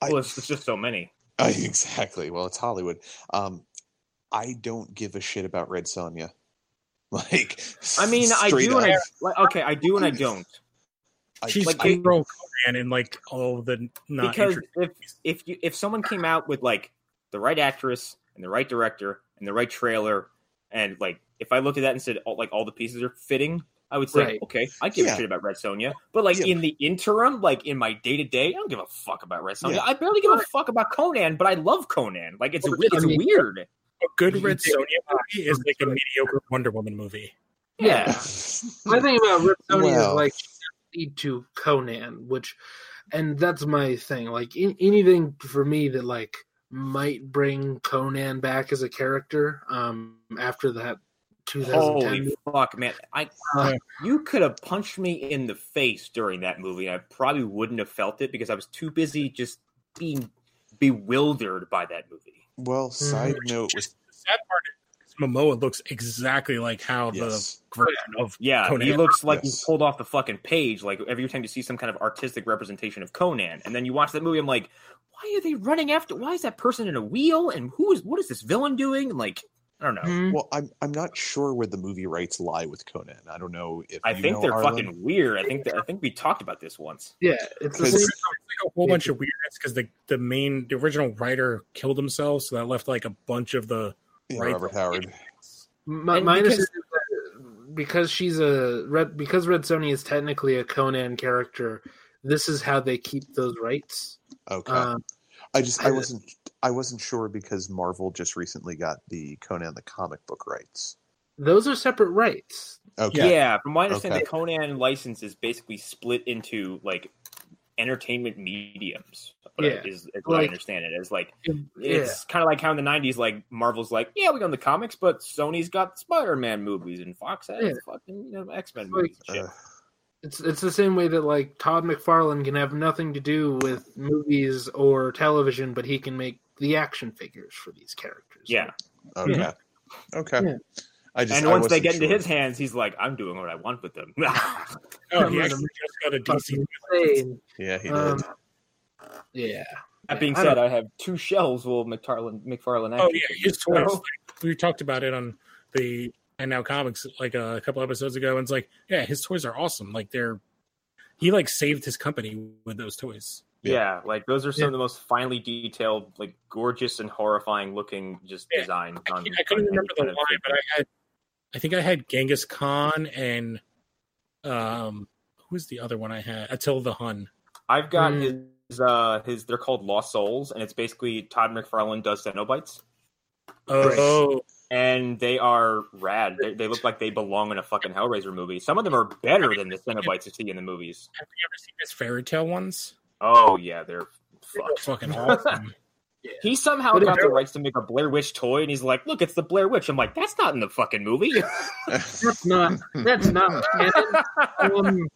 I- well, it's, it's just so many. Uh, exactly. Well, it's Hollywood. Um, I don't give a shit about Red Sonja. Like, I mean, I straight do and I like, okay, I do and I don't. I- She's like, like Conan and like all the not because if if you if someone came out with like the right actress and the right director and the right trailer and like if I looked at that and said all, like all the pieces are fitting, I would say Right. okay, I give Yeah. a shit about Red Sonja. But like Yeah. in the interim, like in my day to day, I don't give a fuck about Red Sonja. Yeah. I barely give a fuck about Conan, but I love Conan. Like it's Well, it's I mean- weird. a good Red Yeah. Sonja movie is like a mediocre Wonder Woman movie. Yeah. My thing about Red Sonja Well. is like she lead to Conan, which, and that's my thing. Like in, anything for me that like might bring Conan back as a character. Um, after that 2010, Holy fuck, man! I Uh, you could have punched me in the face during that movie, and I probably wouldn't have felt it because I was too busy just being bewildered by that movie. well, side note was The sad part is Momoa looks exactly like how yes. the version of Yeah, Conan. he looks like Yes. he pulled off the fucking page. Like every time you see some kind of artistic representation of Conan, and then you watch that movie, I'm like, why are they running after? Why is that person in a wheel? And who is what is this villain doing? And like, I don't know. hmm. Well, I'm I'm not sure where the movie rights lie with Conan. I don't know if I you think know, they're Arlen. fucking weird. I think that, I think we talked about this once. yeah, it's the Because- It's like a whole bunch of weirdness because the the main the original writer killed himself, so that left like a bunch of the Yeah, right Robert Howard. My, And mine is because- that because she's a red because Red Sonja is technically a Conan character. This is how they keep those rights. Okay. Um, I just I I- wasn't I wasn't sure because Marvel just recently got the Conan the comic book rights. those are separate rights. Okay. Yeah, from my understanding, Okay. the Conan license is basically split into like entertainment mediums. Yeah. is, is what I understand it as. Like Yeah. it's kind of like how in the '90s, like Marvel's like, yeah, we own the comics, but Sony's got Spider-Man movies and Fox has Yeah. fucking you know, X-Men Like- movies. And shit. Uh, It's it's the same way that like Todd McFarlane can have nothing to do with movies or television, but he can make the action figures for these characters. yeah, okay. Okay. Yeah. I just and I once they wasn't get into his hands, he's like, I'm doing what I want with them. oh he actually just got a DC. Yeah, he did. Um, yeah. that being I said, don't- I have two shelves full of McFarlane, McFarlane Oh action yeah, figures, his toys. so- we talked about it on the and now comics like uh, a couple episodes ago, and it's like, yeah, his toys are awesome. Like they're he like saved his company with those toys. Yeah, like those are some Yeah. of the most finely detailed, like gorgeous and horrifying looking just Yeah, designs. I, on, I couldn't on remember the kind line, but I had, I think I had Genghis Khan and um, who was the other one I had? Attila the Hun. I've got Mm. his uh his they're called Lost Souls, and it's basically Todd McFarlane does Cenobites, Oh, and they are rad. They, they look like they belong in a fucking Hellraiser movie. Some of them are better than the Cenobites you see in the movies. have you ever seen his fairy tale ones? Oh yeah, they're They're fucked. fucking awesome. He somehow But got the rights to make a Blair Witch toy, and he's like, "Look, it's the Blair Witch." I'm like, "That's not in the fucking movie." That's not that's not canon. Um,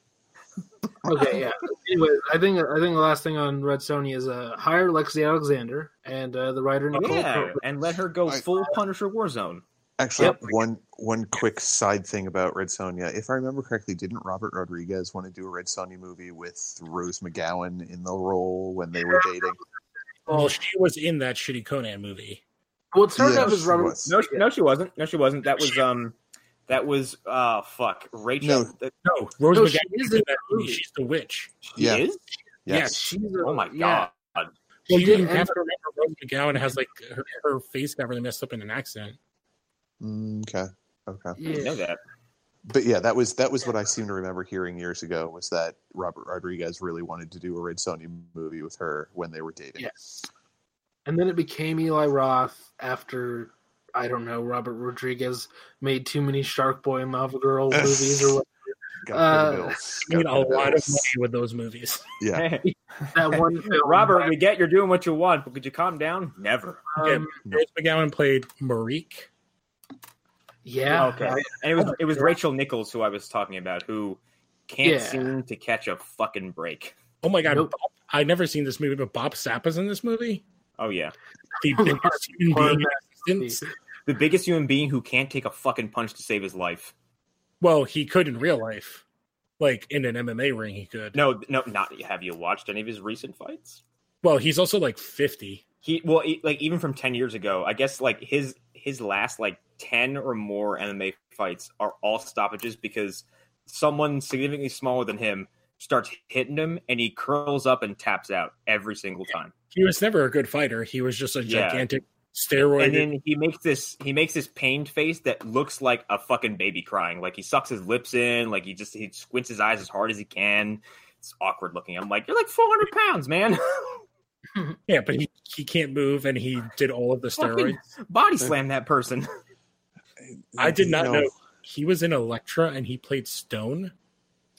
okay, yeah. Anyway, I think I think the last thing on Red Sonja is uh, hire Lexi Alexander and uh, the writer Nicole. yeah, Kidman. and let her go I- full Punisher Warzone. Actually, Yep. one one quick side thing about Red Sonja. If I remember correctly, didn't Robert Rodriguez want to do a Red Sonja movie with Rose McGowan in the role when they were dating? Well, she was in that shitty Conan movie. Well, it started Yeah, off as she Robert. was. No, she, no, she wasn't. No, she wasn't. That was um, that was uh, fuck, Rachel. No. No, Rose No, McGowan she is is in in that movie. movie. She's the witch. she Yeah. is. Yes. She's a, Oh my yeah. god. Well, She you did have to remember Rose McGowan has like her, her face got really messed up in an accident. Mm, okay. Okay. I didn't know that. But yeah, that was that was what I seem to remember hearing years ago was that Robert Rodriguez really wanted to do a Red Sonja movie with her when they were dating. Yes. And then it became Eli Roth after I don't know Robert Rodriguez made too many Shark Boy and Lava Girl movies or what. Got Uh, the. You need a lot of money with those movies. Yeah. that one film. Robert, we get you're doing what you want, but could you calm down? Never. Um, Rose McGowan played Marique. yeah. okay. And it was it was Rachel Nichols who I was talking about, who can't Yeah. seem to catch a fucking break. Oh my god, Nope. I've never seen this movie, but Bob Sapp is in this movie. Oh yeah, The biggest human being in existence. the biggest human being who can't take a fucking punch to save his life. Well, he could in real life, like in an MMA ring, he could. No, no, not. Have you watched any of his recent fights? Well, he's also like fifty. he well like even from 10 years ago i guess like his his last like 10 or more mma fights are all stoppages because someone significantly smaller than him starts hitting him and he curls up and taps out every single time He was never a good fighter. He was just a gigantic steroid. and then he makes this he makes this pained face that looks like a fucking baby crying. Like he sucks his lips in. Like he just he squints his eyes as hard as he can. It's awkward looking. I'm like you're like 400 pounds man. Yeah, but he, he can't move, and he did all of the steroids. Fucking body slam that person. I did not You know he was in Elektra, and he played Stone.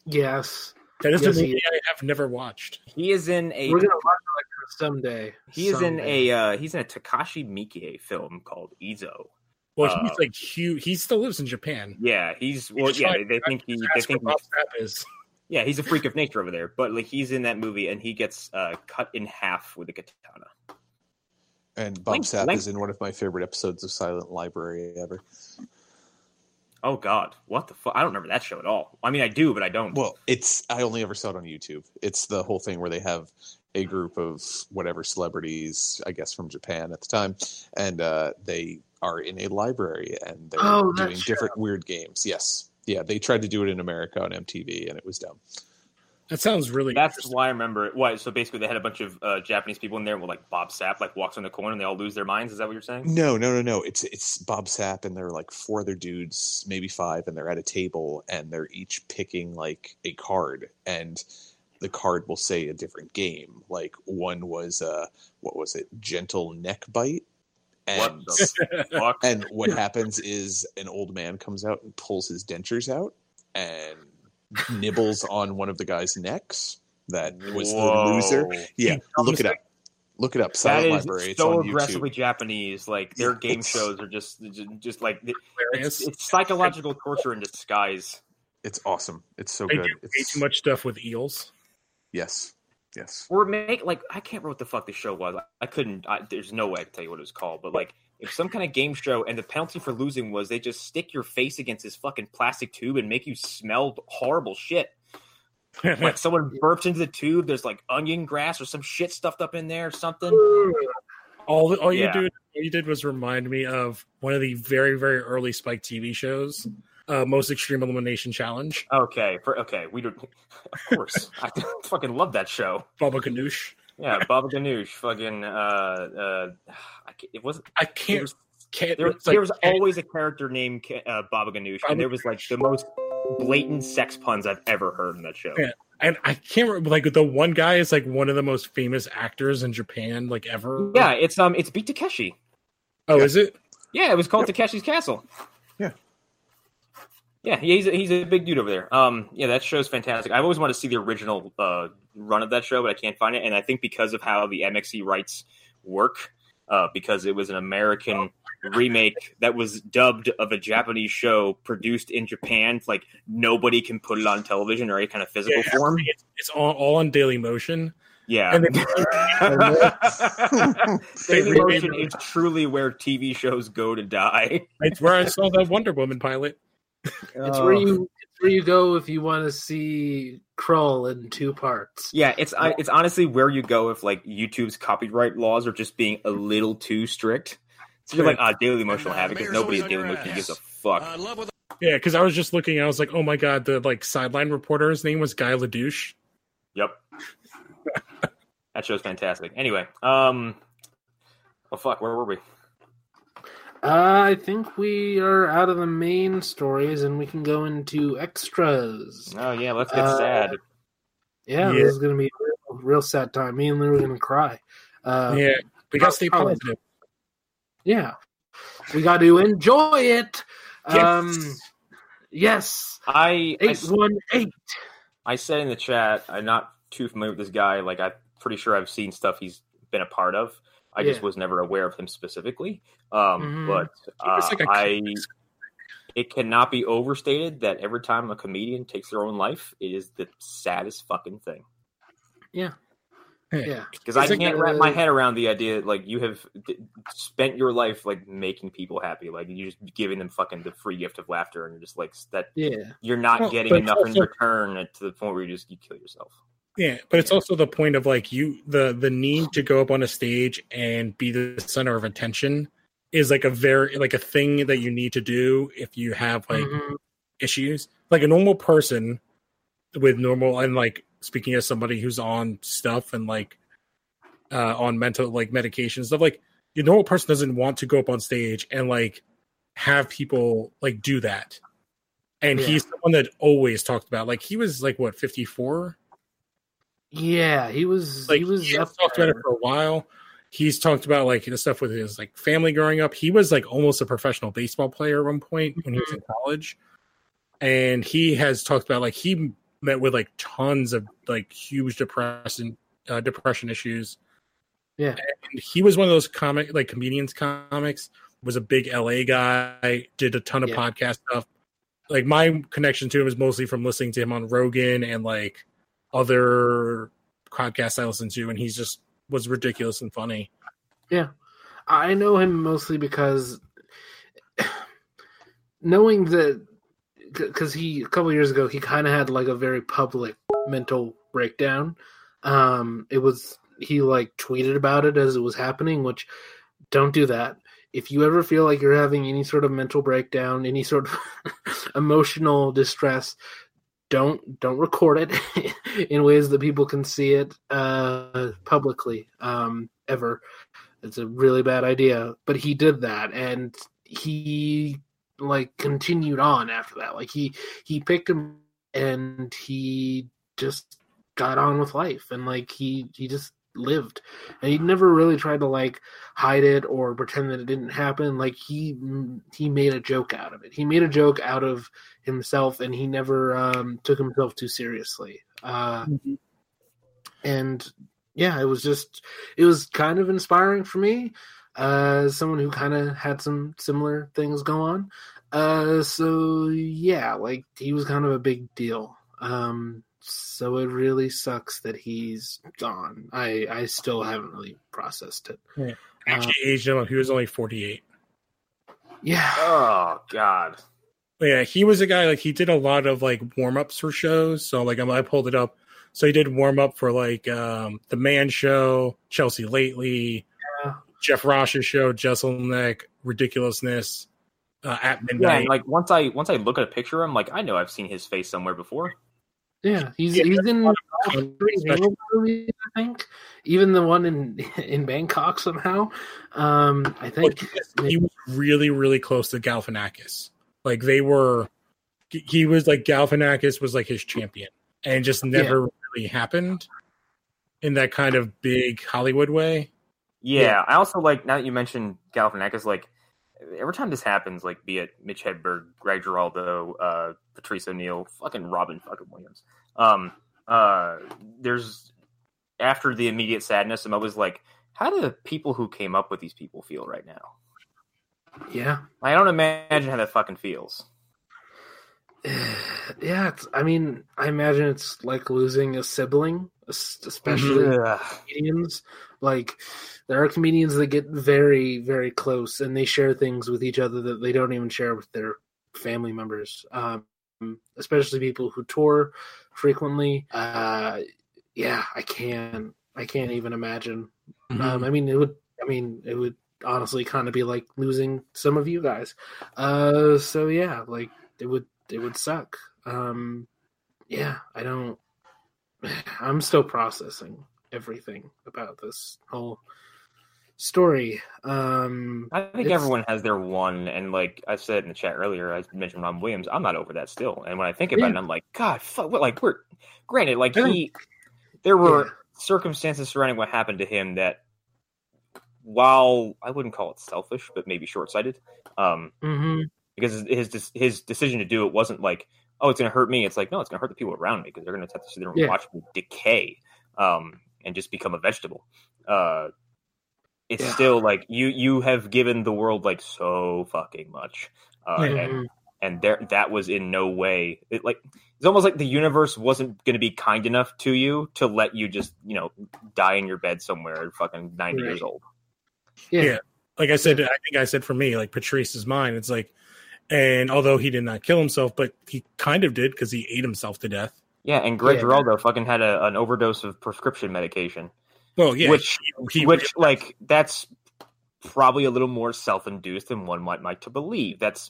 Yes, That is Yes, a movie I have never watched. he is in a we're gonna watch Elektra someday. He is in a uh, he's in a Takashi Miike film called Izo. Well, Uh, he's like huge. He still lives in Japan. Yeah, he's well. just Yeah, they think he they think where he's, is. yeah he's a freak of nature over there. But like he's in that movie and he gets uh, cut in half with a katana. And Bob Link- Sapp Link- is in one of my favorite episodes of Silent Library ever. Oh God, what the fuck? I don't remember that show at all. I mean, I do, but I don't. Well, it's I only ever saw it on YouTube. It's the whole thing where they have a group of whatever celebrities, I guess from Japan at the time, and uh, they are in a library and they're Oh, that doing different weird games. Yes, yeah, they tried to do it in America on MTV and it was dumb. That sounds really. That's why I remember it. Why? So basically, they had a bunch of uh, Japanese people in there. With like Bob Sapp, like walks on the corner, and they all lose their minds. Is that what you're saying? No, no, no, no. It's it's Bob Sapp and there are like four other dudes, maybe five, and they're at a table and they're each picking like a card and the card will say a different game. Like one was uh what was it? Gentle neck bite. What And the fuck? and what happens is an old man comes out and pulls his dentures out and nibbles on one of the guy's necks. That was the loser. Yeah, look it up. Look it up. That Silent is Library. It's so on aggressively YouTube. Japanese. Like their game it's- shows are just just, just like it's, it's psychological torture in disguise. It's awesome. It's so They good. do way too much stuff with eels. Yes. Yes. Or make like I can't remember what the fuck the show was. I couldn't. I, there's no way I can tell you what it was called. But like, if some kind of game show and the penalty for losing was they just stick your face against this fucking plastic tube and make you smell horrible shit. Like someone burps into the tube. There's like onion grass or some shit stuffed up in there or something. all all you Yeah. do all you did was remind me of one of the very very early Spike TV shows, uh, Most Extreme Elimination Challenge. Okay, for okay, we don't. Of course, I fucking love that show. Baba Ganoush. Yeah, Baba Ganoush, fucking. Uh, uh, I, can't- it wasn't. I can't. was, can't there, like- there was always a character named uh, Baba Ganoush, Baba and there was like the most blatant sex puns I've ever heard in that show. Yeah. and I can't remember. Like the one guy is like one of the most famous actors in Japan, like ever. Yeah, it's um, it's Beat Takeshi. Oh, is it? Yeah, it was called Takeshi's Castle. Yeah. He's a, he's a big dude over there. Um, yeah, that show's fantastic. I've always wanted to see the original uh, run of that show, but I can't find it. And I think because of how the MXC rights work, uh, because it was an American remake that was dubbed of a Japanese show produced in Japan, like nobody can put it on television or any kind of physical Yeah, form. It's, it's all, all on Daily Motion. Yeah. And Daily Motion is truly where TV shows go to die. it's where I saw the Wonder Woman pilot. It's where you it's where you go if you want to see Krull in two parts. Yeah, it's I, it's honestly where you go if like YouTube's copyright laws are just being a little too strict. So you're like, ah, Daily Motion will have it because nobody Daily Motion gives a fuck. Yeah, because I was just looking. I was like, oh my god, the like sideline reporter's name was Guy Ledouche. Yep, that show's fantastic. Anyway, um, well, fuck, where were we? Uh, I think we are out of the main stories and we can go into extras. Oh yeah, let's get Uh, sad. Yeah, Yeah. this is gonna be a real, real sad time. Me and Lou are gonna cry. Uh, yeah, we got to stay probably. positive. yeah, we got to enjoy it. Yes. Um, yes, I, I eight one eight. I said in the chat, I'm not too familiar with this guy. Like, I'm pretty sure I've seen stuff he's been a part of. I just was never aware of him specifically. Um, Mhm. But He uh, like a I, it cannot be overstated that every time a comedian takes their own life, it is the saddest fucking thing. Yeah, yeah. Because I can't wrap my head around the idea that, like you have d- spent your life like making people happy, like you're just giving them fucking the free gift of laughter, and you're just like that. Yeah, You're not Well, getting but enough in return to the point where you just you kill yourself. Yeah, but it's also the point of like you the the need to go up on a stage and be the center of attention is like a very like a thing that you need to do if you have like Mhm. issues. Like a normal person with normal and like speaking as somebody who's on stuff and like uh on mental like medication stuff like your normal person doesn't want to go up on stage and like have people like do that. And Yeah. he's the one that always talked about like he was like what 54 Yeah, he was. like he was he up talked about it for a while. He's talked about like the stuff with his like family growing up. He was like almost a professional baseball player at one point when he was in college, and he has talked about like he met with like tons of like huge depression uh, depression issues. Yeah. and he was one of those comic like comedians comics. Was a big LA guy. Did a ton of Yeah. podcast stuff. Like my connection to him is mostly from listening to him on Rogan and like other podcasts I listen to, and he's just was ridiculous and funny. Yeah, I know him mostly because knowing that because he a couple years ago he kind of had like a very public mental breakdown. Um, it was he like tweeted about it as it was happening, which don't do that. If you ever feel like you're having any sort of mental breakdown, any sort of emotional distress, don't don't record it in ways that people can see it uh, publicly um, ever. It's a really bad idea. But he did that, and he like continued on after that. Like he he picked him, and he just got on with life, and like he he just lived, and he never really tried to like hide it or pretend that it didn't happen. Like he he made a joke out of it. He made a joke out of himself, and he never um, took himself too seriously. Uh, and yeah, it was just it was kind of inspiring for me uh, as someone who kind of had some similar things go on. Uh, so yeah, like he was kind of a big deal. Um, so it really sucks that he's gone. I I still haven't really processed it. Actually, aged him up. He was only forty eight. Yeah, Oh God. Yeah, he was a guy like he did a lot of like warm ups for shows. So like I'm, I pulled it up. So he did warm up for like um the Man Show, Chelsea Lately, Yeah. Jeff Ross's show, Jeselnik, Ridiculousness, uh, at Yeah, midnight. and like once I once I look at a picture, I'm like, I know I've seen his face somewhere before. Yeah, he's Yeah, he's in all three Halo movies, I think. Even the one in in Bangkok somehow. Um, I But think he was really, really close to Galifianakis. Like they were, he was like Galifianakis was like his champion, and it just never really happened in that kind of big Hollywood way. Yeah, Yeah. I also like now that you mentioned Galifianakis, like every time this happens, like be it Mitch Hedberg, Greg Giraldo, uh, Patrice O'Neal, fucking Robin fucking Williams. Um, uh, there's after the immediate sadness, I'm always like, how do the people who came up with these people feel right now? yeah. I don't imagine how that fucking feels. yeah, it's, I mean, I imagine it's like losing a sibling, especially Ugh. comedians. Like, there are comedians that get very, very close and they share things with each other that they don't even share with their family members, um, especially people who tour frequently. Uh, yeah, I can't, I can't even imagine. Um, I mean, it would, I mean, it would honestly kind of be like losing some of you guys. Uh, so yeah, like it would, it would suck. Um, yeah, I don't. I'm still processing everything about this whole story. Um, I think everyone has their one, and like I said in the chat earlier, I mentioned Robin Williams. I'm not over that still, and when I think about Yeah. it, I'm like, God, fuck, what? Like we're granted, like he, there were yeah. circumstances surrounding what happened to him that, while I wouldn't call it selfish, but maybe short sighted, um, mhm. because his his decision to do it wasn't like, oh, it's going to hurt me. It's like, no, it's going to hurt the people around me because they're going to have to sit there and Yeah. watch me decay, um, and just become a vegetable. Uh, it's Yeah. still like you you have given the world like so fucking much, uh, Yeah. and and there that was in no way it like it's almost like the universe wasn't going to be kind enough to you to let you just you know die in your bed somewhere at fucking 90 Right. years old yeah. Yeah. like I said, I think I said for me, like Patrice is mine. It's like, and although he did not kill himself, but he kind of did because he ate himself to death. Yeah, and Greg Yeah. Giraldo fucking had a, an overdose of prescription medication, Well, yeah, which he, he which like that's probably a little more self-induced than one might like to believe. That's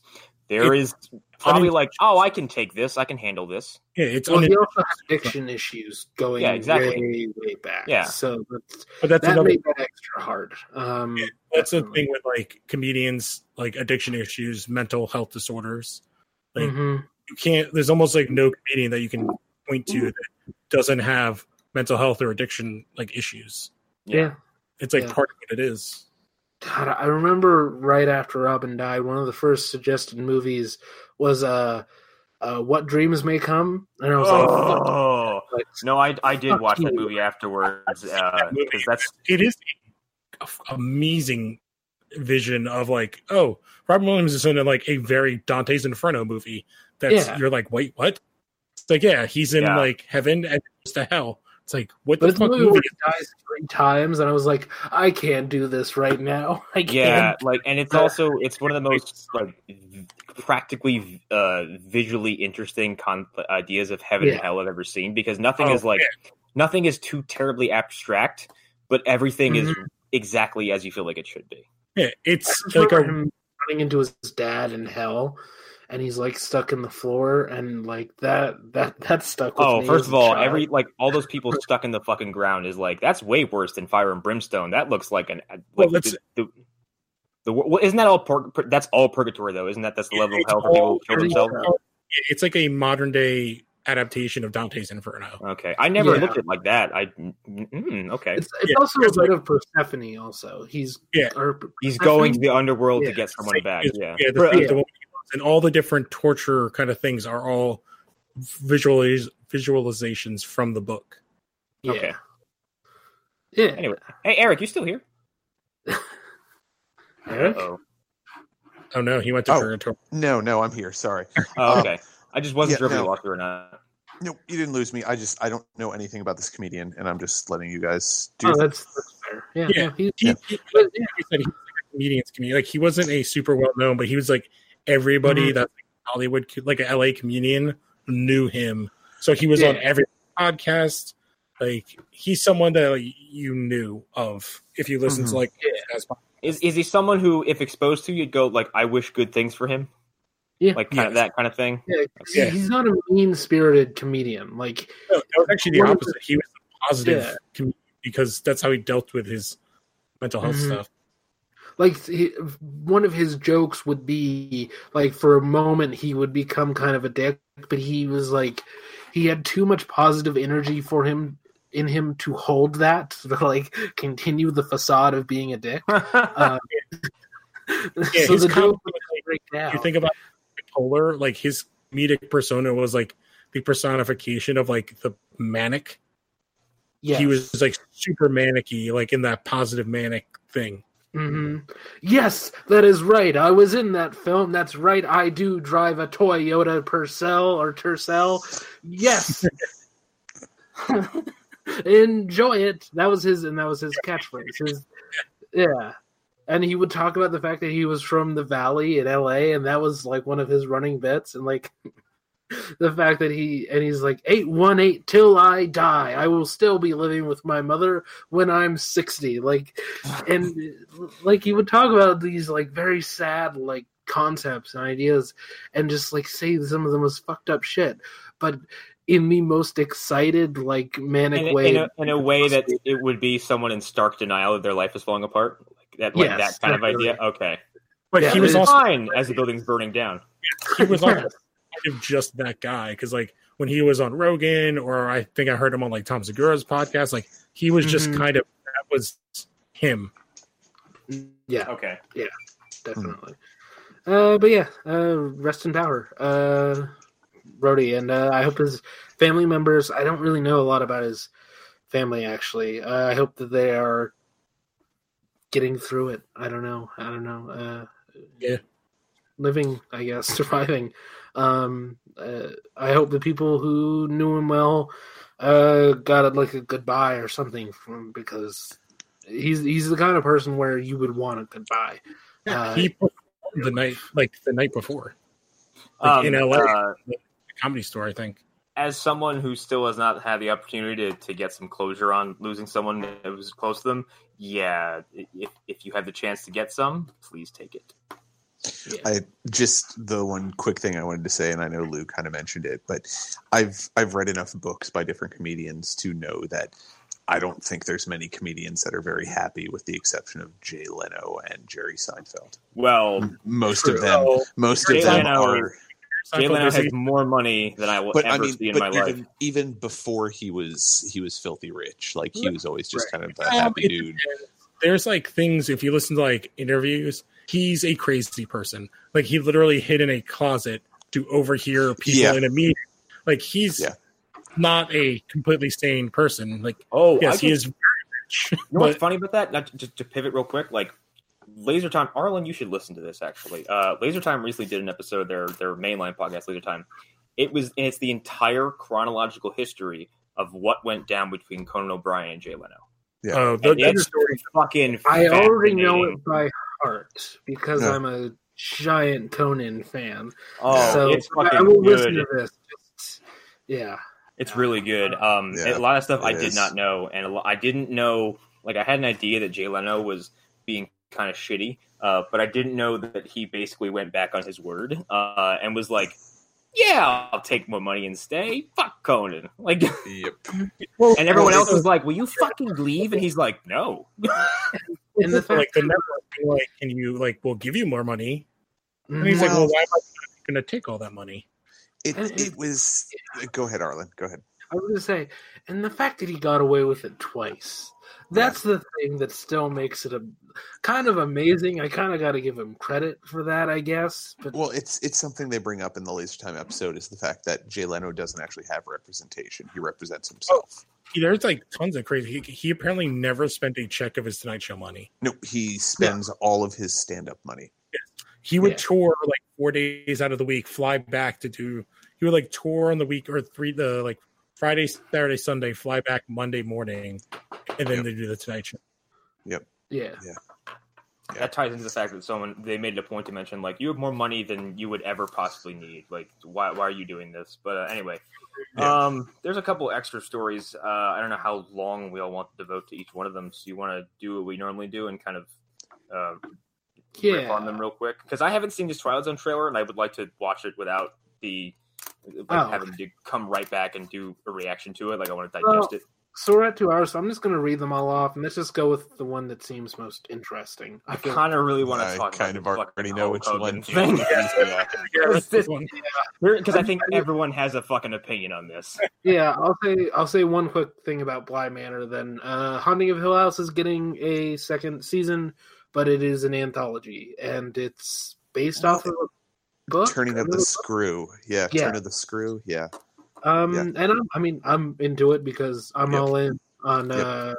there It- is probably unin- like, oh, I can take this, I can handle this. yeah, it's Well, unin- he also had addiction issues going Yeah, exactly. way, way back. Yeah. So that's, but that's that another made that extra hard. Um, Yeah, that's the thing with like comedians, like addiction issues, mental health disorders. Like Mhm. you can't. There's almost like no comedian that you can point to that doesn't have mental health or addiction like issues. yeah. It's like Yeah. part of what it is. God, I remember right after Robin died, one of the first suggested movies was uh, uh "What Dreams May Come," and I was like, Oh like, no, I I did Fuck watch that movie afterwards because movie. that's It is a f- amazing vision of like, oh, Robin Williams is in like a very Dante's Inferno movie. That's Yeah. you're like, wait, what? It's like, yeah, he's in Yeah. like heaven and goes to hell. It's like, what but the fuck movie movie? where he dies three times, and I was like, I can't do this right now. I can't. yeah, like, and it's also it's one of the most like practically uh visually interesting con- ideas of heaven and hell I've ever seen because nothing Oh, is like nothing is too terribly abstract, but everything is Mm-hmm. exactly as you feel like it should be. Yeah, it's like remember a him running into his dad in hell, and he's like stuck in the floor, and like that that that stuck. With Oh, me first of all, child. every like all those people stuck in the fucking ground is like that's way worse than fire and brimstone. That looks like an like Well, the, the, the well, isn't that all pur- pur- that's all purgatory though? Isn't that that's the level of hell for people all- who kill themselves? it's like a modern day adaptation of Dante's Inferno. Okay, I never Yeah. looked at it like that. I mm, mm, okay. It's, it's Yeah, also a because, bit of Persephone. Also, he's Yeah. or, He's going to the underworld Yeah. to get someone back. It's- Yeah. yeah, the, Bro, the woman he loves, and all the different torture kind of things are all visualiz- visualizations from the book. yeah. Okay. Yeah. Anyway, hey Eric, you still here? Eric? Oh, Oh no, he went to Oh. purgatory. No, no, I'm here. Sorry. oh Um, okay. I just wasn't yeah, sure if we no. lost you or not. No, you didn't lose me. I just I don't know anything about this comedian, and I'm just letting you guys do. Oh, that's, that's fair. Yeah. Yeah. no, he- He, Yeah. he, like said, he was like a comedian's comedian. Like he wasn't a super well known, but he was like everybody Mhm. that Hollywood, like a LA comedian, knew him. So he was on every podcast. Like he's someone that like, you knew of if you listen to Mhm. like Yeah. Is is he someone who, if exposed to, you'd go like, "I wish good things for him," Yeah. like kind of that kind of thing? yeah, Yeah. He's not a mean spirited comedian. Like, No, that was actually the opposite. He was a positive Yeah. comedian because that's how he dealt with his mental health Mhm. stuff. Like he, one of his jokes would be like for a moment he would become kind of a dick but he was like he had too much positive energy for him in him to hold that to like continue the facade of being a dick um, Yeah, so the joke would you think about bipolar, like his comedic persona was like the personification of like the manic. yes. He was like super manicky, like in that positive manic thing. Hmm Yes, that is right. I was in that film. That's right. I do drive a Toyota Purcell or Tercel. Yes. Enjoy it. That was his, and that was his catchphrase. His, yeah. And he would talk about the fact that he was from the Valley in LA, and that was like one of his running bits. And like the fact that he, and he's like, 818 till I die. I will still be living with my mother when I'm 60. Like, and like he would talk about these like very sad like concepts and ideas and just like say some of the most fucked up shit but in the most excited like manic in, way in, a, in a way that it would be someone in stark denial that their life is falling apart, like that, like Yes, that kind definitely. of idea. Okay, But Yeah, he was also fine as the building's burning down. he was also kind of just that guy. Because like when he was on Rogan or I think I heard him on like Tom Segura's podcast, like he was just Mhm. kind of that was him. yeah. Okay, Yeah. definitely. Uh but yeah uh rest in power uh Brody and uh, I hope his family members I don't really know a lot about his family actually. Uh, I hope that they are getting through it. I don't know. I don't know. Uh Yeah. living I guess surviving um uh, I hope the people who knew him well uh got like a goodbye or something from because he's he's the kind of person where you would want a goodbye uh, he performed the night like the night before Like, um, in LA. uh, the comedy store, I think. as someone who still has not had the opportunity to, to get some closure on losing someone that was close to them, yeah, if, if you have the chance to get some, please take it. I just the one quick thing I wanted to say, and I know Lou kind of mentioned it, but I've I've read enough books by different comedians to know that I don't think there's many comedians that are very happy, with the exception of Jay Leno and Jerry Seinfeld. Well, Most True. of them, So, most Jay of them Leno- are. Jay Leno has more money than I will But ever I mean, see in my but life. even even before he was he was filthy rich. Like he was always just kind of a happy it dude. there's like things if you listen to like interviews he's a crazy person like he literally hid in a closet to overhear people Yeah. in a meeting like he's Yeah. not a completely sane person like oh, yes I he is very rich You know what's funny about that? Not to, just to pivot real quick, like Laser Time. Arlen, you should listen to this. Actually, uh, Laser Time recently did an episode of their their mainline podcast, Laser Time. It was and it's the entire chronological history of what went down between Conan O'Brien and Jay Leno. Yeah. And that, that story fucking. I already know it by heart because Yeah. I'm a giant Conan fan. Oh, so it's fucking I will good. listen to this. Just, yeah. It's really good. Um, Yeah, a lot of stuff I it did is. not know, and a lo- I didn't know. Like I had an idea that Jay Leno was being kind of shitty, uh, but I didn't know that he basically went back on his word uh, and was like, "Yeah, I'll take more money and stay." Fuck Conan, like, Yep. and everyone else was like, "Will you fucking leave?" And he's like, "No." And the fact like the network being like can you like we'll give you more money and he's like Well- well why am i going to take all that money It And- it was. Go ahead, Arlen. Go ahead. I was gonna say, and the fact that he got away with it twice. That's the thing that still makes it a kind of amazing. I kind of got to give him credit for that, I guess. But Well, it's it's something they bring up in the Laser Time episode is the fact that Jay Leno doesn't actually have representation. He represents himself. Oh, he- there's like tons of crazy he, he apparently never spent a check of his tonight show money No, he spends all of his stand up money. He would Yeah. tour like four days out of the week, fly back to do. He would like tour on the week or three the like Friday, Saturday, Sunday, fly back Monday morning, and then Yep. they do the Tonight Show. Yep. Yeah, Yeah. That ties into the fact that someone they made it a point to mention like you have more money than you would ever possibly need. Like why why are you doing this? But uh, anyway, Yeah. um, there's a couple extra stories. Uh, I don't know how long we all want to devote to each one of them. So you want to do what we normally do and kind of uh, rip on them real quick because I haven't seen this Twilight Zone trailer and I would like to watch it without the like Oh. having to come right back and do a reaction to it. Like I want to Well, digest it. So we're at two hours, so I'm just going to read them all off, and let's just go with the one that seems most interesting. I I kind of really want to I talk. kind about of the already know which one. thing. Yeah, that's this one. Because I think everyone has a fucking opinion on this. yeah, I'll say I'll say one quick thing about Bly Manor. Then, uh, Haunting of Hill House is getting a second season, but it is an anthology, and it's based off of a book. Turning of the another screw. Yeah, Yeah. turn of the screw. Yeah. Um, Yeah. and I'm, I mean, I'm into it because I'm Yep. all in on Yep. uh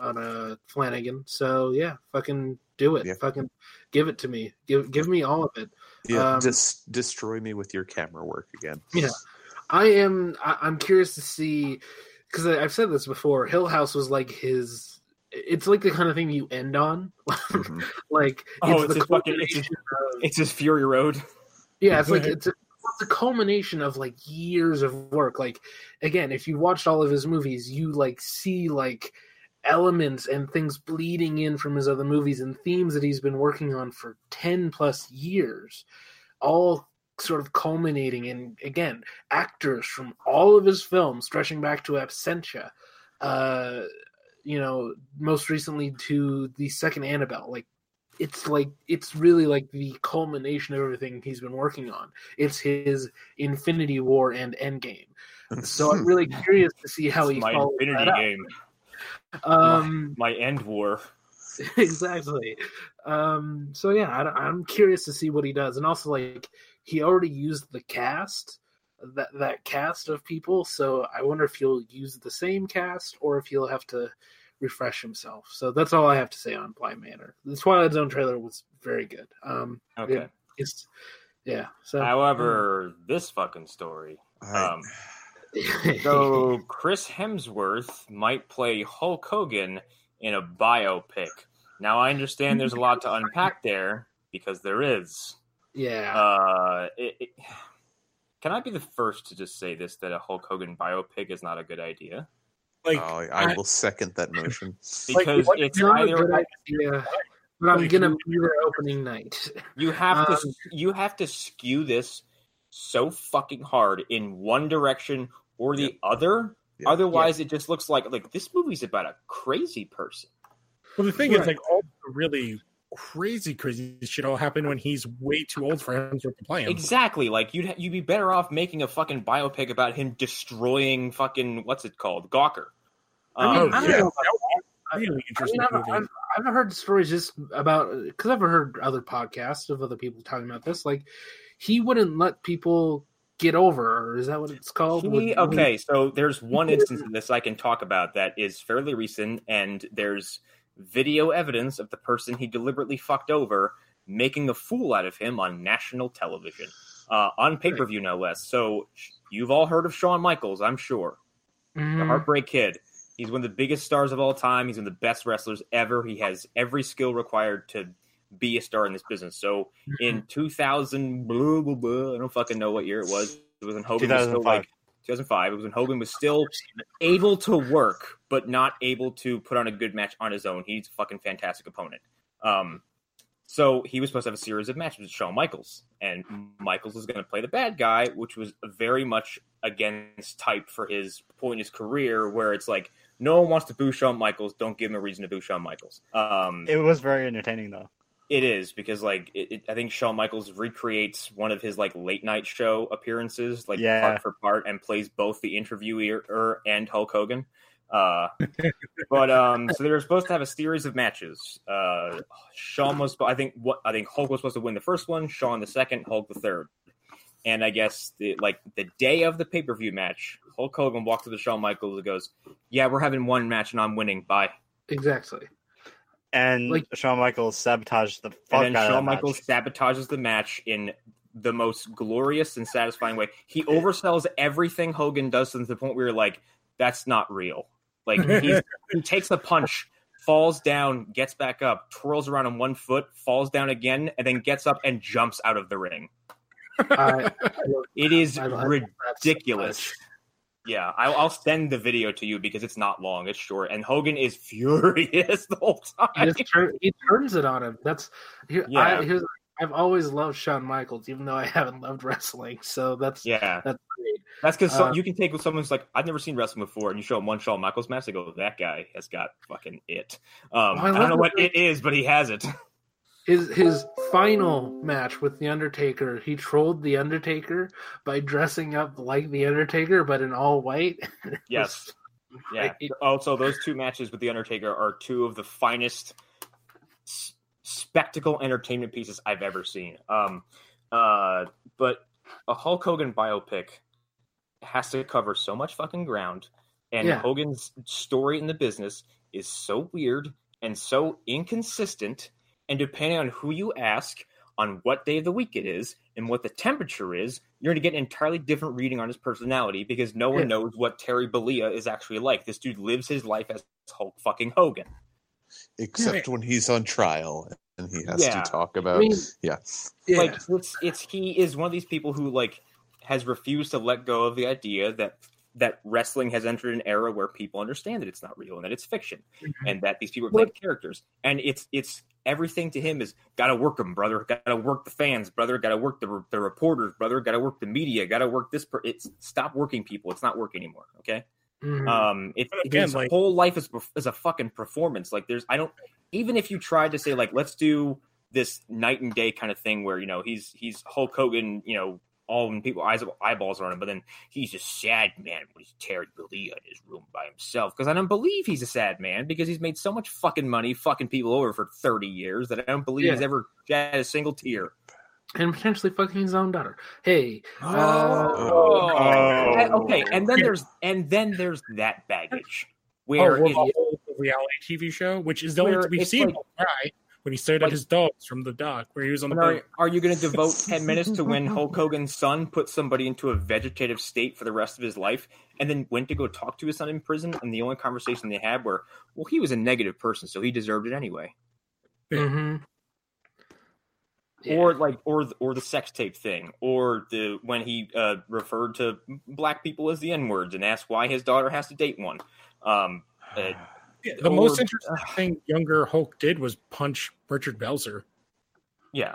on uh Flanagan. So yeah, fucking do it. Yeah. Fucking give it to me. Give give me all of it. Yeah. Um, Just destroy me with your camera work again. Yeah. I am. I, I'm curious to see because I've said this before. Hill House was like his. It's like the kind of thing you end on. Mhm. like Oh, it's the his fucking- it's his- of- It's just Fury Road. Yeah, it's like it's a, it's a culmination of like years of work. Like again, if you watched all of his movies, you like see like elements and things bleeding in from his other movies and themes that he's been working on for 10 plus years all sort of culminating in again actors from all of his films stretching back to absentia uh you know most recently to the second annabelle like it's like it's really like the culmination of everything he's been working on it's his infinity war and endgame so i'm really curious to see how he my follows Infinity that up. game. um My end war. exactly. Um, so yeah, I, I'm curious to see what he does, and also like he already used the cast that that cast of people, so I wonder if he'll use the same cast or if he'll have to refresh himself. So that's all I have to say on Bly Manor. The Twilight Zone trailer was very good. Um, Okay. Yeah. it's yeah. So However, this fucking story. I- Um, So Chris Hemsworth might play Hulk Hogan in a biopic. Now I understand there's a lot to unpack there because there is. yeah, Uh, it, it, can I be the first to just say this that a Hulk Hogan biopic is not a good idea? Like, oh, I I- will second that motion. Because what- it's Not a good either idea, but I'm Like, gonna you- be there opening night. you have to Um, you have to skew this so fucking hard in one direction or the other. Yeah. Otherwise, it just looks like like this movie's about a crazy person. well, the thing Right. is, like, all really crazy, crazy shit all happened when he's way too old for Hemsworth to play him. Exactly. Like you'd you'd be better off making a fucking biopic about him destroying fucking what's it called Gawker. I mean, Um, I don't yeah. know. Really I mean, interesting I've, movie. I've, I've heard stories just about because I've heard other podcasts of other people talking about this. Like, he wouldn't let people get over. Or is that what it's called? He, okay, so there's one instance of this I can talk about that is fairly recent, and there's video evidence of the person he deliberately fucked over making a fool out of him on national television, uh, on pay per view, no less. So you've all heard of Shawn Michaels, I'm sure. The Mhm. Heartbreak Kid. He's one of the biggest stars of all time. He's one of the best wrestlers ever. He has every skill required to be a star in this business. So in 2000, blah, blah, blah, I don't fucking know what year it was. It was in Hogan was still like 2005. It was when Hogan was still able to work, but not able to put on a good match on his own. He's a fucking fantastic opponent. Um, so he was supposed to have a series of matches with Shawn Michaels, and Michaels was going to play the bad guy, which was very much against type for his point in his career, where it's like no one wants to boo Shawn Michaels. Don't give him a reason to boo Shawn Michaels. Um, It was very entertaining though. It is because like it, it, I think Shawn Michaels recreates one of his like late night show appearances, like Yeah. part for part, and plays both the interviewer and Hulk Hogan. Uh, but um, so they were supposed to have a series of matches. Uh, Shawn was, I think, what I think Hulk was supposed to win the first one, Shawn the second, Hulk the third. And I guess the like the day of the pay per view match, Hulk Hogan walks to the Shawn Michaels and goes, "Yeah, we're having one match and I'm winning. Bye." exactly. And Like- Shawn Michaels sabotaged the fuck and then out of Shawn Michaels match. sabotages the match in the most glorious and satisfying way. He oversells everything Hogan does to the point where you're like, that's not real. Like he's, he takes a punch, falls down, gets back up, twirls around on one foot, falls down again, and then gets up and jumps out of the ring. I, It is I, I, love that so ridiculous. Yeah, I'll, I'll send the video to you because it's not long; it's short, and Hogan is furious the whole time. turn, he turns it on him. That's here. Yeah. I, here's, I've always loved Shawn Michaels, even though I haven't loved wrestling. So that's Yeah, that's great. That's because Uh, you can take with someone who's like, I've never seen wrestling before, and you show them one Shawn Michaels match, they go, that guy has got fucking it. Um, I I, don't know what it is, but he has it. His his final match with the Undertaker, he trolled the Undertaker by dressing up like the Undertaker, but in all white. Yes. Yeah. Also, those two matches with the Undertaker are two of the finest s- spectacle entertainment pieces I've ever seen. Um, uh, but a Hulk Hogan biopic has to cover so much fucking ground, and Yeah. Hogan's story in the business is so weird and so inconsistent. And depending on who you ask, on what day of the week it is, and what the temperature is, you're going to get an entirely different reading on his personality because no one Yeah. knows what Terry Bollea is actually like. This dude lives his life as Hulk fucking Hogan. Except when he's on trial and he has Yeah. to talk I about. mean, yeah. yeah. Like it's it's he is one of these people who like has refused to let go of the idea that that wrestling has entered an era where people understand that it's not real and that it's fiction Mm-hmm. and that these people are playing characters. And it's it's everything to him is gotta work them brother. Gotta work the fans brother. Gotta work the, the reporters brother. Gotta work the media. Gotta work this per- it's stop working people. It's not working anymore okay? Mhm. um it, again, his like- whole life is is a fucking performance. Like there's i don't even if you tried to say like let's do this night and day kind of thing where you know he's he's hulk hogan you know all when people eyes eyeballs are on him but then he's a sad man when he's Terry Bollea in his room by himself because I don't believe he's a sad man because he's made so much fucking money fucking people over for 30 years that I don't believe he's ever shed a single tear. and potentially fucking his own daughter. Hey, uh, Oh. Oh. And- okay, and then there's and then there's that baggage Oh, where well, it- the whole reality TV show, which is the only we've seen like- the guy when he stared like- at his dogs from the dock where he was on the And are, boat. are you going to devote 10 minutes to when Hulk Hogan's son put somebody into a vegetative state for the rest of his life and then went to go talk to his son in prison? And the only conversation they had were, well, he was a negative person, so he deserved it anyway. Yeah. mhm. or like or or the sex tape thing, or the when he uh, referred to black people as the n words and asked why his daughter has to date one. Um, uh, Yeah, the Or- most interesting thing younger Hulk did was punch Richard Belzer. yeah,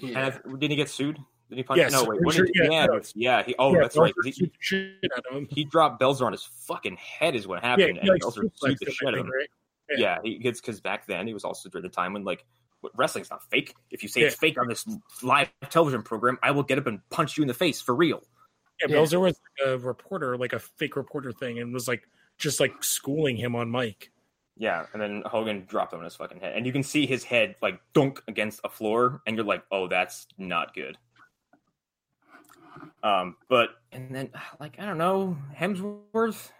Yeah. and I, didn't he get sued? Did he punch? Yes, no, wait, I'm what sure- did, yeah, yeah, no. yeah, He, oh, Yeah, that's right. Belzer 'cause He, shit out him. he dropped Belzer on his fucking head is what happened, he, and like, Belzer sued the shit out of him. right? Yeah, Yeah. he gets because back then he was also during the time when like wrestling's not fake. If you say Yeah. it's fake on this live television program, I will get up and punch you in the face for real. Yeah, Yeah. Belzer was a reporter, like a fake reporter thing, and was like just like schooling him on Mike. Yeah, and then Hogan dropped him on his fucking head, and you can see his head like dunk against a floor, and you're like, oh, that's not good. Um, but and then like I don't know, Hemsworth.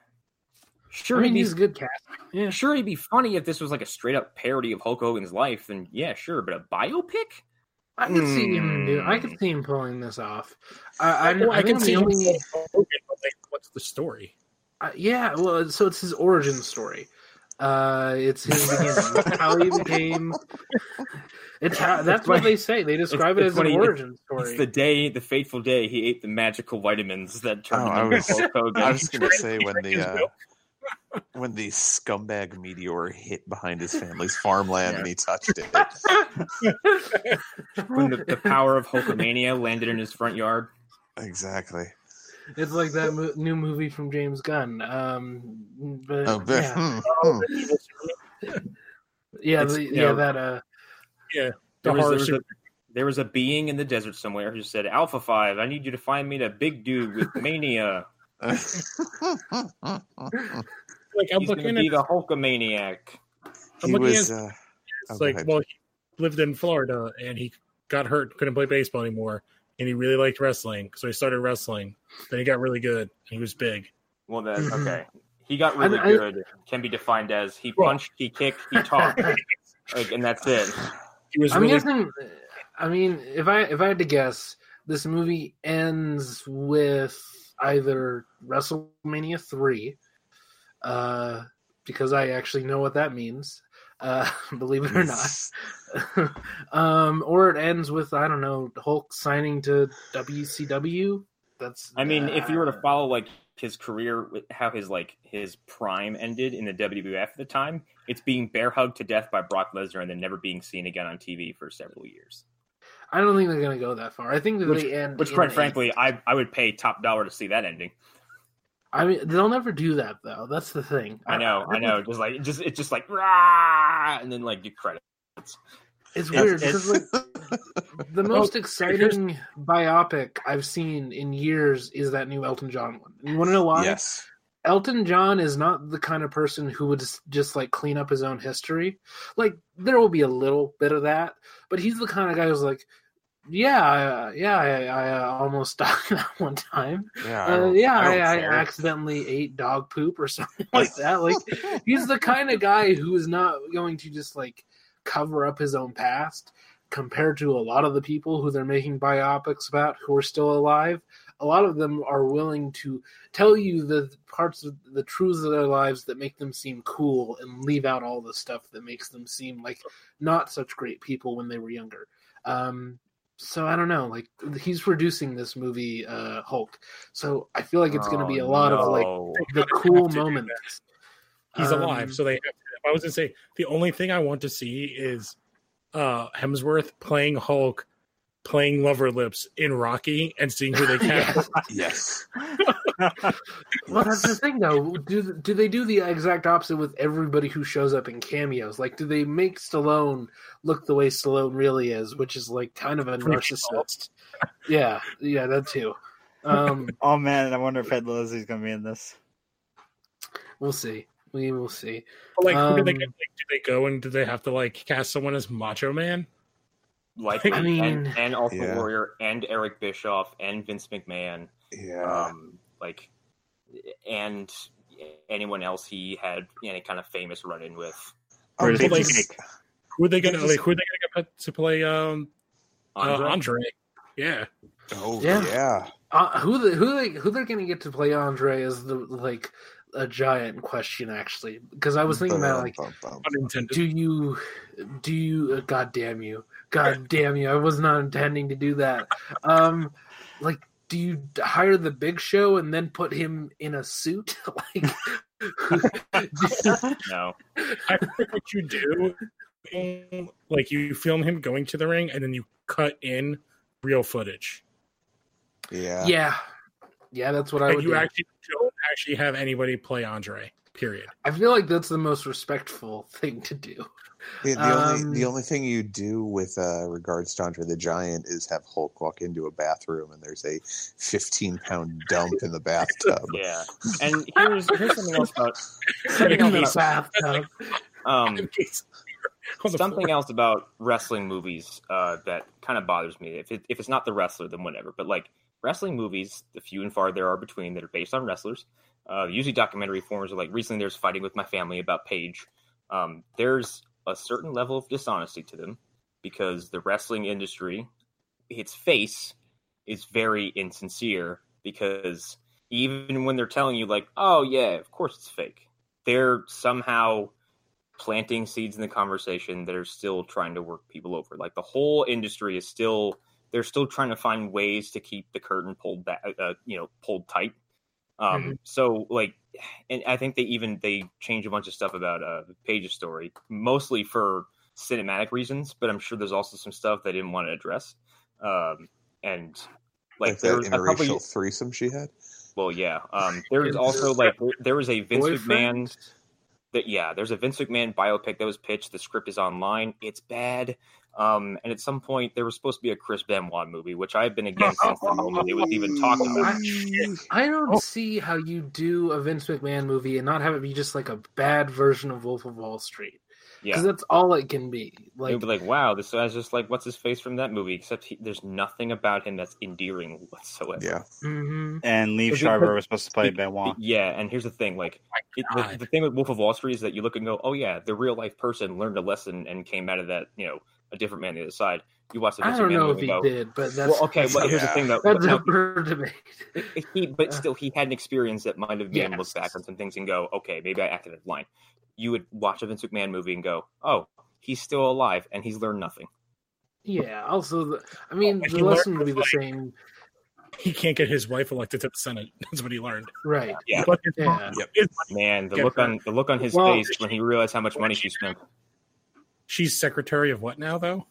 Sure, I mean, he'd he's be, a good cast. Yeah. sure he'd be funny if this was like a straight up parody of Hulk Hogan's life. Then yeah, sure, but a biopic. I could see him. Do, I Hmm. could see him pulling this off. I, I, Well, I, I, can see him only- as Hogan, but like, what's the story? Uh, yeah, well, so it's his origin story. Uh, it's his beginning, how he became. It's how, that's what they say. They describe it as an funny, origin It's the day, the fateful day, he ate the magical vitamins that turned Oh, I him into was- Hulk Hogan. I was going to say when the uh, when the scumbag meteor hit behind his family's farmland and he touched it. when the, the power of Hulkamania landed in his front yard. exactly. It's like that mo- new movie from James Gunn. Um, but Oh, but, yeah, hmm, hmm. yeah, the, yeah, know, that uh, The There was, there, was a, there was a being in the desert somewhere who said, Alpha 5, I need you to find me the big dude with mania. like I'm He's going to looking be at the Hulkamaniac. I'm he was. at Uh, it's oh, like well he lived in Florida and he got hurt, couldn't play baseball anymore, and he really liked wrestling, so he started wrestling. Then he got really good. And he was big. Well, then, Mhm. okay. He got really I- I- good. Can be defined as he punched, he kicked, he talked. like, and that's it. He was I'm really guessing. I mean, if I if I had to guess, this movie ends with either WrestleMania three, uh, because I actually know what that means. Uh, believe it or not, um, or it ends with I don't know Hulk signing to WCW. That's I mean, if you were to uh, follow like his career, how his like his prime ended in the WWF at the time, it's being bear hugged to death by Brock Lesnar and then never being seen again on TV for several years. I don't think they're gonna go that far. I think that Which- they end. Which, quite frankly, I I would pay top dollar to see that ending. I mean, they'll never do that though. That's the thing. I know, I know. Just like just it's just like rah, and then like you credit. It's It's- weird it's- because like the most exciting biopic I've seen in years is that new Elton John one. You want to know why? yes. Elton John is not the kind of person who would just, just like clean up his own history. Like there will be a little bit of that, but he's the kind of guy who's like, yeah, I- yeah, I, I uh, almost died that one time. Yeah. I Uh, yeah, I, I, I, accidentally ate dog poop or something like that. Like he's the kind of guy who is not going to just like cover up his own past compared to a lot of the people who they're making biopics about who are still alive a lot of them are willing to tell you the parts of the truths of their lives that make them seem cool and leave out all the stuff that makes them seem like not such great people when they were younger um so i don't know like he's producing this movie uh hulk. So i feel like it's going to be a Oh, lot of like the cool have to do moments. He's Um, alive, so they have to. I was going to say the only thing I want to see is uh Hemsworth playing Hulk, playing Lover Lips in Rocky, and seeing who they cast. Yes. Well, that's the thing, though. Do do they do the exact opposite with everybody who shows up in cameos? Like, do they make Stallone look the way Stallone really is, which is like kind of a narcissist? Yeah, yeah, that too. Um, Oh man, I wonder if Ed Leslie's gonna be in this. we'll see. We will see. But, like, who do they Um, get? Like, do they go and do they have to like cast someone as Macho Man? Likely, I mean- and, and Ultra Yeah. Warrior, and Eric Bischoff, and Vince McMahon, Yeah. um, like, and anyone else he had any kind of famous run-in with. Oh, British they like- just- Who are they gonna just- like? Who are they gonna get to play? Um, Andre? Uh, Andre. Yeah, oh Yeah. yeah. Uh, who the, who they who they're going to get to play Andre is the like a giant question actually because I was thinking about like do you do you uh, god damn you God damn you! I was not intending to do that. Um, like, do you hire the Big Show and then put him in a suit? like, No, I think what you do, like you film him going to the ring, and then you cut in real footage. Yeah. yeah, yeah, that's what I would you do. actually don't actually have anybody play Andre. Period. I feel like that's the most respectful thing to do. The, the Um, only the only thing you do with uh, regards to Andre the Giant is have Hulk walk into a bathroom and there's a 15 pound dump in the bathtub. yeah. And here's here's something else about something In the else, bathtub. um, something else about wrestling movies uh, that kind of bothers me. If it, if it's not the wrestler, then whatever. But like wrestling movies, the few and far there are between that are based on wrestlers, uh, usually documentary forms. Or like recently, there's fighting with my family about Paige. Um, there's a certain level of dishonesty to them because the wrestling industry, its face, is very insincere because even when they're telling you like, oh yeah, of course it's fake, they're somehow planting seeds in the conversation that are still trying to work people over. Like the whole industry is still they're still trying to find ways to keep the curtain pulled back, uh, you know, pulled tight. Um, Mhm. So like, and I think they even they change a bunch of stuff about uh, Paige's story, mostly for cinematic reasons, but I'm sure there's also some stuff they didn't want to address. Um, and like, Like there that was a couple interracial threesome she had. well, yeah. Um, there is also like there- there was a Vince McMahon. That yeah, there's a Vince McMahon biopic that was pitched. The script is online. It's bad. Um, and at some point there was supposed to be a Chris Benoit movie, which I've been against since the moment it was even talked about. I don't Oh. see how you do a Vince McMahon movie and not have it be just like a bad version of Wolf of Wall Street. Because Yeah, that's all it can be. Like, you'd be like, wow, this guy's just like what's his face from that movie, except he, there's nothing about him that's endearing whatsoever. Yeah. mhm. And Lee Because- Sharver was supposed to play Be- Benoit. Yeah, and here's the thing: like it, the, the thing with Wolf of Wall Street is that you look and go, "Oh yeah, the real life person learned a lesson and came out of that, you know, a different man on the other side." You watch the Vince I Vince don't McMahon know if he go, did, but that's well, okay, but here's the thing though. that's no, up for debate. He- he, but still, he had an experience that might have made him look Yes. back on some things and go, okay, maybe I acted out of line. You would watch a Vince McMahon movie and go, oh, he's still alive and he's learned nothing. Yeah. Also, the, I mean, But the lesson would be the like- same, He can't get his wife elected to the Senate. That's what he learned. right? Yeah. But his- Yeah. Man, the Get look her. on the look on his Well- face when he realized how much money she spent. She's secretary of what now, though?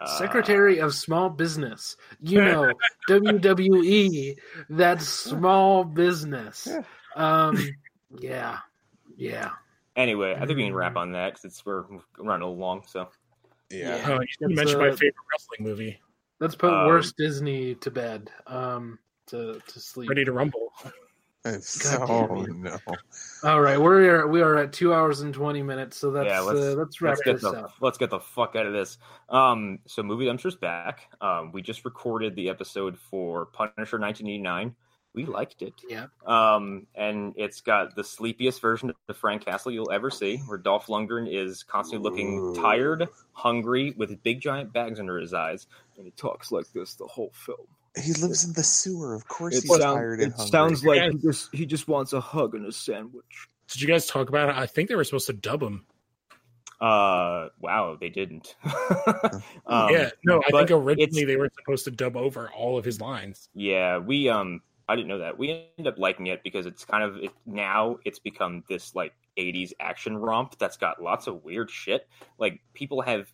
Uh, Secretary of Small Business. You know, WWE. That's small business. Um. Yeah. Yeah. Anyway, I think we can wrap on that because it's we're running along. So Yeah. Yeah. Oh, you didn't mention my uh, favorite wrestling movie, Let's put Um, worst Disney to bed. Um. To to sleep. Ready to Rumble. It's- God oh no. All right, we're we are at two hours and twenty minutes, so that's yeah, let's uh, let's wrap let's get this the up. let's get the fuck out of this. Um, so movie dumpster's back. Um, we just recorded the episode for Punisher 1989. We liked it. Yeah. Um, and it's got the sleepiest version of Frank Castle you'll ever see, where Dolph Lundgren is constantly looking Ooh. tired, hungry, with big giant bags under his eyes, and he talks like this the whole film. He lives in the sewer. Of course It, he's sound- tired and it hungry. sounds like Yeah. he just he just wants a hug and a sandwich. Did you guys talk about it? I think they were supposed to dub him. Uh, wow, they didn't. um, yeah, no, I think originally they were supposed to dub over all of his lines. Yeah, we um I didn't know that. We ended up liking it because it's kind of it, now it's become this like 80s action romp that's got lots of weird shit. Like people have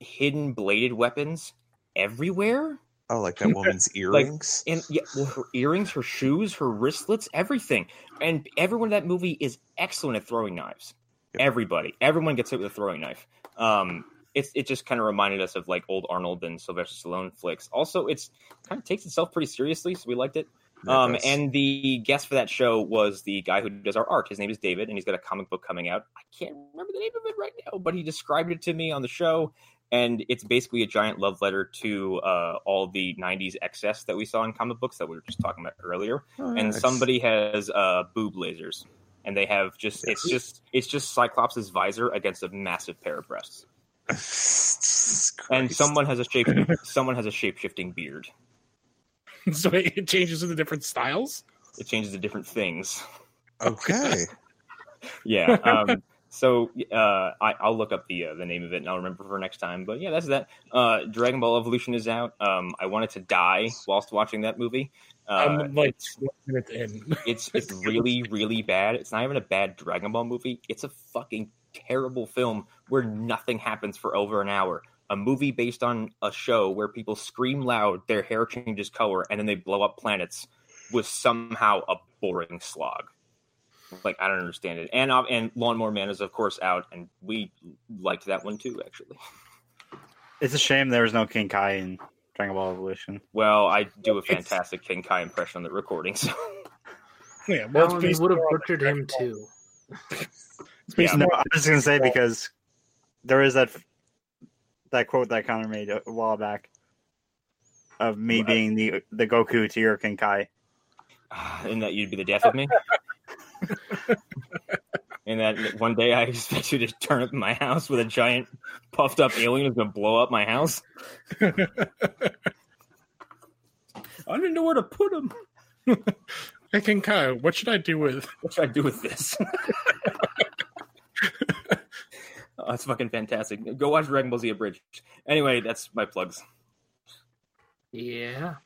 hidden bladed weapons everywhere. Oh, like that woman's earrings. And yeah, well, her earrings, her shoes, her wristlets, everything. And everyone in that movie is excellent at throwing knives. Yep. Everybody, everyone gets hit with a throwing knife. Um, it's it just kind of reminded us of like old Arnold and Sylvester Stallone flicks. Also, it's kind of takes itself pretty seriously, so we liked it. Um, and the guest for that show was the guy who does our art. His name is David, and he's got a comic book coming out. I can't remember the name of it right now, but he described it to me on the show, and it's basically a giant love letter to uh, all the '90s excess that we saw in comic books that we were just talking about earlier. Oh, And nice. somebody has uh, boob lasers, and they have just it's just it's just Cyclops' visor against a massive pair of breasts, and someone has a shape someone has a shape shifting beard. so it changes into different styles. It changes to different things. Okay. Yeah. Um, So uh, I, I'll look up the uh, the name of it and I'll remember for next time. But yeah, that's that. Uh, Dragon Ball Evolution is out. Um, I wanted to die whilst watching that movie. Uh, I'm like 20 minutes in. it's it's really really bad. It's not even a bad Dragon Ball movie. It's a fucking terrible film where nothing happens for over an hour. A movie based on a show where people scream loud, their hair changes color, and then they blow up planets was somehow a boring slog. Like I don't understand it. And uh, and Lawnmower Man is of course out, and we liked that one too. Actually, It's a shame there was no King Kai in Dragon Ball Evolution. well, I do a It's- fantastic King Kai impression on the recording. So Yeah, well, it's Alan would have butchered him too. It's based Yeah. No, I was gonna say because there is that that quote that Connor made a while back of me Right. being the the Goku to your King Kai. and that you'd be the death of me. and that one day I expect you to turn up in my house with a giant puffed up alien who's gonna blow up my house. I didn't know where to put him. Hey, King Kai, what should I do with? What should I do with this? oh, that's fucking fantastic. Go watch Dragon Ball Z Abridged. Anyway, that's my plugs. Yeah.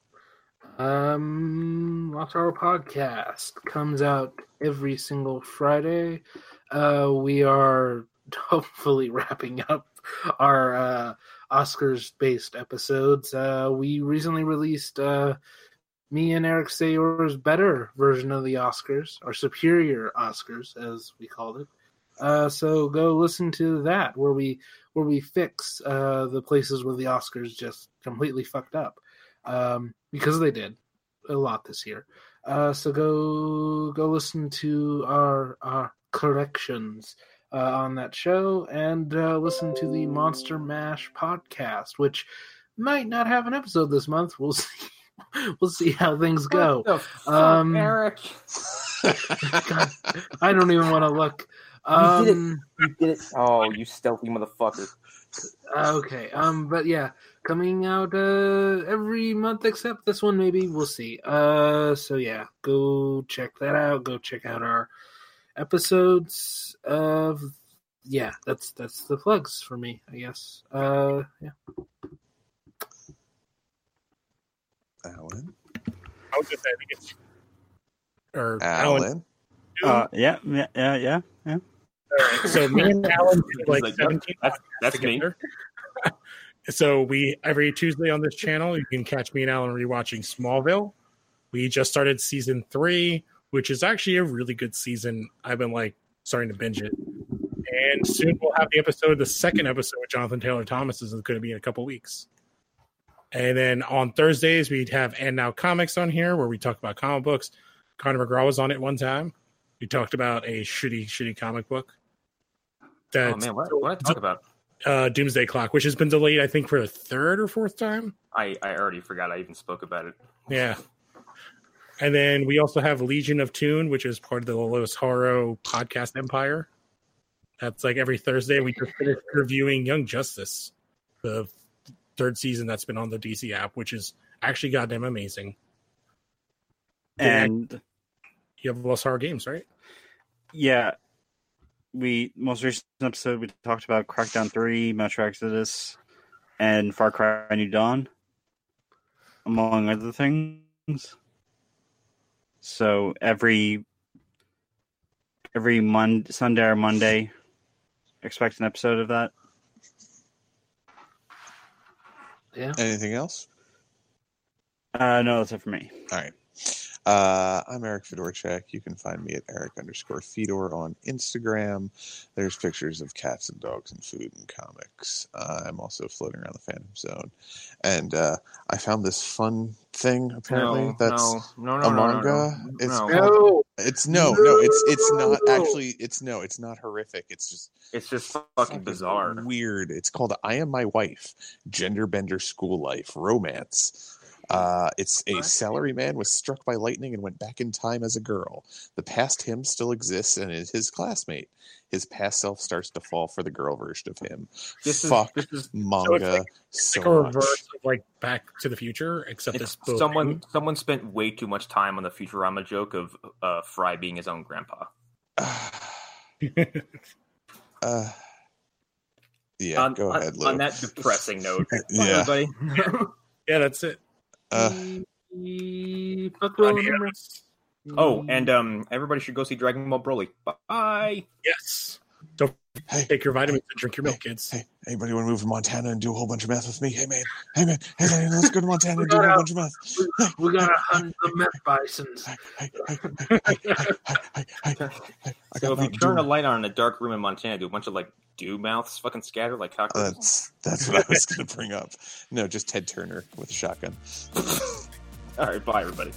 Um, Watch Our Podcast comes out every single Friday. Uh, we are hopefully wrapping up our uh, Oscars based episodes. Uh, we recently released uh, me and Eric Sayor's Better version of the Oscars, or Superior Oscars, as we called it. Uh, so go listen to that where we where we fix uh, the places where the Oscars just completely fucked up um, because they did a lot this year. Uh, so go go listen to our our corrections uh, on that show and uh, listen to the Monster Mash podcast, which might not have an episode this month. We'll see. we'll see how things go. Fuck, Um, Eric? God, I don't even want to look. You did it. Um, You did it. Oh, you stealthy motherfucker. Okay. Um. But yeah, coming out uh every month except this one. Maybe we'll see. Uh. So yeah, go check that out. Go check out our episodes of. Yeah, that's that's the plugs for me. I guess. Uh. Yeah. Alan. I was just saying, I think it's or Alan. Alan. Uh, yeah, yeah, yeah, yeah. yeah. So me and Alan did like like, 17 that's, that's me. So we every Tuesday on this channel, you can catch me and Alan rewatching Smallville. We just started season three, which is actually a really good season. I've been like starting to binge it, and soon we'll have the episode. The second episode with Jonathan Taylor Thomas is going to be in a couple weeks. And then on Thursdays we'd have and now comics on here where we talk about comic books. Conor McGraw was on it one time. We talked about a shitty, shitty comic book. Oh man, what, what did I talk about? Uh, Doomsday Clock, which has been delayed, I think, for the third or fourth time. I, I already forgot I even spoke about it. Yeah. And then we also have Legion of Tune, which is part of the Lois Haro podcast empire. That's like every Thursday. We just finished reviewing Young Justice, the third season that's been on the DC app, which is actually goddamn amazing. And You have Lois Haro games, right? yeah, we most recent episode we talked about Crackdown Three, Metro Exodus, and Far Cry New Dawn, among other things. So every every Mon- Sunday or Monday, expect an episode of that. Yeah. Anything else? Uh, no, that's it for me. All right. Uh, I'm Eric Fedorchak. You can find me at Eric underscore Fedor on Instagram. There's pictures of cats and dogs and food and comics. Uh, I'm also floating around the Phantom Zone. And uh, I found this fun thing, apparently, no, that's no, no, no, a no, no, manga. no, It's no. No. It's no, no, it's it's not actually. It's no, it's not horrific. It's just It's just fucking bizarre. weird. It's called "I Am My Wife: Gender Bender School Life Romance." Uh, it's a What? salaryman was struck by lightning and went back in time as a girl. The past him still exists and is his classmate. His past self starts to fall for the girl version of him. This is this is manga like- so like a much. reverse of like Back to the Future, except it's it's both someone someone spent way too much time on the Futurama joke of uh, Fry being his own grandpa. Uh, yeah, on, go on- ahead, Lou. on that depressing note, yeah. everybody. Yeah, that's it. Uh, oh, and um, everybody should go see Dragon Ball Broly. Bye. Yes. Don't hey, take your vitamins and drink your milk, kids. Hey, anybody want to move to Montana and do a whole bunch of meth with me? Hey, man. Hey, man. Hey, man. Let's go to Montana and do a whole bunch of meth. We, got to hunt the meth bisons. So if you turn a light on in a dark room in Montana, do a bunch of like dew mouths fucking scatter like cockroaches? That's that's what I was going to bring up. No, just Ted Turner with a shotgun. All right, bye everybody.